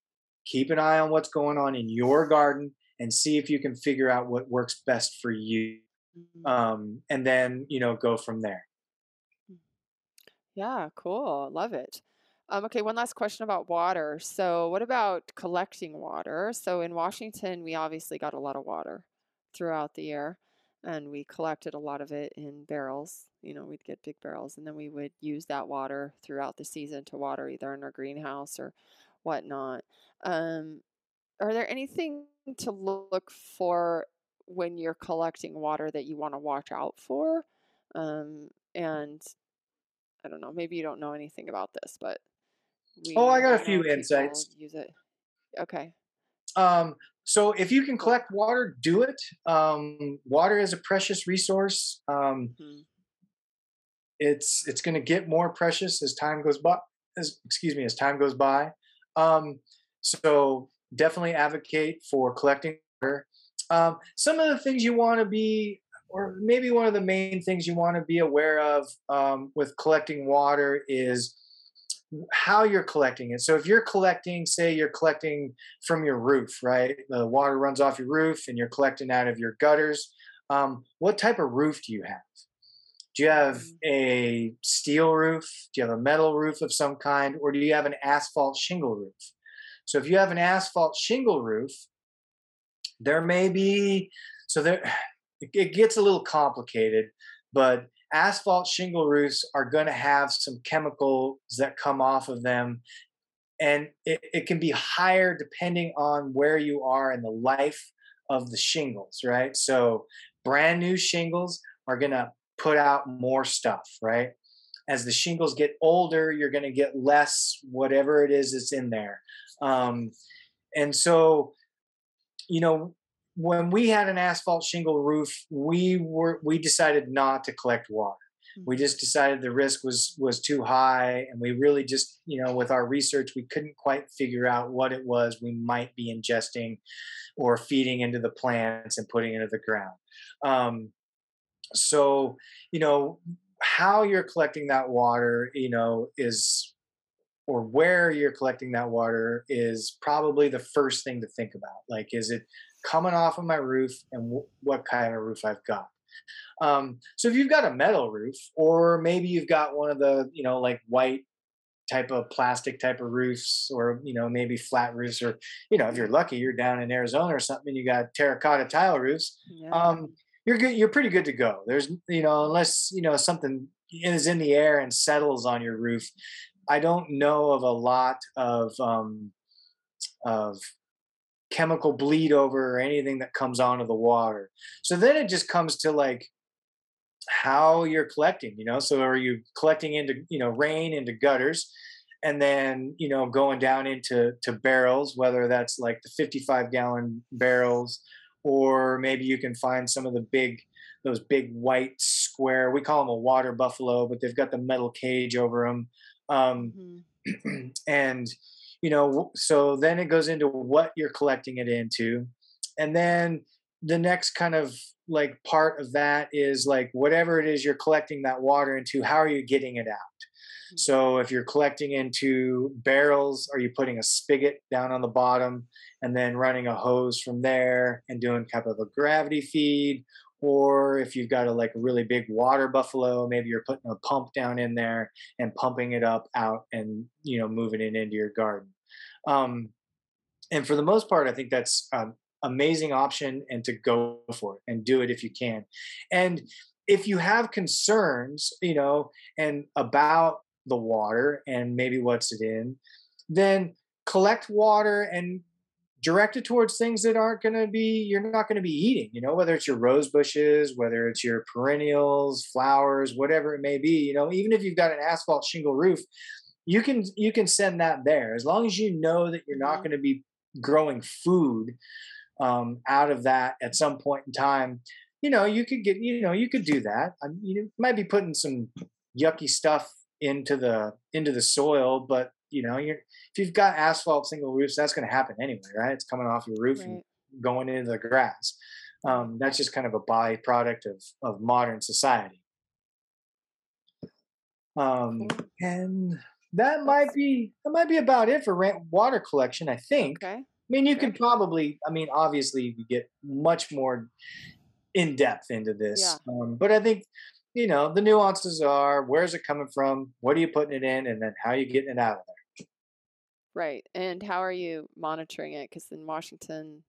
keep an eye on what's going on in your garden, and see if you can figure out what works best for you. Mhm. Um, and then you know, go from there. Yeah, cool. Love it. Um, okay, one last question about water. So, what about collecting water? So, in Washington, we obviously got a lot of water throughout the year, and we collected a lot of it in barrels. You know, we'd get big barrels, and then we would use that water throughout the season to water either in our greenhouse or whatnot. Um, are there anything to look for when you're collecting water that you want to watch out for? Um, and I don't know, maybe you don't know anything about this, but we Oh, I got a few insights. Use it. Okay. Um, so if you can collect water, do it. Um, water is a precious resource. Um, Mhm. it's it's going to get more precious as time goes by. As excuse me, as time goes by. Um, so definitely advocate for collecting water. Um, some of the things you want to be, or maybe one of the main things you want to be aware of um, with collecting water is how you're collecting it. So if you're collecting, say you're collecting from your roof, right? The water runs off your roof and you're collecting out of your gutters. Um, what type of roof do you have? Do you have a steel roof? Do you have a metal roof of some kind? Or do you have an asphalt shingle roof? So if you have an asphalt shingle roof, there may be, so there, it, it gets a little complicated, but asphalt shingle roofs are going to have some chemicals that come off of them and it, it can be higher depending on where you are in the life of the shingles right? So brand new shingles are going to put out more stuff right? As the shingles get older you're going to get less whatever it is that's in there. Um, and so you know when we had an asphalt shingle roof, we were we decided not to collect water. We Mhm. just decided the risk was was too high, and we really just you know with our research we couldn't quite figure out what it was we might be ingesting or feeding into the plants and putting into the ground. Um, so you know how you're collecting that water, you know, is or where you're collecting that water is probably the first thing to think about. Like, is it coming off of my roof and w- what kind of roof I've got? Um, so if you've got a metal roof, or maybe you've got one of the, you know, like white type of plastic type of roofs, or, you know, maybe flat roofs, or, you know, if you're lucky, you're down in Arizona or something and you got terracotta tile roofs, Yeah. um, you're good. You're pretty good to go. There's, you know, unless you know something is in the air and settles on your roof. I don't know of a lot of um, of chemical bleed over or anything that comes onto the water. So then it just comes to like how you're collecting. You know, so are you collecting into you know rain into gutters? And then you know going down into to barrels, whether that's like the 55 gallon barrels or maybe you can find some of the big those big white square we call them a water buffalo but they've got the metal cage over them um, Mhm. and you know so then it goes into what you're collecting it into. And then the next kind of like part of that is like whatever it is you're collecting that water into how are you getting it out? Mhm. so if you're collecting into barrels are you putting a spigot down on the bottom and then running a hose from there and doing kind of a gravity feed? Or if you've got a like really big water buffalo maybe you're putting a pump down in there and pumping it up out and you know moving it into your garden um, and for the most part i think that's an amazing option and to go for it and do it if you can. And if you have concerns you know and about the water and maybe what's it in then collect water and direct it towards things that aren't going to be you're not going to be eating you know whether it's your rose bushes whether it's your perennials flowers whatever it may be you know even if you've got an asphalt shingle roof you can you can send that there. As long as you know that you're not Mhm. going to be growing food um, out of that at some point in time you know you could get you know you could do that. Um, you might be putting some yucky stuff into the into the soil but you know you're if you've got asphalt single roofs that's going to happen anyway right? It's coming off your roof and going into the grass. Um, that's just kind of a byproduct of of modern society. Um, and that might be that might be about it for rent water collection i think Okay. I mean, you can probably. I mean, obviously, you get much more in depth into this, Yeah. um, but I think you know the nuances are where's it coming from, what are you putting it in, and then how are you getting it out of there. Right. And how are you monitoring it? Because in Washington,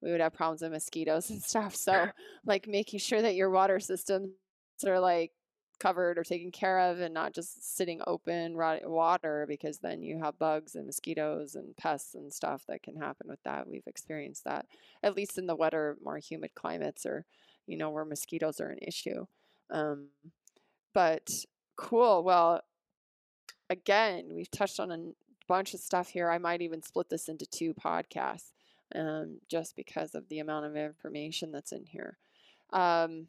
we would have problems with mosquitoes and stuff. So, like making sure that your water systems are like covered or taken care of and not just sitting open water because then you have bugs and mosquitoes and pests and stuff that can happen with that. We've experienced that, at least in the wetter, more humid climates or, you know, where mosquitoes are an issue. Um, but cool. Well, again, we've touched on a bunch of stuff here. I might even split this into two podcasts um, just because of the amount of information that's in here. Um,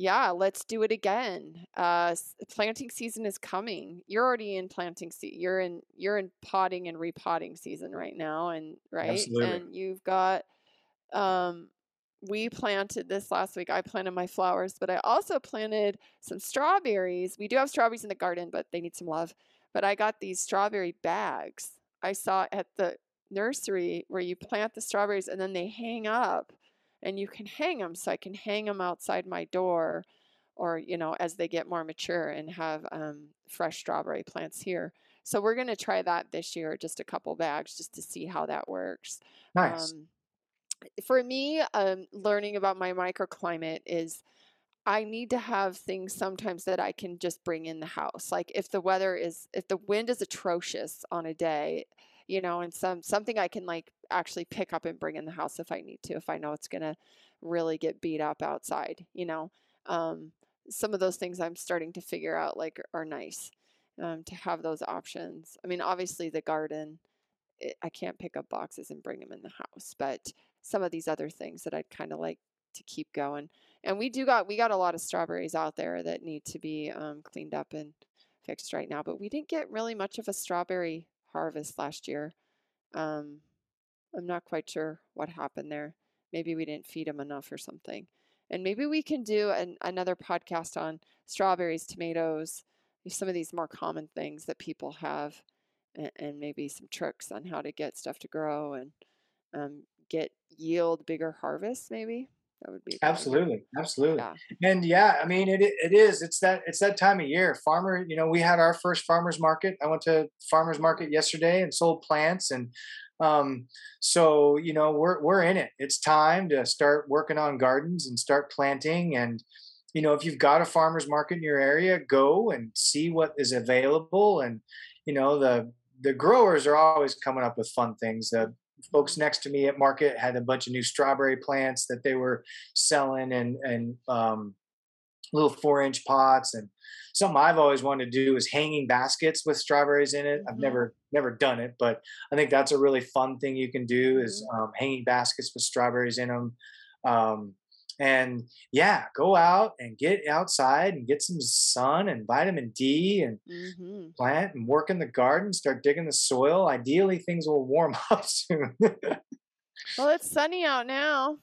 yeah, let's do it again. Uh, planting season is coming. You're already in planting season. You're in you're in potting and repotting season right now, and right, Absolutely. and you've got. Um, we planted this last week. I planted my flowers, but I also planted some strawberries. We do have strawberries in the garden, but they need some love. But I got these strawberry bags. I saw at the nursery where you plant the strawberries and then they hang up and you can hang them. So I can hang them outside my door or, you know, as they get more mature and have um, fresh strawberry plants here. So we're going to try that this year, just a couple bags, just to see how that works. Nice. Um, for me, um, learning about my microclimate is I need to have things sometimes that I can just bring in the house. Like if the weather is, if the wind is atrocious on a day, you know, and some something I can like actually pick up and bring in the house if I need to, if I know it's gonna really get beat up outside, you know. Um, some of those things I'm starting to figure out like are nice um, to have those options. I mean, obviously the garden, it, I can't pick up boxes and bring them in the house, but some of these other things that I'd kind of like to keep going. And we do got we got a lot of strawberries out there that need to be um, cleaned up and fixed right now. But we didn't get really much of a strawberry harvest last year. Um, I'm not quite sure what happened there. Maybe we didn't feed them enough or something. And maybe we can do an, another podcast on strawberries, tomatoes, some of these more common things that people have, and, and maybe some tricks on how to get stuff to grow and um, get yield bigger harvests. Maybe that would be absolutely, absolutely. Yeah. And yeah, I mean, it it is. It's that it's that time of year. Farmer, you know, we had our first farmers market. I went to farmers market yesterday and sold plants and um, so you know we're we're in it. It's time to start working on gardens and start planting. And you know if you've got a farmers market in your area, go and see what is available. And you know the the growers are always coming up with fun things. The folks next to me at market had a bunch of new strawberry plants that they were selling and and um, little four inch pots and something I've always wanted to do is hanging baskets with strawberries in it. Mm-hmm. I've never never done it, but I think that's a really fun thing you can do mm-hmm. is um, hanging baskets with strawberries in them. Um, and yeah, go out and get outside and get some sun and vitamin D and mm-hmm. plant and work in the garden, start digging the soil. Ideally, things will warm up soon. well, it's sunny out now.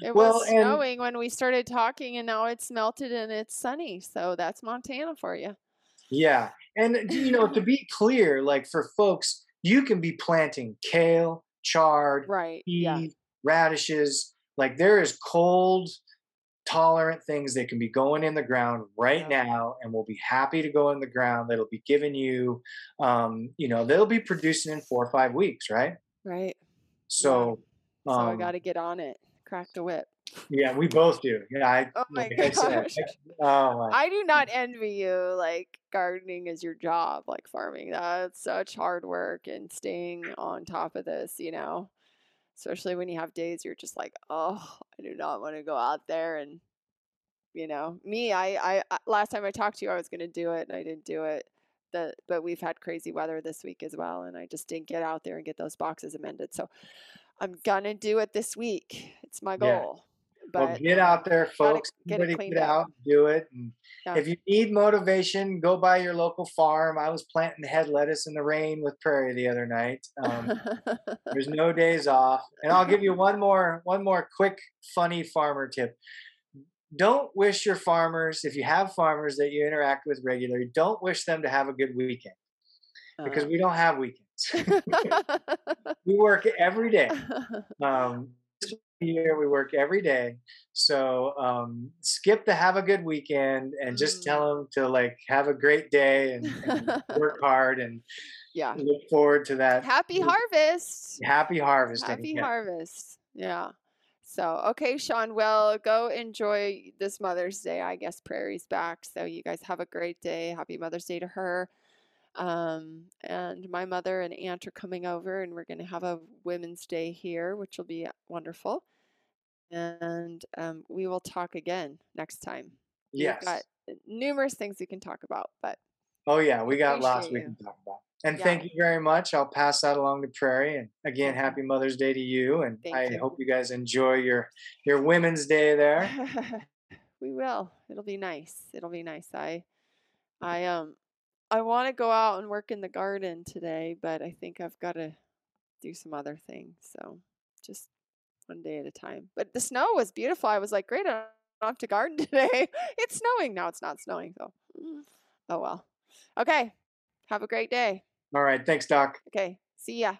It well, was snowing when we started talking, and now it's melted and it's sunny. So that's Montana for you. Yeah. And, you know, to be clear, like for folks, you can be planting kale, chard, right. Pea, yeah. radishes. Like there is cold tolerant things that can be going in the ground right yeah. now and will be happy to go in the ground that'll be giving you um you know they'll be producing in four or five weeks right right so yeah. so um, i got to get on it crack the whip. Yeah, we both do. Yeah, I. Oh my like gosh! I, oh I do not envy you. Like gardening is your job, like farming. That's such hard work and staying on top of this. You know, especially when you have days you're just like, oh, I do not want to go out there and, you know, me. I, I last time I talked to you, I was going to do it and I didn't do it. The, but we've had crazy weather this week as well, and I just didn't get out there and get those boxes amended. So I'm gonna do it this week. It's my goal. Yeah. But well, get out there, folks. Get Everybody get out, do it. And yeah. if you need motivation, go by your local farm. I was planting head lettuce in the rain with Prairie the other night. Um, there's no days off. And I'll give you one more, one more quick, funny farmer tip. Don't wish your farmers, if you have farmers that you interact with regularly, don't wish them to have a good weekend because uh. we don't have weekends. we work every day. Um, year we work every day. So um, skip the have a good weekend and just mm. tell them to like have a great day and, and work hard and yeah. look forward to that happy harvest. Happy harvest happy yeah. harvest. Yeah. So okay sean well go enjoy this mother's day i guess prairie's back so you guys have a great day. Happy mother's day to her um, and my mother and aunt are coming over, and we're going to have a Women's Day here, which will be wonderful. And um, we will talk again next time. Yes. We've got numerous things we can talk about, but. Oh, yeah, we got lots you. we can talk about. And yeah. thank you very much. I'll pass that along to Prairie. And again, happy Mother's Day to you. And thank I you. hope you guys enjoy your your Women's Day there. we will. It'll be nice. It'll be nice. I I um I want to go out and work in the garden today, but I think I've got to do some other things. So just one day at a time. But the snow was beautiful. I was like, great, I don't have to garden today. it's snowing. Now it's not snowing. So, mm, oh well. Okay. Have a great day. All right. Thanks, Doc. Okay. See ya.